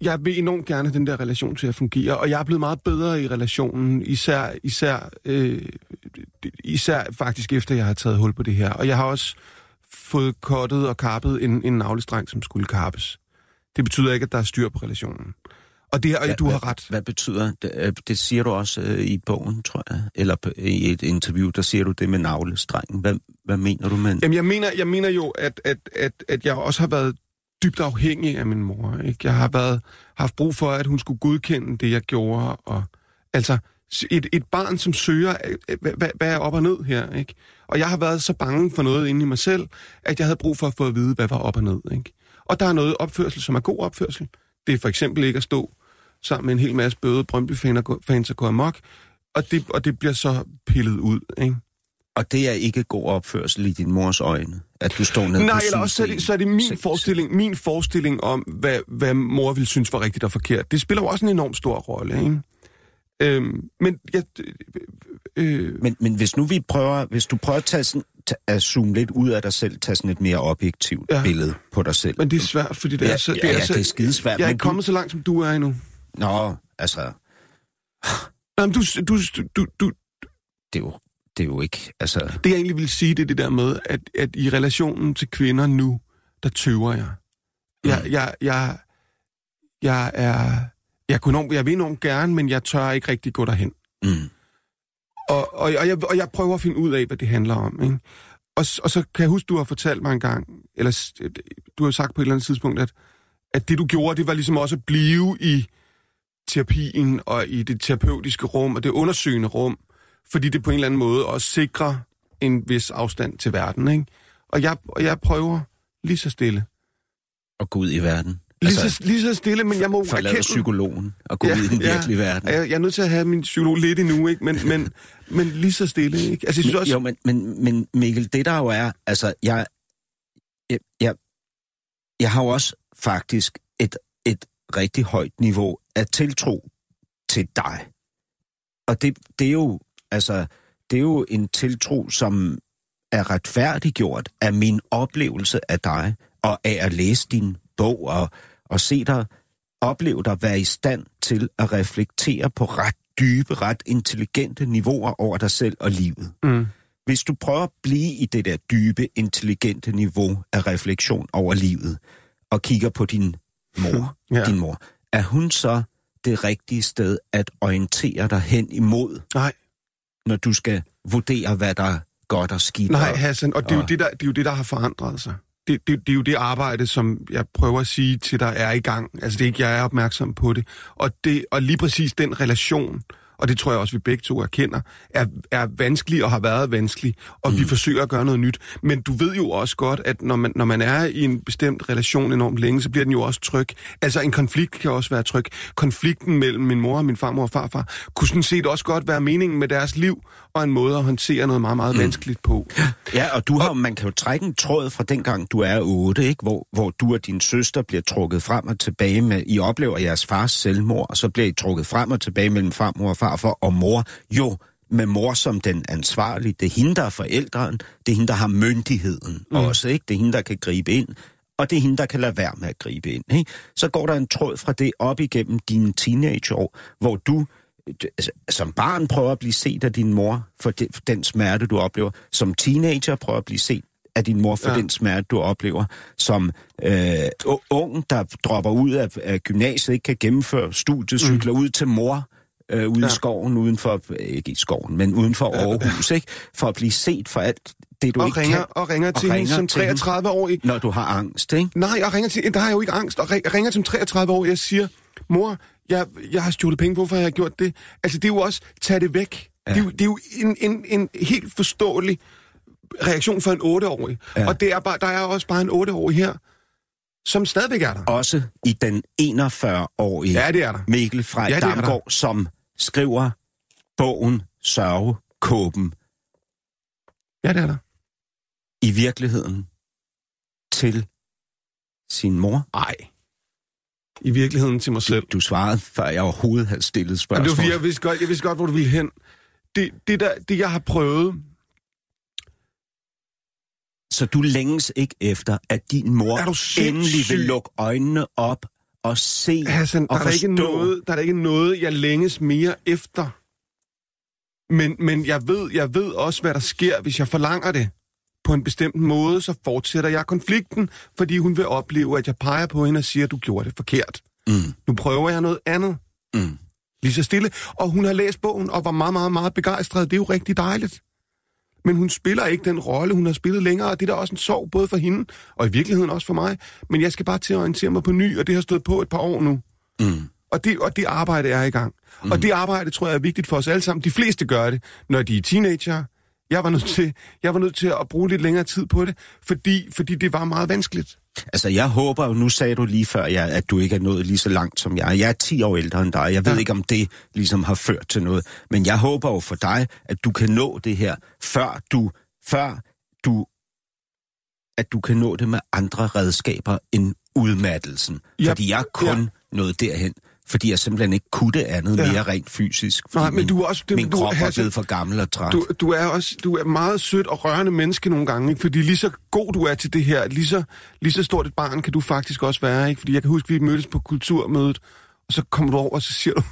jeg vil enormt gerne have den der relation til at fungere, og jeg er blevet meget bedre i relationen, især, især, øh, især faktisk efter, jeg har taget hul på det her. Og jeg har også fået kottet og kappet en, en navlestreng, som skulle kappes. Det betyder ikke, at der er styr på relationen. Og, det, og Hvad- du har hvad- ret. Hvad betyder det? Øh, Det siger du også øh, i bogen, tror jeg. Eller i et interview, der siger du det med navlestrengen. Hvad, hvad mener du med Jamen, jeg mener, jeg mener jo, at, at, at, at jeg også har været dybt afhængig af min mor. Ikke? Jeg har været, haft brug for, at hun skulle godkende det, jeg gjorde. Og, altså, et, et barn, som søger, øh, hvad, hvad, hvad er op og ned her? Ikke? Og jeg har været så bange for noget inde i mig selv, at jeg havde brug for at få at vide, hvad var op og ned. Ikke? Og der er noget opførsel, som er god opførsel. Det er for eksempel ikke at stå sammen med en hel masse bøde Brøndby-fans og gå amok, og det, og det bliver så pillet ud. Ikke? Og det er ikke god opførsel i din mors øjne, at du står nede Nej, eller også så er det, så er det min, forestilling, min forestilling om, hvad, hvad mor ville synes var rigtigt og forkert. Det spiller jo også en enorm stor rolle, ikke? Øhm, men jeg... Øh, Men, men hvis nu vi prøver, hvis du prøver at, tage sådan, at zoome lidt ud af dig selv, tage sådan et mere objektivt Ja. billede på dig selv. men det er svært, fordi det Ja, er så... ja, ja, så, det er skidesvært, Jeg er ikke du- kommet så langt, som du er endnu. Nå, altså, Nej, men du, du, du, du, det er jo, det er jo ikke, altså... det jeg egentlig vil sige, det er det der med, at, at i relationen til kvinder nu, der tøver jeg. Jeg, Mm. jeg, jeg, jeg er... Jeg, kunne enormt, jeg vil enormt gerne, men jeg tør ikke rigtig gå derhen. Mm. Og, og, og, jeg, og jeg prøver at finde ud af, hvad det handler om. Ikke? Og, og så kan jeg huske, du har fortalt mig en gang, eller du har sagt på et eller andet tidspunkt, at, at det du gjorde, det var ligesom også at blive i terapien og i det terapeutiske rum og det undersøgende rum, fordi det på en eller anden måde også sikrer en vis afstand til verden. Ikke? Og, jeg, og jeg prøver lige så stille. At gå ud i verden. Lige, altså, så, lige så stille, men jeg må forlade psykologen og gå Ja, ud i den ja. virkelige verden. Jeg, jeg er nødt til at have min psykolog lidt endnu, ikke? Men, men, men lige så stille. Ikke? Altså, jeg synes Men, også, Jo, men, men, men Mikkel, det der jo er, altså, jeg, jeg, jeg, jeg har jo også faktisk et, et rigtig højt niveau af tiltro til dig. Og det, det er jo, altså, det er jo en tiltro, som er retfærdiggjort af min oplevelse af dig, og af at læse din bog, og, og se dig, opleve dig være i stand til at reflektere på ret dybe, ret intelligente niveauer over dig selv og livet. Mm. Hvis du prøver at blive i det der dybe, intelligente niveau af refleksion over livet, og kigger på din mor, Ja. din mor, er hun så det rigtige sted at orientere dig hen imod, nej, når du skal vurdere, hvad der er godt og skidt? nej, Hassan, og det er, jo det, der, det er jo det, der har forandret sig. Det, det, det er jo det arbejde, som jeg prøver at sige til dig er i gang. Altså, det er ikke, jeg er opmærksom på det. Og, det, og lige præcis den relation, og det tror jeg også, vi begge to erkender, er, er vanskelig og har været vanskelig, og mm. vi forsøger at gøre noget nyt. Men du ved jo også godt, at når man, når man er i en bestemt relation enormt længe, så bliver den jo også tryg. Altså, en konflikt kan også være tryg. Konflikten mellem min mor og min farmor og farfar kunne sådan set også godt være meningen med deres liv, og en måde at håndtere noget meget, meget mm. vanskeligt på. Ja, og du har, man kan jo trække en tråd fra dengang, du er 8, ikke? Hvor, hvor du og din søster bliver trukket frem og tilbage med, I oplever jeres fars selvmord, og så bliver I trukket frem og tilbage mellem farmor og farfar og mor. Jo, med mor som den ansvarlige. Det er hende, der er forældren. Det er hende, der har myndigheden mm. også, ikke? Det er hende, der kan gribe ind. Og det er hende, der kan lade være med at gribe ind. Ikke? Så går der en tråd fra det op igennem dine teenageår, hvor du altså, som barn prøver at blive set af din mor for, den smerte, du oplever. Som teenager prøver at blive set af din mor for Ja. den smerte, du oplever. Som øh, ung, der dropper ud af, af gymnasiet, ikke kan gennemføre studiet, cykler mm. ud til mor øh, ude ja. I skoven, uden for, øh, ikke i skoven, men uden for Aarhus, ikke? For at blive set for alt det, du Og ikke ringer, kan, og ringer til hende som til hende, 33-årig. når du har angst, ikke? Nej, jeg ringer til, der har jeg jo ikke angst, og ri- ringer som 33 år, jeg siger, mor, jeg, jeg har stjålet penge, hvorfor har jeg gjort det? Altså, det er jo også, tag det væk. Ja. Det, er jo, det er jo en, en, en helt forståelig reaktion for en 8-årig. Ja. Og det er bare, der er også bare en 8-årig her, som stadigvæk er der. Også i den 41-årige Ja, det er der. Mikkel Frej Ja. Damgaard, som skriver bogen Sørgekåben Ja, det er der. i virkeligheden til sin mor. Nej. I virkeligheden til mig selv. Du svarede, før jeg overhovedet havde stillet Jamen, spørgsmål. det var fordi, jeg vidste, godt, jeg vidste godt, hvor du ville hen. Det, det, der, det jeg har prøvet, Så du længes ikke efter, at din mor du endelig vil lukke øjnene op og se Hassan, der og er, der, ikke forstå. noget, der er ikke noget, jeg længes mere efter. Men, men jeg, ved, jeg ved også, hvad der sker, hvis jeg forlanger det. På en bestemt måde, så fortsætter jeg konflikten, fordi hun vil opleve, at jeg peger på hende og siger, at du gjorde det forkert. Mm, Nu prøver jeg noget andet. mm. Lige så stille. Og hun har læst bogen og var meget, meget, meget begejstret. Det er jo rigtig dejligt. Men hun spiller ikke den rolle, hun har spillet længere, og det er da også en sorg, både for hende, og i virkeligheden også for mig. Men jeg skal bare til at orientere mig på ny, og det har stået på et par år nu. Mm. Og det, og det arbejde er i gang. Mm. Og det arbejde tror jeg er vigtigt for os alle sammen. De fleste gør det, når de er teenager, Jeg var nødt til, jeg var nødt til at bruge lidt længere tid på det, fordi, fordi det var meget vanskeligt. Altså, jeg håber jo, nu sagde du lige før, ja, at du ikke er nået lige så langt som jeg. Jeg er 10 år ældre end dig. Jeg ved Ja. ikke, om det ligesom har ført til noget. Men jeg håber jo for dig, at du kan nå det her, før du, før du, at du kan nå det med andre redskaber end udmattelsen. Ja, Fordi jeg kun ja. nåede derhen, fordi jeg simpelthen ikke kunne det andet Ja. mere rent fysisk. Nej, men min, du er også- det- min du- krop er blevet for gammel og træt. Du, du er også du er meget sødt og rørende menneske nogle gange, ikke? fordi lige så god du er til det her, lige så, lige så stort et barn kan du faktisk også være. Ikke? Fordi jeg kan huske, vi mødtes på kulturmødet, og så kommer du over, og så siger du,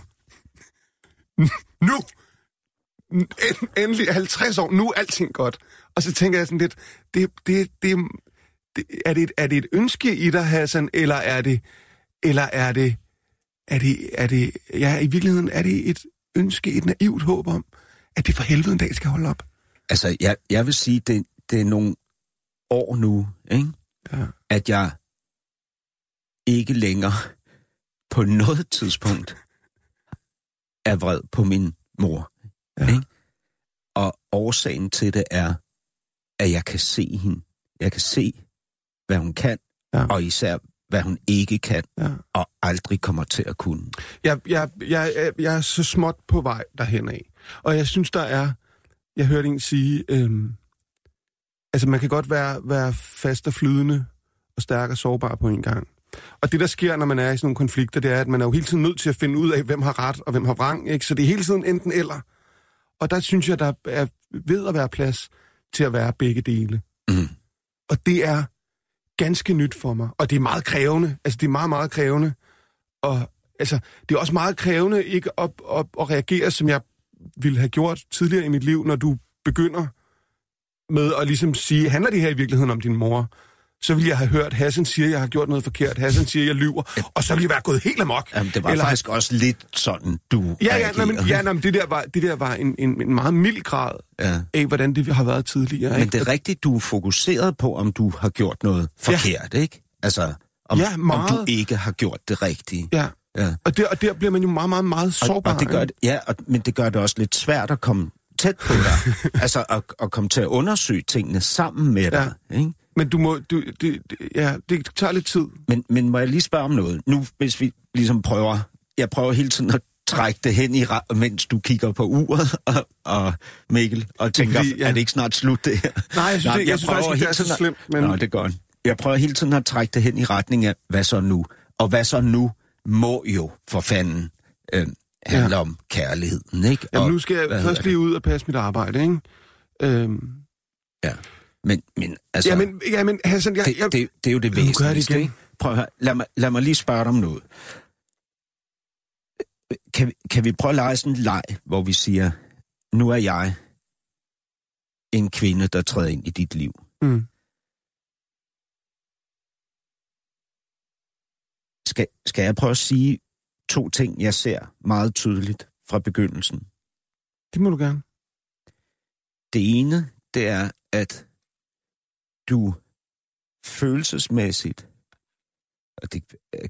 nu, en, endelig 50 år, nu er alting godt. Og så tænker jeg sådan lidt, det, det, det, det, er, det, et- er det et ønske i dig, Hassan, eller er det, eller er det, er det, er det, ja, i virkeligheden er det et ønske, et naivt håb om, at det for helvede en dag skal holde op. Altså, jeg, jeg vil sige, det, det er nogle år nu, ikke? Ja. at jeg ikke længere på noget tidspunkt er vred på min mor. Ja. Ikke? Og årsagen til det er, at jeg kan se hende. Jeg kan se, hvad hun kan, Ja. og især, hvad hun ikke kan, Ja. og aldrig kommer til at kunne. Jeg, jeg, jeg, jeg, jeg er så småt på vej derhen af. Og jeg synes, der er... Jeg hørte en sige... Øhm, altså, man kan godt være, være fast og flydende og stærk og sårbar på en gang. Og det, der sker, når man er i sådan nogle konflikter, det er, at man er jo hele tiden nødt til at finde ud af, hvem har ret og hvem har vrang. Ikke? Så det er hele tiden enten eller. Og der synes jeg, der er ved at være plads til at være begge dele. Mm. Og det er ganske nyt for mig. Og det er meget krævende. Altså, det er meget, meget krævende. Og altså, det er også meget krævende ikke at, at, at reagere, som jeg ville have gjort tidligere i mit liv, når du begynder med at ligesom sige, handler det her i virkeligheden om din mor? Så ville jeg have hørt, Hassan siger, jeg har gjort noget forkert. Hassan siger, jeg lyver. Og så ville jeg være gået helt amok. Jamen, det var Eller- faktisk også lidt sådan, du Ja, ja, nej, men, ja nej, men det der var, det der var en, en, en meget mild grad ja. af, hvordan det har været tidligere. Men ikke? det er rigtigt, du er fokuseret på, om du har gjort noget forkert, ikke? Altså, om, Ja, om meget. du ikke har gjort det rigtige. Ja, Ja. og der, og der bliver man jo meget, meget, meget Og, sårbar. og det gør det, ja, og, men det gør det også lidt svært at komme tæt på dig. altså at, at komme til at undersøge tingene sammen med dig. Ja. Ikke? Men du må, du, det, det, ja, det tager lidt tid. Men, men må jeg lige spørge om noget? Nu, hvis vi ligesom prøver... Jeg prøver hele tiden at trække det hen i mens du kigger på uret og, og Mikkel, og tænker, fordi, ja. er det ikke snart slut det her? Nej, jeg synes, ikke, jeg synes prøver faktisk ikke, det er så slemt. Men... Nå, det er godt. Jeg prøver hele tiden at trække det hen i retning af, hvad så nu? Og hvad så nu må jo for fanden øh, handle ja. om kærligheden, ikke? Jamen, og, nu skal jeg først lige ud og passe mit arbejde, ikke? Øhm, Ja. Men, men altså, jamen, jamen, Hassan, jeg, det, jeg, det, det er jo det det væsentligste, igen. ikke? Prøv at høre, lad mig, lad mig lige spørge dig om noget. Kan, vi- kan vi prøve at lege sådan en leg, hvor vi siger, nu er jeg en kvinde, der træder ind i dit liv. Mm. Skal, skal jeg prøve at sige to ting, jeg ser meget tydeligt fra begyndelsen? det må du gerne. Det ene, det er, at du følelsesmæssigt, og det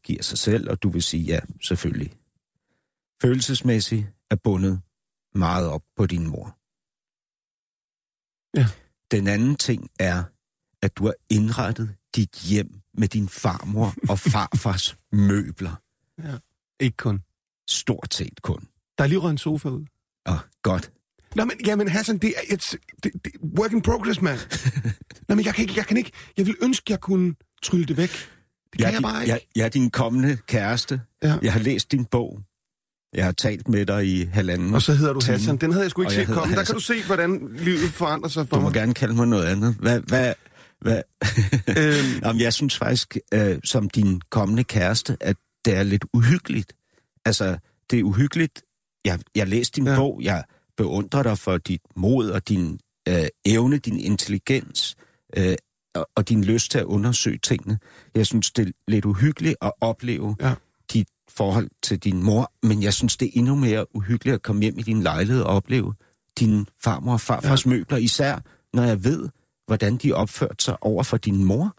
giver sig selv, og du vil sige ja, selvfølgelig, følelsesmæssigt er bundet meget op på din mor. Ja. Den anden ting er, at du har indrettet dit hjem med din farmor og farfars møbler. Ikke kun. Stort set kun. Der er lige røget en sofa ud. Og godt. Nå, men, jamen, Hassan, det er et det, det, work in progress, mand. Nå, men jeg kan ikke, jeg kan ikke, jeg vil ønske, jeg kunne trylle det væk. Det kan jeg, er din- bare ikke. Jeg, jeg er din kommende kæreste. Ja. Jeg har læst din bog. Jeg har talt med dig i halvanden Og så hedder du time. Hassan. Den havde jeg sgu ikke jeg set komme. Der kan du se, hvordan livet forandrer sig for Du må mig. gerne kalde mig noget andet. Hvad, hvad, hvad? Øhm, Jamen, jeg synes faktisk, øh, som din kommende kæreste, at det er lidt uhyggeligt. Altså, det er uhyggeligt. Jeg, jeg læste din ja. bog. Jeg beundrer dig for dit mod og din øh, evne, din intelligens øh, og, og din lyst til at undersøge tingene. Jeg synes, det er lidt uhyggeligt at opleve Ja. dit forhold til din mor, men jeg synes, det er endnu mere uhyggeligt at komme hjem i din lejlighed og opleve din farmor og farfars ja. møbler, især når jeg ved, hvordan de opførte sig over for din mor.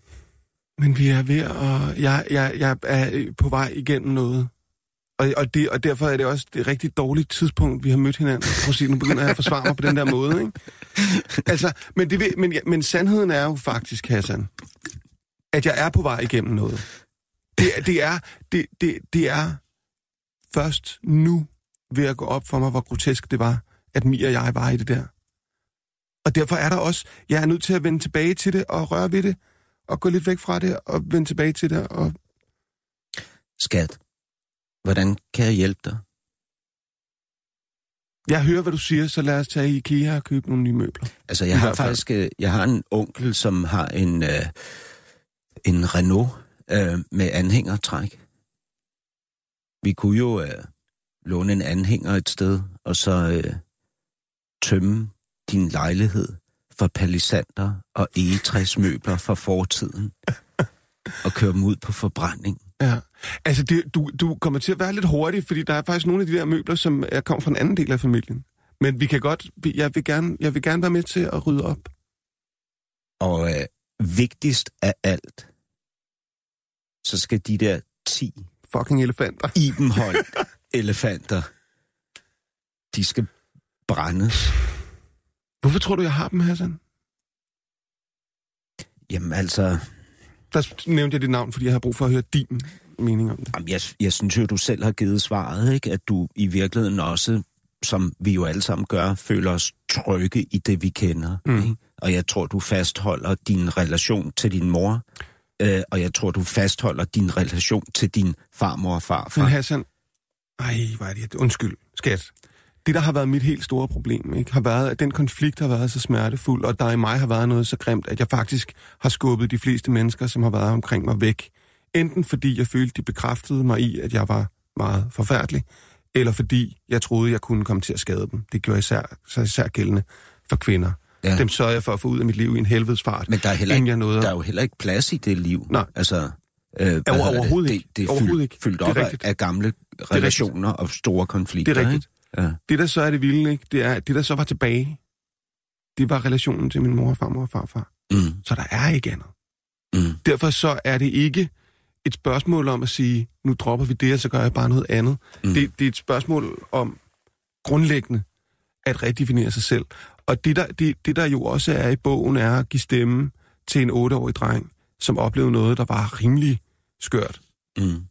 Men vi er ved at... Jeg, jeg, jeg er på vej igennem noget. Og, og, det, og derfor er det også et rigtig dårligt tidspunkt, vi har mødt hinanden. Prøv at sige, nu begynder jeg at forsvare mig på den der måde, ikke? Altså, men, det, vil- men, ja, men sandheden er jo faktisk, Hassan, at jeg er på vej igennem noget. Det, det, er, det, det, det er først nu ved at gå op for mig, hvor grotesk det var, at Mia og jeg var i det der. Og derfor er der også, jeg er nødt til at vende tilbage til det og røre ved det, og gå lidt væk fra det og vende tilbage til det. Og Skat, hvordan kan jeg hjælpe dig? jeg hører, hvad du siger, så lad os tage i IKEA og købe nogle nye møbler. Altså, jeg har faktisk øh, jeg har en onkel, som har en, øh, en Renault øh, med anhængertræk. Vi kunne jo øh, låne en anhænger et sted, og så øh, tømme din lejlighed for palisanter og egetræsmøbler fra fortiden, og køre dem ud på forbrænding. Ja. Altså, det, du, du kommer til at være lidt hurtig, fordi der er faktisk nogle af de der møbler, som er kommet fra en anden del af familien. Men vi kan godt, jeg vil gerne, jeg vil gerne være med til at rydde op. Og øh, vigtigst af alt, så skal de der 10 Fucking elefanter. Ibenhold elefanter, de skal brændes. Hvorfor tror du, jeg har dem, Hassan? Jamen altså, Der nævnte jeg dit navn, fordi jeg har brug for at høre din mening om det. jamen, jeg, jeg synes jo, du selv har givet svaret, ikke? At du i virkeligheden også, som vi jo alle sammen gør, føler os trygge i det, vi kender. Mm. Ikke? Og jeg tror, du fastholder din relation til din mor, øh, og jeg tror, du fastholder din relation til din farmor og farfar. Men Hassan, ej, hvor er det, undskyld, skat. Det, der har været mit helt store problem, ikke, har været, at den konflikt har været så smertefuld, og der i mig har været noget så grimt, at jeg faktisk har skubbet de fleste mennesker, som har været omkring mig væk. Enten fordi jeg følte, de bekræftede mig i, at jeg var meget forfærdelig, eller fordi jeg troede, jeg kunne komme til at skade dem. Det gjorde især, så især gældende for kvinder. Ja. Dem sørger jeg for at få ud af mit liv i en helvedesfart. Men der er, heller ikke, nåede- der er jo heller ikke plads i det liv. Nej. Altså, øh, hedder overhovedet det? ikke. Det, det er Overhovedet fyldt, ikke. fyldt op af, af gamle relationer og store konflikter. Det er rigtigt. Ikke? Ja. Det, der så er det vilde, ikke, det er, det, der så var tilbage, det var relationen til min mor, farmor og farfar. Mm, Så der er ikke andet. mm. Derfor så er det ikke et spørgsmål om at sige, nu dropper vi det, og så gør jeg bare noget andet. Mm. Det, det er et spørgsmål om grundlæggende at redefinere sig selv. Og det der, det, det, der jo også er i bogen, er at give stemme til en otteårig dreng, som oplevede noget, der var rimelig skørt. Mm.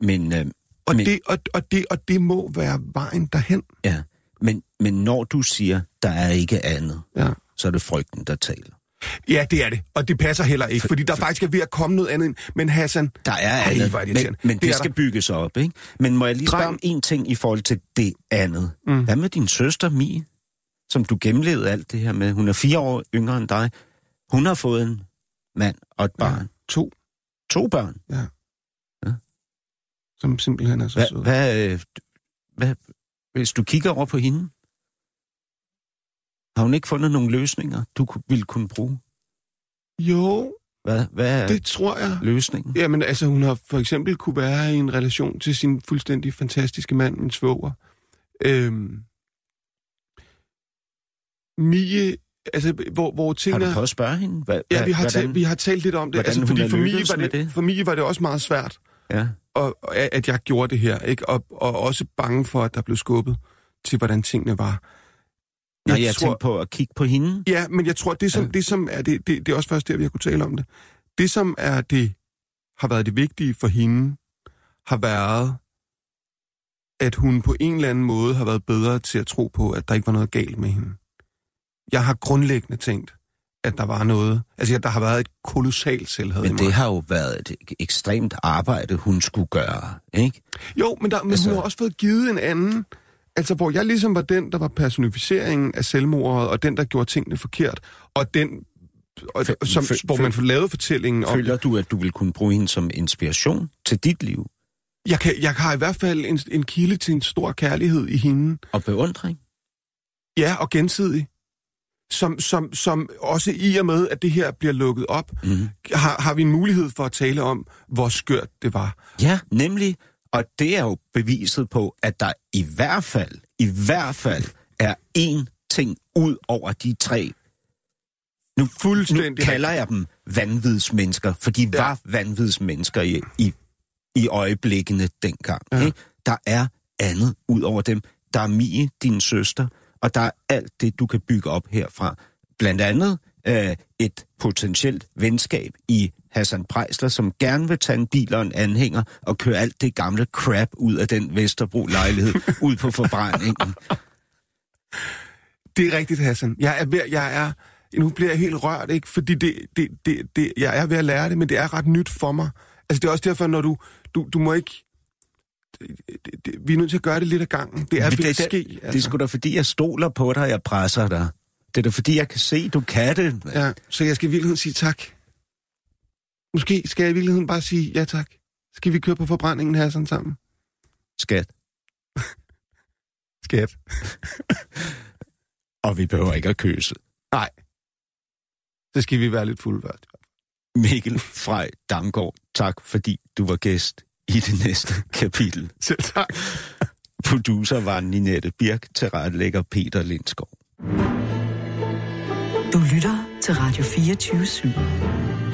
Men, øh, Og, Men- det, og, og, det, og det må være vejen derhen. ja. men, men når du siger, der er ikke andet, Ja. så er det frygten, der taler. Ja, det er det. Og det passer heller ikke, fordi der faktisk er ved at komme noget andet ind. Men Hassan, Der er Ej, andet, det men, men Det det, skal der. bygges op, ikke? Men må jeg lige spørge Dreng. om en ting i forhold til det andet? Mm. Hvad med din søster Mie, som du gennemlevede alt det her med? Hun er fire år yngre end dig. Hun har fået en mand og et barn. Ja, to, To børn. som simpelthen er så Hvad, søde. hvad, øh, hvad, hvis du kigger over på hende, har hun ikke fundet nogle løsninger, du ville kunne bruge? Jo, Hvad, hvad er det tror jeg. løsningen? Jamen, altså, hun har for eksempel kunne være i en relation til sin fuldstændig fantastiske mand, min svoger. Øhm, Mie, altså, hvor, hvor Har tingene... du prøvet at spørge hende? Hvad, Ja, vi har, hvordan- talt, vi har talt lidt om det. Altså, fordi for Mie, var det, det? for Mie var det også meget svært, Ja. og, og, at jeg gjorde det her, ikke? Og, og også bange for, at der blev skubbet til, hvordan tingene var. Jeg, jeg tænkte på at kigge på hende. Ja, men jeg tror, det som, Ja. det, som er det, det, det er også først der, vi har kunne tale om det. Det, som er det, har været det vigtige for hende, har været, at hun på en eller anden måde har været bedre til at tro på, at der ikke var noget galt med hende. Jeg har grundlæggende tænkt, at der var noget, altså at der har været et kolossalt selvhed Men det har jo været et ekstremt arbejde, hun skulle gøre, ikke? Jo, men, der, men Altså- hun har også fået givet en anden... Altså, hvor jeg ligesom var den, der var personificeringen af selvmordet, og den, der gjorde tingene forkert, og den, og, Fø- som, fø- hvor man får lavet fortællingen om... Føler du, at du vil kunne bruge hende som inspiration til dit liv Jeg, kan, jeg har i hvert fald en, en kilde til en stor kærlighed i hende. og beundring? Ja, og gensidig. Som, som, som også i og med, at det her bliver lukket op, Mm. har, har vi en mulighed for at tale om, hvor skørt det var. Ja, nemlig. Og det er jo beviset på, at der i hvert fald, i hvert fald er én ting ud over de tre. Nu, Fuldstændig nu kalder jeg dem vanvidsmennesker, for de Ja. var vanvidsmennesker i, i, i øjeblikkene dengang. Ja. Ikke? der er andet ud over dem. Der er Mie, din søster, og der er alt det, du kan bygge op herfra. Blandt andet øh, et potentielt venskab i Hassan Prejsler, som gerne vil tage en bil og en anhænger og køre alt det gamle crap ud af den Vesterbro-lejlighed ud på forbrændingen. Det er rigtigt, Hassan. Jeg er ved, jeg er, nu bliver jeg helt rørt, ikke? Fordi det, det, det, det, jeg er ved at lære det, men det er ret nyt for mig. Altså, det er også derfor, når du, du, du må ikke... Det, det, vi er nødt til at gøre det lidt af gangen. Det er ved at det, ske. det, det er sgu da fordi, jeg stoler på dig, og jeg presser dig. Det er da fordi, jeg kan se, du kan det. Ja, så jeg skal i virkeligheden sige tak. Måske skal jeg i virkeligheden bare sige ja tak. Skal vi køre på forbrændingen her sådan sammen? Skat. Skat. Og vi behøver ikke at køse. Nej. Så skal vi være lidt først. Mikkel Frej Damgaard, tak fordi du var gæst i det næste kapitel. Selv tak. Producer var Ninette Birk, tilrettelægger Peter Lindskov. Du lytter til Radio 24 /7.